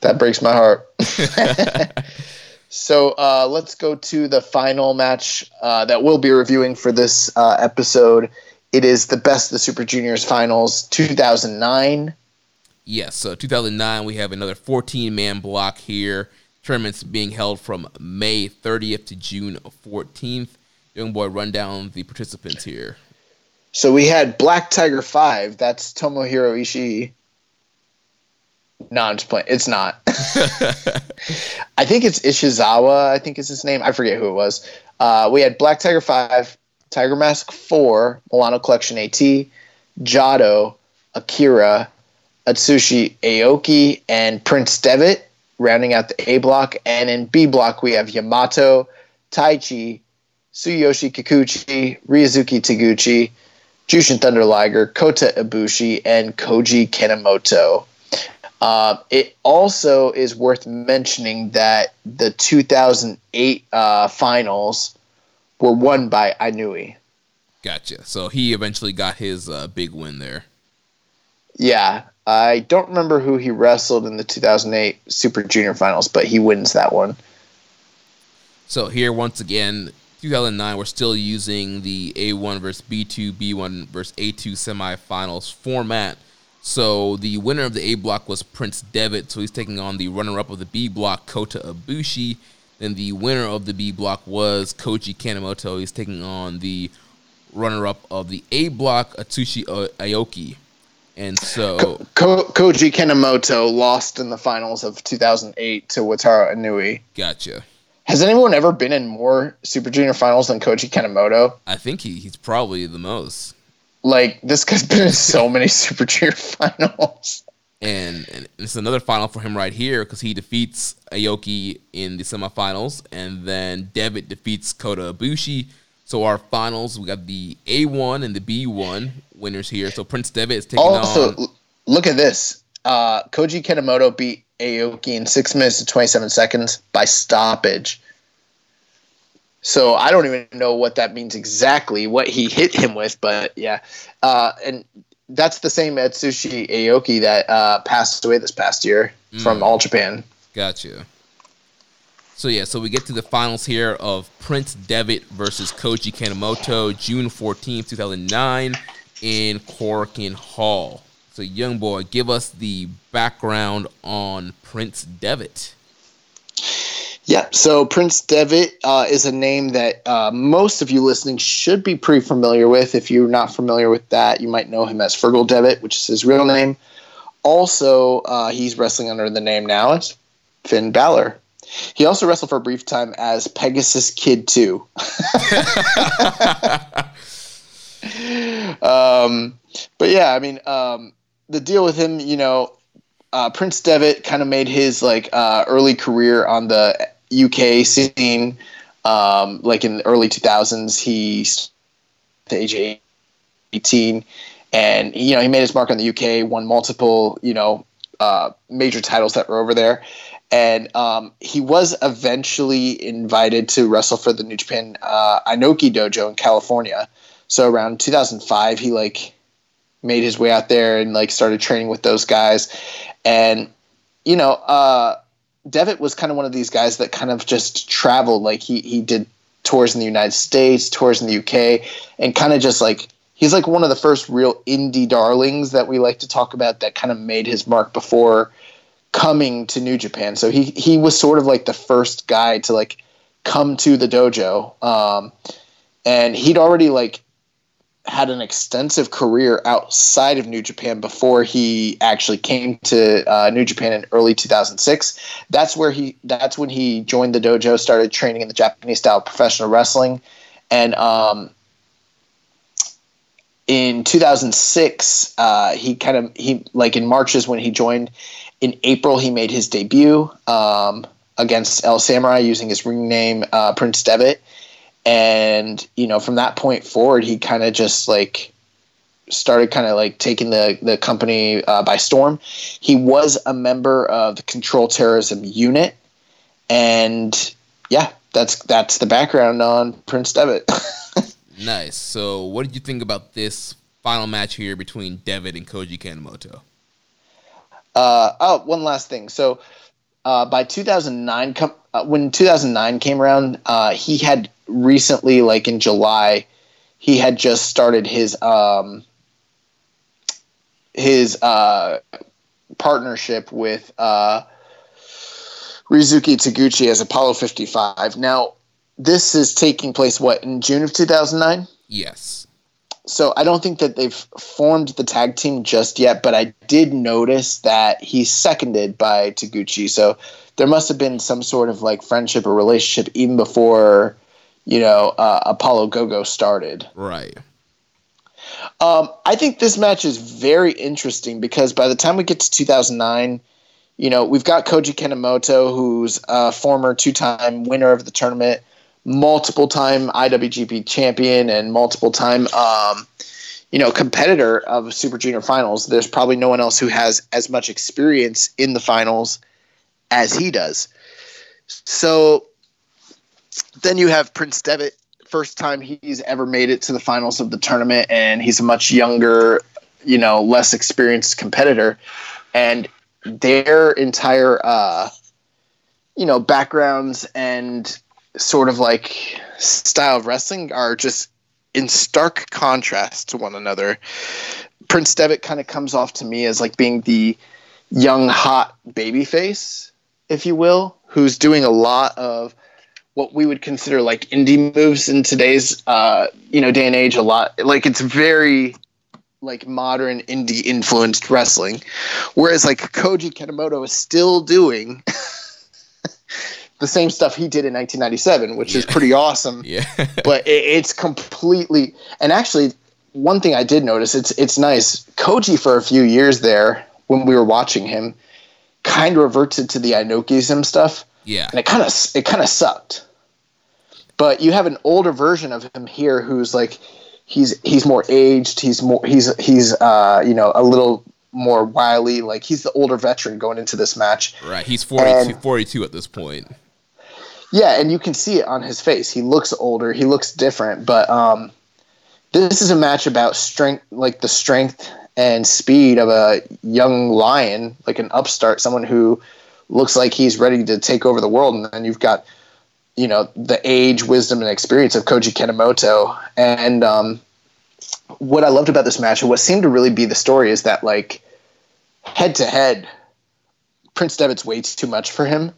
That breaks my heart. so uh, let's go to the final match uh, that we'll be reviewing for this uh, episode. It is the Best of the Super Juniors Finals 2009. Yes, so 2009, we have another 14 man block here. Tournaments being held from May 30th to June 14th. Young boy, run down the participants here. So we had Black Tiger 5. That's Tomohiro Ishii. No, I'm just playing. It's not. I think it's Ishizawa. I think is his name. I forget who it was. Uh, we had Black Tiger 5, Tiger Mask 4, Milano Collection AT, Jado, Akira, Atsushi Aoki, and Prince Devitt, rounding out the A block. And in B block, we have Yamato, Taichi, Tsuyoshi Kikuchi, Ryusuke Taguchi, Jushin Thunder Liger, Kota Ibushi, and Koji Kanemoto. Uh, it also is worth mentioning that the 2008 uh, finals were won by Inui. Gotcha. So he eventually got his uh, big win there. Yeah, I don't remember who he wrestled in the 2008 Super Junior finals, but he wins that one. So here, once again, 2009, we're still using the A1 versus B2, B1 versus A2 semifinals format. So the winner of the A block was Prince Devitt, so he's taking on the runner-up of the B block, Kota Ibushi. Then the winner of the B block was Koji Kanemoto. He's taking on the runner-up of the A block, Atsushi Aoki. And so, Ko- Koji Kanemoto lost in the finals of 2008 to Wataru Inui. gotcha. Has anyone ever been in more Super Junior finals than Koji Kanemoto? I think he, he's probably the most. Like this guy's been in so many Super Junior finals. and, and it's another final for him right here because he defeats Aoki in the semifinals, and then Devitt defeats Kota Ibushi. So our finals, we got the A1 and the B1 winners here. So Prince Devitt is taking Also, on. l- look at this. Uh, Koji Kanemoto beat Aoki in six minutes and 27 seconds by stoppage. So I don't even know what that means exactly, what he hit him with, but yeah. Uh, and that's the same Atsushi Aoki that uh, passed away this past year from All Japan. Gotcha. So yeah, so we get to the finals here of Prince Devitt versus Koji Kanemoto, June fourteenth, two thousand nine, in Korakuen Hall. So, young boy, give us the background on Prince Devitt. Yeah, so Prince Devitt uh, is a name that uh, most of you listening should be pretty familiar with. If you're not familiar with that, you might know him as Fergal Devitt, which is his real name. Also, uh, he's wrestling under the name now as Finn Balor. He also wrestled for a brief time as Pegasus Kid 2. um, but yeah, I mean, um, the deal with him, you know, uh, Prince Devitt kind of made his like uh, early career on the UK scene. Um, like in the early 2000s, he the age of 18, and you know he made his mark on the UK, won multiple you know uh, major titles that were over there, and um, he was eventually invited to wrestle for the New Japan uh, Inoki Dojo in California. So around 2005, he like made his way out there and like started training with those guys, and you know, uh, Devitt was kind of one of these guys that kind of just traveled. Like he he did tours in the United States, tours in the UK, and kind of just like he's like one of the first real indie darlings that we like to talk about that kind of made his mark before coming to New Japan. So he he was sort of like the first guy to like come to the dojo. Um, and he'd already like had an extensive career outside of New Japan before he actually came to uh, New Japan in early 2006. That's where he. That's when he joined the dojo, started training in the Japanese style of professional wrestling, and um, in 2006, uh, he kind of he like in March is when he joined. In April, he made his debut um, against El Samurai using his ring name uh, Prince Devitt and you know from that point forward he kind of just like started kind of like taking the the company uh, by storm. He was a member of the control terrorism unit. And yeah that's that's the background on prince devitt. Nice. So what did you think about this final match here between devitt and koji kanemoto? Uh, oh one last thing. So uh, by 2009 com- uh, when 2009 came around uh, he had recently, like in July, he had just started his um, his uh, partnership with uh, Ryusuke Taguchi as Apollo 55. Now, this is taking place what in June of 2009. Yes. So I don't think that they've formed the tag team just yet, but I did notice that he's seconded by Taguchi. So there must have been some sort of like friendship or relationship even before you know, uh, Apollo Gogo started. Right. Um, I think this match is very interesting because by the time we get to 2009, you know, we've got Koji Kanemoto, who's a former two time winner of the tournament, multiple time IWGP champion, and multiple time, um, you know, competitor of Super Junior finals. There's probably no one else who has as much experience in the finals as he does. So then you have Prince Devitt, first time he's ever made it to the finals of the tournament, and he's a much younger, you know, less experienced competitor, and their entire, uh, you know, backgrounds and sort of like style of wrestling are just in stark contrast to one another. Prince Devitt kind of comes off to me as like being the young, hot baby face, if you will, who's doing a lot of what we would consider like indie moves in today's uh, you know day and age a lot. Like it's very like modern indie influenced wrestling. Whereas like koji kanemoto is still doing the same stuff he did in 1997 which yeah. is pretty awesome. Yeah. But it, it's completely and actually one thing i did notice it's it's nice. Koji for a few years there when we were watching him kind of reverted to the inokism stuff yeah, and it kind of it kind of sucked. But you have an older version of him here, who's like he's he's more aged. He's more he's he's uh you know a little more wily. Like he's the older veteran going into this match. Right. He's 42, 42 at this point. Yeah, and you can see it on his face. He looks older. He looks different. But um, this is a match about strength, like the strength and speed of a young lion, like an upstart, someone who looks like he's ready to take over the world. And then you've got, you know, the age, wisdom, and experience of Koji Kanemoto. And um, what I loved about this match and what seemed to really be the story is that like head to head, Prince Devitt's way too much for him,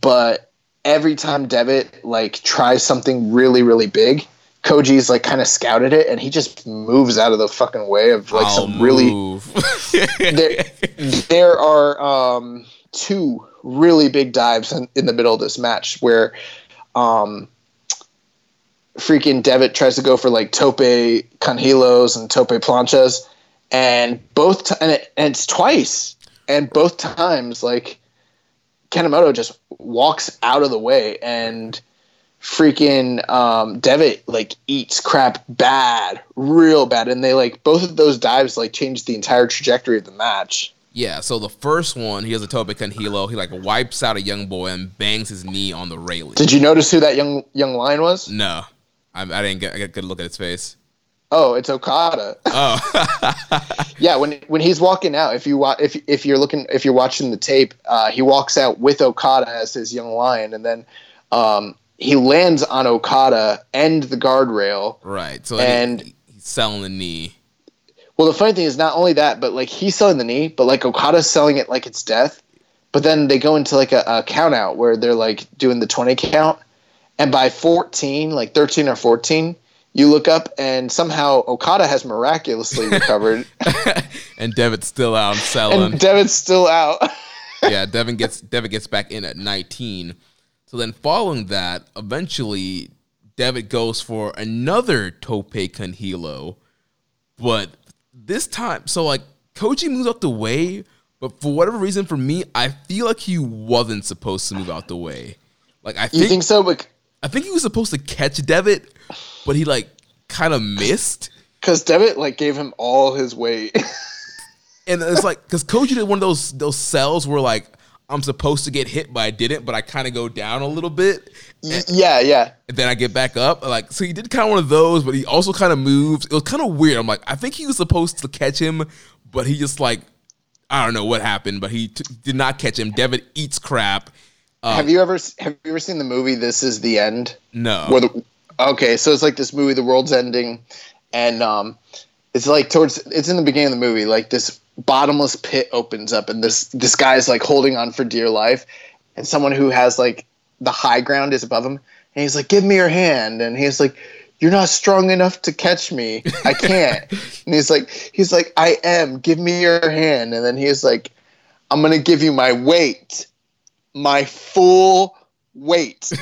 but every time Devitt like tries something really really big, Koji's like kind of scouted it and he just moves out of the fucking way of like I'll some really there, there are um, two really big dives in, in the middle of this match where um, freaking Devitt tries to go for like tope conhilos and tope planchas, and both t- and, it, and it's twice, and both times like Kanemoto just walks out of the way and freaking um, Devitt like eats crap bad, real bad, and they like both of those dives like changed the entire trajectory of the match. Yeah, so the first one, he has a Tope Conhilo. He like wipes out a young boy and bangs his knee on the railing. Did you notice who that young young lion was? no, I, I didn't get, I a good look at his face. Oh, it's Okada. Oh, yeah, when when he's walking out, if you wa- if if you're looking if you're watching the tape, uh, he walks out with Okada as his young lion, and then um, he lands on Okada and the guardrail. right. So And- he, he's selling the knee. Well, the funny thing is not only that, but like he's selling the knee, but like Okada's selling it like it's death. But then they go into like a, a count out where they're like doing the 20 count. And by 14, like 13 or 14, you look up and somehow Okada has miraculously recovered and Devitt's still out selling. and Devin's still out. yeah, Devin gets Devin gets back in at 19. So then following that, eventually Devitt goes for another Tope Conhilo, but this time, so like Koji moves out the way, but for whatever reason, for me, I feel like he wasn't supposed to move out the way. Like I you think, think so? But I think he was supposed to catch Devitt, but he like kind of missed. because Devitt like gave him all his weight. And it's like because Koji did one of those those cells where like I'm supposed to get hit, but I didn't, but I kind of go down a little bit, Y- yeah, yeah. and then I get back up. Like so, he did kind of one of those, but he also kind of moves. It was kind of weird. I'm like, I think he was supposed to catch him, but he just like I don't know what happened, but he t- did not catch him. Devitt eats crap. have you ever have you ever seen the movie This Is the End? No, Where the okay, so it's like this movie, the world's ending, and um, it's like towards it's in the beginning of the movie, like this bottomless pit opens up, and this this guy is like holding on for dear life, and someone who has like the high ground is above him, and he's like, "Give me your hand," and he's like. You're not strong enough to catch me. I can't. and he's like, he's like, I am. Give me your hand. And then he's like, I'm gonna give you my weight, my full weight.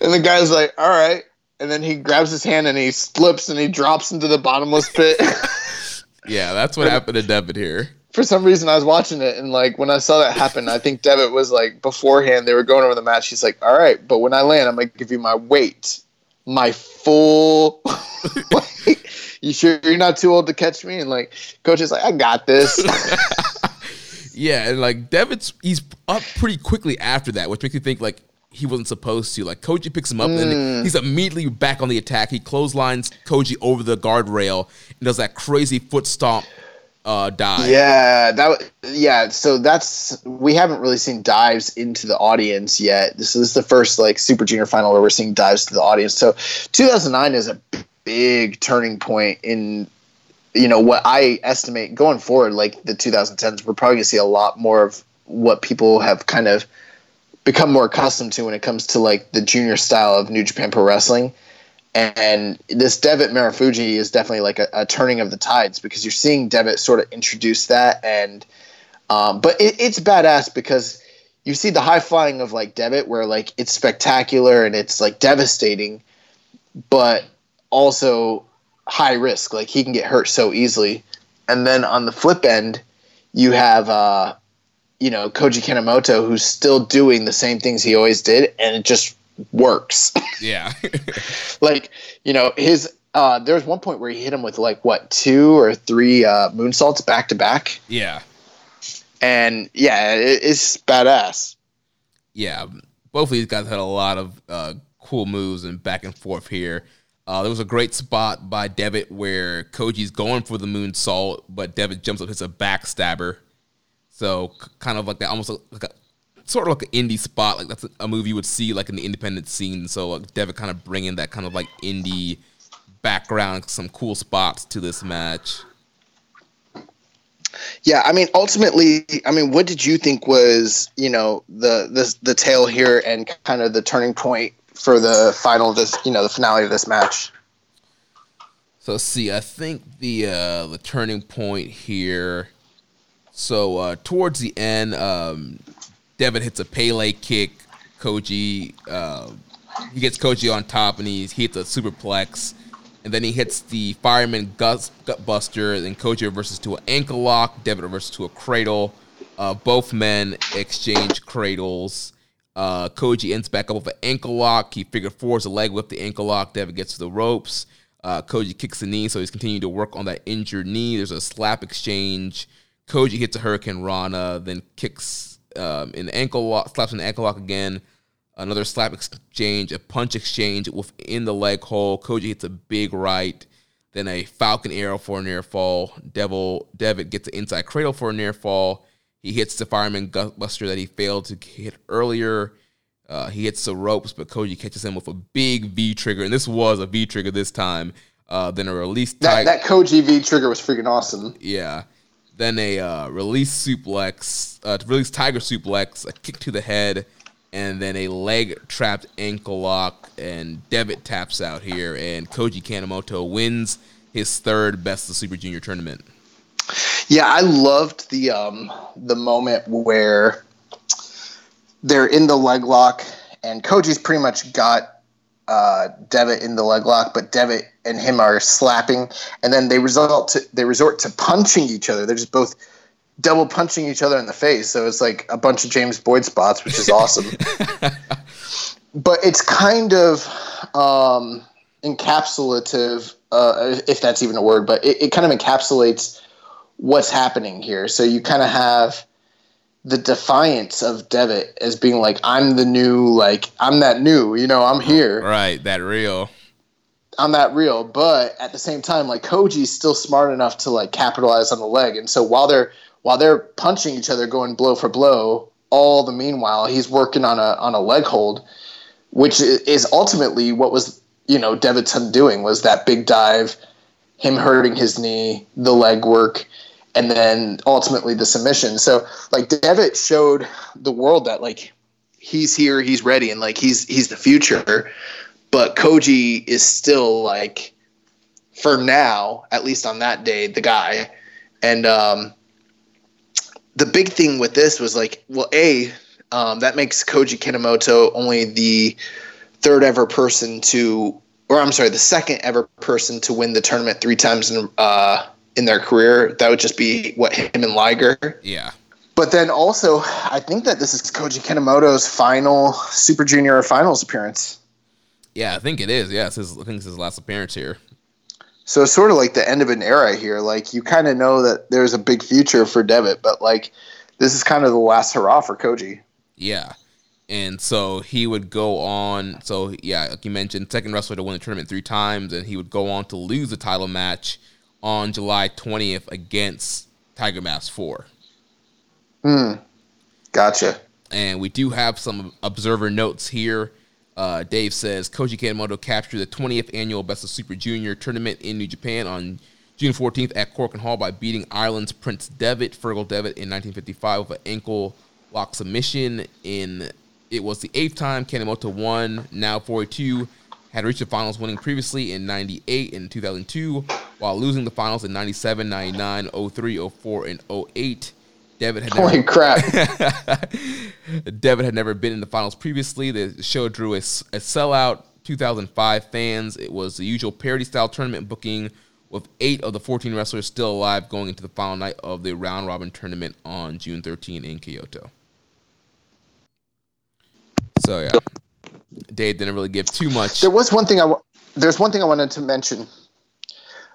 and the guy's like, all right. And then he grabs his hand and he slips and he drops into the bottomless pit. yeah, that's what happened to Devitt here. For some reason, I was watching it and like when I saw that happen, I think Devitt was like beforehand they were going over the match. He's like, all right, but when I land, I'm gonna give you my weight, my full. You sure you're not too old to catch me? And like, Koji is like, I got this. Yeah, and like Devitt's he's up pretty quickly after that, which makes me think like he wasn't supposed to. Like Koji picks him up Mm. and he's immediately back on the attack. He clotheslines Koji over the guardrail and does that crazy foot stomp uh dive. Yeah, that yeah. So that's we haven't really seen dives into the audience yet. This is the first like Super Junior final where we're seeing dives to the audience. So 2009 is a big turning point in you know what I estimate going forward. Like the 2010s, we're probably gonna see a lot more of what people have kind of become more accustomed to when it comes to like the junior style of New Japan Pro Wrestling. And this Devitt Marufuji is definitely like a, a turning of the tides because you're seeing Devitt sort of introduce that, and um, but it, it's badass because you see the high flying of like Devitt, where like it's spectacular and it's like devastating, but also high risk. Like he can get hurt so easily. And then on the flip end, you have uh, you know Koji Kanemoto, who's still doing the same things he always did, and it just works. Yeah. like you know his uh there was one point where he hit him with like what two or three uh moonsaults back to back yeah. and yeah it, it's badass Yeah. Both of these guys had a lot of uh, cool moves and back and forth here. Uh, there was a great spot by Devitt where Koji's going for the moonsault, but Devitt jumps up, hits a backstabber. So kind of like that, almost like a sort of like an indie spot. Like that's a movie you would see like in the independent scene. So like Devitt kind of bringing that kind of like indie background, some cool spots to this match. Yeah, I mean, ultimately, I mean, what did you think was, you know, the the the tail here and kind of the turning point for the final this, you know, the finale of this match? So see. I think the uh, the turning point here. So uh, towards the end, um, Devitt hits a Pele kick. Koji, uh, he gets Koji on top, and he, hits a superplex, and then he hits the fireman gut, gut buster. Then Koji reverses to an ankle lock. Devitt reverses to a cradle. Uh, both men exchange cradles. Uh, Koji ends back up with an ankle lock. He figure fours a leg with the ankle lock. Devitt gets to the ropes. Uh, Koji kicks the knee, so he's continuing to work on that injured knee. There's a slap exchange. Koji hits a Hurricane Rana, then kicks um, an ankle lock, slaps an ankle lock again. Another slap exchange, a punch exchange within the leg hole. Koji hits a big right, then a Falcon arrow for a near fall. Devil Devitt gets an inside cradle for a near fall. He hits the fireman gutbuster that he failed to hit earlier. Uh, he hits the ropes, but Koji catches him with a big V trigger, and this was a V trigger this time. Uh, then a release. That, that Koji V trigger was freaking awesome. Yeah. Then a uh, release suplex, uh, release tiger suplex, a kick to the head, and then a leg trapped ankle lock. And Devitt taps out here, and Koji Kanemoto wins his third Best of Super Junior tournament. Yeah, I loved the um, the moment where they're in the leg lock, and Koji's pretty much got uh, Devitt in the leg lock, but Devitt and him are slapping, and then they result to they resort to punching each other. They're just both double punching each other in the face. So it's like a bunch of James Boyd spots, which is awesome. but it's kind of um, encapsulative, uh, if that's even a word. But it, it kind of encapsulates what's happening here. So you kind of have the defiance of Devitt as being like, I'm the new, like, I'm that new, you know, I'm here. Right, that real. I'm that real. But at the same time, like Koji's still smart enough to like capitalize on the leg. And so while they're while they're punching each other, going blow for blow, all the meanwhile, he's working on a on a leg hold, which is ultimately what was, you know, Devitt's doing was that big dive, him hurting his knee, the leg work and then ultimately the submission. So like Devitt showed the world that like he's here, he's ready, and like he's he's the future. But Koji is still like for now, at least on that day, the guy. And um, the big thing with this was like, well, a um, that makes Koji Kanemoto only the third ever person to, or I'm sorry, the second ever person to win the tournament three times in uh, in their career. That would just be what him and Liger. Yeah. But then also, I think that this is Koji Kanemoto's final Super Junior finals appearance. Yeah, I think it is. Yeah, it's his, I think it's his last appearance here. So it's sort of like the end of an era here. Like you kind of know that there's a big future for Devitt, but like this is kind of the last hurrah for Koji. Yeah. And so he would go on. So yeah, like you mentioned, second wrestler to win the tournament three times, and he would go on to lose the title match on July 20th against Tiger Mask 4. Hmm. Gotcha. And we do have some observer notes here. Uh, Dave says Koji Kanemoto captured the 20th annual Best of Super Junior tournament in New Japan on June 14th at Korakuen Hall by beating Ireland's Prince Devitt, Fergal Devitt, in 1955 with an ankle lock submission. In it was the eighth time Kanemoto won. Now 42 had reached the finals, winning previously in 98 and 2002, while losing the finals in 97, 99, 03, 04, and 08. Devitt had Holy never, crap. Devitt had never been in the finals previously. The show drew a, a sellout 2005 fans. It was the usual parody style tournament booking with eight of the 14 wrestlers still alive going into the final night of the round robin tournament on June 13 in Kyoto. So, yeah. Dave didn't really give too much. There was one thing I there's one thing I wanted to mention.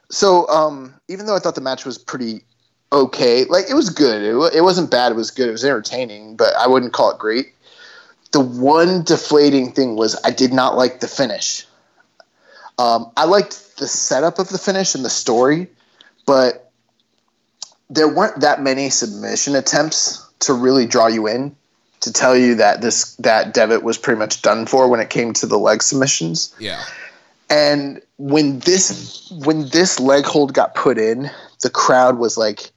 So um, even though I thought the match was pretty okay, like it was good. It, w- it wasn't bad. It was good. It was entertaining, but I wouldn't call it great. The one deflating thing was I did not like the finish. Um, I liked the setup of the finish and the story, but there weren't that many submission attempts to really draw you in. To tell you that this that Devitt was pretty much done for when it came to the leg submissions. Yeah. And when this when this leg hold got put in, the crowd was like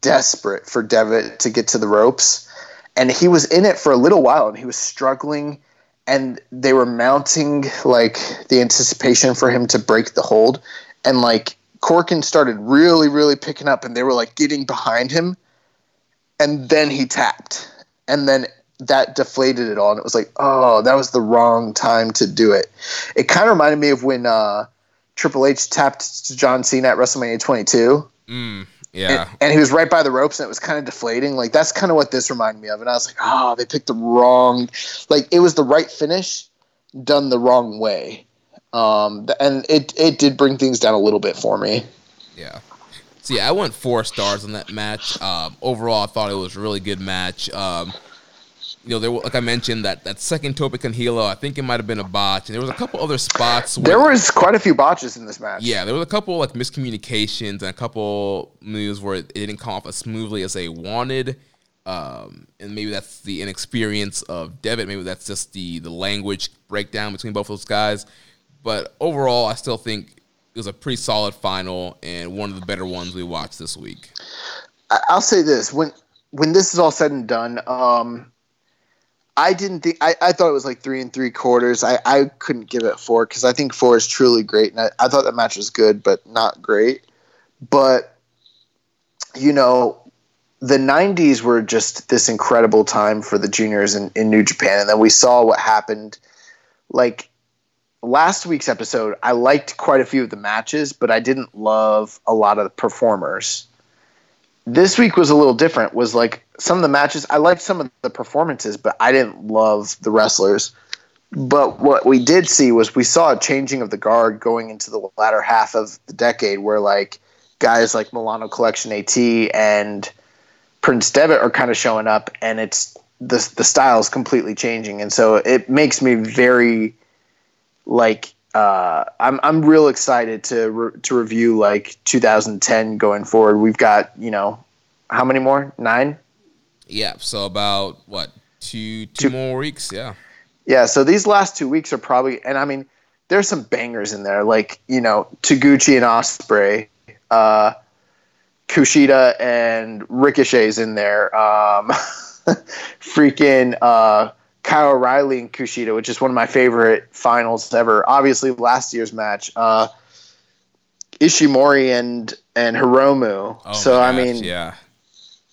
desperate for Devitt to get to the ropes. And he was in it for a little while and he was struggling and they were mounting like the anticipation for him to break the hold. And like Korakuen started really, really picking up and they were like getting behind him. And then he tapped. And then that deflated it all. And it was like, oh, that was the wrong time to do it. It kind of reminded me of when uh, Triple H tapped John Cena at WrestleMania 22. Mm, yeah. And, and he was right by the ropes and it was kind of deflating. Like, that's kind of what this reminded me of. And I was like, oh, they picked the wrong. Like, it was the right finish done the wrong way. Um, and it, it did bring things down a little bit for me. Yeah. So yeah, I went four stars on that match. Um, overall, I thought it was a really good match. Um, you know, there were, like I mentioned that that second Tope con Hilo, I think it might have been a botch, and there was a couple other spots. Where, there was quite a few botches in this match. Yeah, there was a couple like miscommunications and a couple moves where it didn't come off as smoothly as they wanted. Um, and maybe that's the inexperience of Devitt. Maybe that's just the the language breakdown between both of those guys. But overall, I still think it was a pretty solid final and one of the better ones we watched this week. I'll say this when when this is all said and done, um, I didn't think I, I thought it was like three and three quarters. I, I couldn't give it four because I think four is truly great, and I, I thought that match was good, but not great. But you know, the '90s were just this incredible time for the juniors in, in New Japan, and then we saw what happened. Like last week's episode, I liked quite a few of the matches, but I didn't love a lot of the performers this week was a little different. Was like some of the matches I liked some of the performances, but I didn't love the wrestlers. But what we did see was we saw a changing of the guard going into the latter half of the decade, where like guys like Milano Collection AT and Prince Devitt are kind of showing up, and it's the the style is completely changing, and so it makes me very like uh, I'm I'm real excited to re- to review like 2010 going forward. We've got you know how many more? Nine. Yeah. So about what two two, two more weeks? Yeah. Yeah. So these last two weeks are probably, and I mean, there's some bangers in there, like you know Taguchi and Ospreay, uh, Kushida and Ricochet's in there. Um, freaking. Uh, Kyle O'Reilly and Kushida, which is one of my favorite finals ever. Obviously, last year's match, uh, Ishimori and and Hiromu. Oh so I mean, yeah,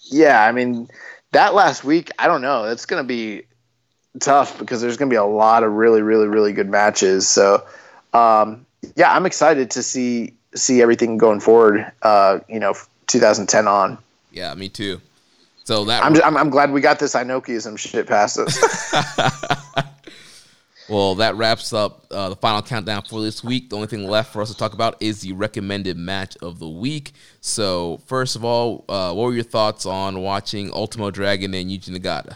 yeah. I mean, that last week, I don't know. It's gonna be tough because there's gonna be a lot of really, really, really good matches. So, um, yeah, I'm excited to see see everything going forward. Uh, you know, 2010 on. Yeah, me too. So that I'm, I'm, I'm glad we got this Inokiism shit past us. well, that wraps up uh, the final countdown for this week. The only thing left for us to talk about is the recommended match of the week. So, first of all, uh, what were your thoughts on watching Ultimo Dragon and Yuji Nagata?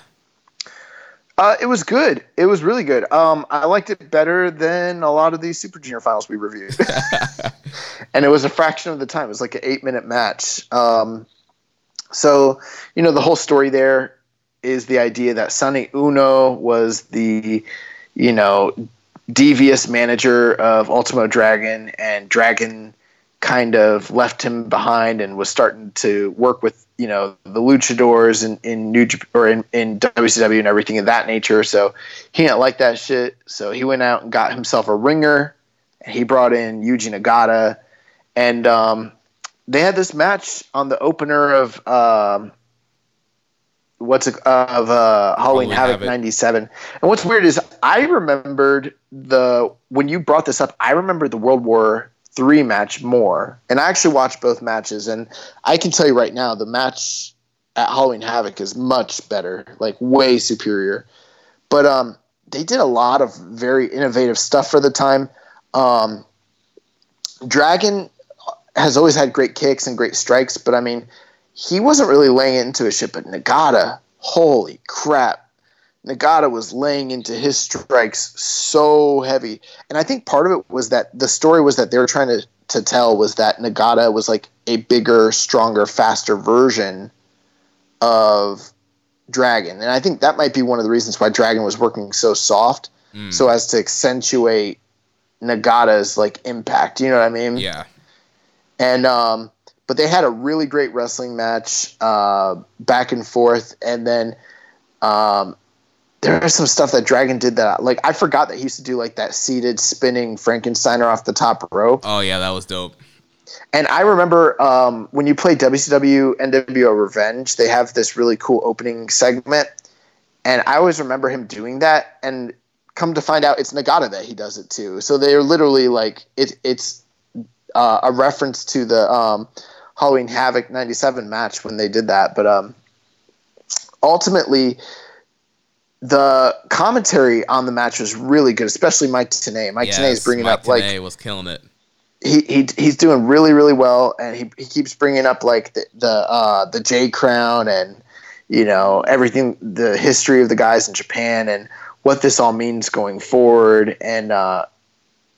Uh, it was good. It was really good. Um, I liked it better than a lot of these Super Junior finals we reviewed. and it was a fraction of the time. It was like an eight minute match. Um, so, you know, the whole story there is the idea that Sonny Onoo was the, you know, devious manager of Ultimo Dragon, and Dragon kind of left him behind and was starting to work with you know the luchadors in, in New or in, in WCW and everything of that nature. So he didn't like that shit. So he went out and got himself a ringer, and he brought in Yuji Nagata, and um, they had this match on the opener of um, what's it, of uh, Halloween, Havoc '97. And what's weird is I remembered the when you brought this up, I remember the World War Three match more, and I actually watched both matches, and I can tell you right now, the match at Halloween Havoc is much better, like way superior. But um, they did a lot of very innovative stuff for the time. Um, Dragon has always had great kicks and great strikes, but I mean, he wasn't really laying into his shit. But Nagata, holy crap, Nagata was laying into his strikes so heavy, and I think part of it was that the story was that they were trying to to tell was that Nagata was like a bigger, stronger, faster version of Dragon, and I think that might be one of the reasons why Dragon was working so soft, hmm. so as to accentuate Nagata's like impact. You know what I mean? Yeah. And um, but they had a really great wrestling match uh, back and forth, and then um, there was some stuff that Dragon did that like I forgot that he used to do like that seated spinning Frankensteiner off the top rope, Oh yeah, that was dope. and I remember um, when you play WCW NWO Revenge, they have this really cool opening segment, and I always remember him doing that, and come to find out it's Nagata that he does it too. So they're literally like it, it's uh, a reference to the um, Halloween Havoc '97 match when they did that. But um, ultimately, the commentary on the match was really good, especially Mike Tenay. Mike yes, Tenay is bringing Mike up like Tenay was killing it. he, he he's doing really really well, and he, he keeps bringing up like the the uh, the J Crown and you know everything, the history of the guys in Japan and what this all means going forward, and uh,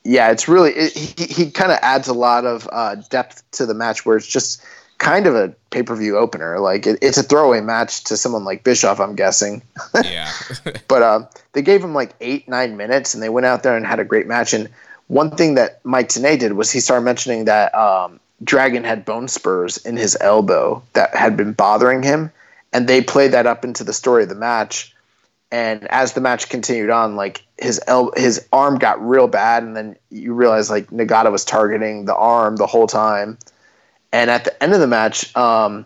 yeah, it's really it, he he kind of adds a lot of uh, depth to the match where it's just kind of a pay per view opener. Like it, it's a throwaway match to someone like Bischoff, I'm guessing. Yeah. But um, they gave him like eight, nine minutes, and they went out there and had a great match. And one thing that Mike Tenay did was he started mentioning that um, Dragon had bone spurs in his elbow that had been bothering him, and they played that up into the story of the match. And as the match continued on, like his el- his arm got real bad, and then you realize like Nagata was targeting the arm the whole time. And at the end of the match, um,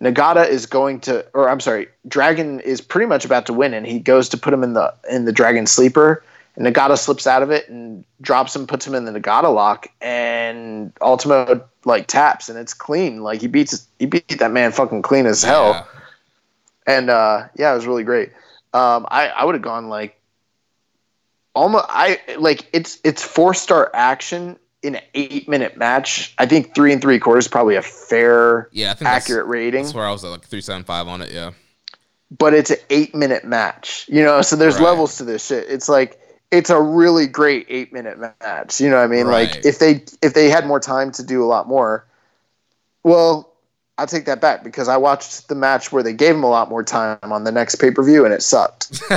Nagata is going to, or I'm sorry, Dragon is pretty much about to win, and he goes to put him in the in the Dragon sleeper, and Nagata slips out of it and drops him, puts him in the Nagata lock, and Ultimo like taps, and it's clean. Like he beats he beat that man fucking clean as hell, Yeah. and uh, yeah, it was really great. Um, I I would have gone like almost I like it's it's four star action in an eight minute match. I think three and three quarters is probably a fair Yeah, think that's- accurate rating That's where I was at like three seven five on it. Yeah. but it's an eight minute match. You know, so there's Right. levels to this shit. It's like it's a really great eight minute match. You know what I mean? Right. Like if they if they had more time to do a lot more, well, I'll take that back because I watched the match where they gave him a lot more time on the next pay per view and it sucked.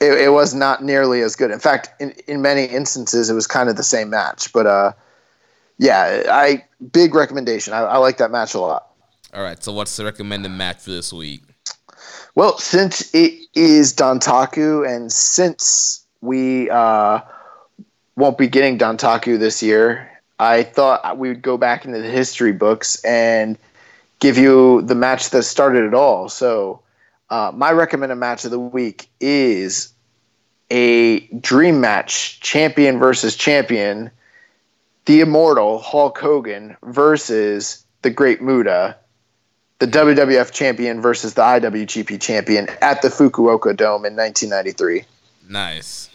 it, it was not nearly as good. In fact, in, in many instances, it was kind of the same match. But uh, yeah, I big recommendation. I, I like that match a lot. All right. So what's the recommended match for this week? Well, since it is Dontaku, and since we uh, won't be getting Dontaku this year, I thought we would go back into the history books and give you the match that started it all. So, uh, my recommended match of the week is a dream match champion versus champion, the immortal Hulk Hogan versus the Great Muta the WWF champion versus the IWGP champion at the Fukuoka Dome in 1993. Nice.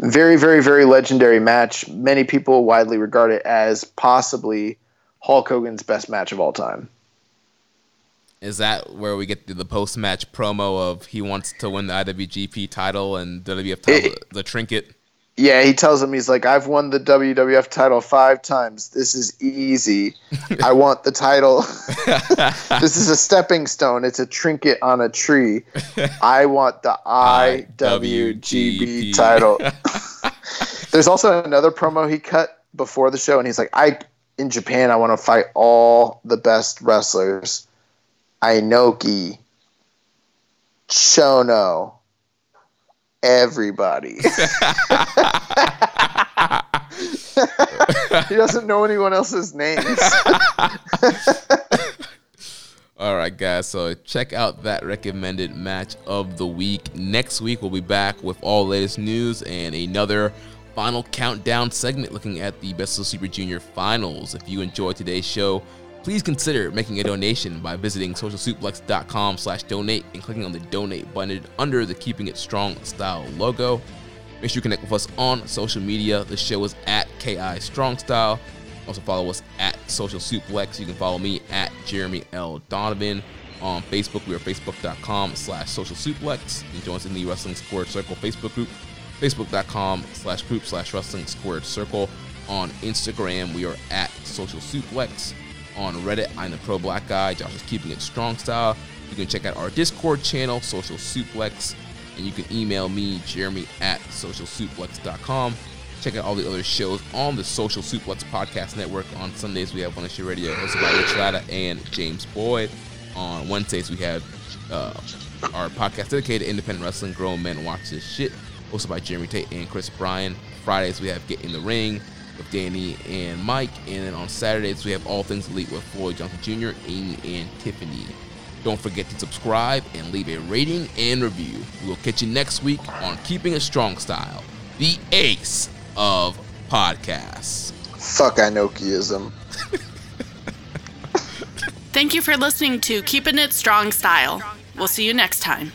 Very, very, very legendary match. Many people widely regard it as possibly Hulk Hogan's best match of all time. Is that where we get the, post match promo of he wants to win the IWGP title and WWF title, It- the trinket? Yeah, he tells him he's like, I've won the WWF title five times. This is easy. I want the title. this is a stepping stone. It's a trinket on a tree. I want the IWGP IWGP. title. There's also another promo he cut before the show, and he's like, I in Japan, I want to fight all the best wrestlers. Inoki, Chono, everybody. he doesn't know anyone else's names. All right, guys. So check out that recommended match of the week. Next week, we'll be back with all latest news and another final countdown segment looking at the Best of Super Junior finals. If you enjoyed today's show, please consider making a donation by visiting socialsuplex.com slash donate and clicking on the donate button under the Keeping It Strong style logo. Make sure you connect with us on social media. The show is at KI Strong Style. Also follow us at Social Suplex. You can follow me at Jeremy L. Donovan. On Facebook, we are facebook.com slash social suplex. Can join us in the Wrestling Squared Circle Facebook group, facebook.com slash group slash wrestling squared circle. On Instagram, we are at social suplex. On Reddit, I'm the pro black guy. Josh is keeping it strong style. You can check out our Discord channel, Social Suplex, and you can email me, Jeremy at socialsuplex.com. Check out all the other shows on the Social Suplex Podcast Network. On Sundays, we have One Issue Radio, hosted by Rich Latta and James Boyd. On Wednesdays, we have uh, our podcast dedicated to independent wrestling, Grown Men Watch This Shit, hosted by Jeremy Tate and Chris Bryan. Fridays, we have Get in the Ring with Danny and Mike. And then on Saturdays, we have All Things Elite with Floyd Johnson Jr., Amy, and Tiffany. Don't forget to subscribe and leave a rating and review. We will catch you next week on Keeping a Strong Style, the ace of podcasts. Fuck Inokiism. Thank you for listening to Keeping It Strong Style. We'll see you next time.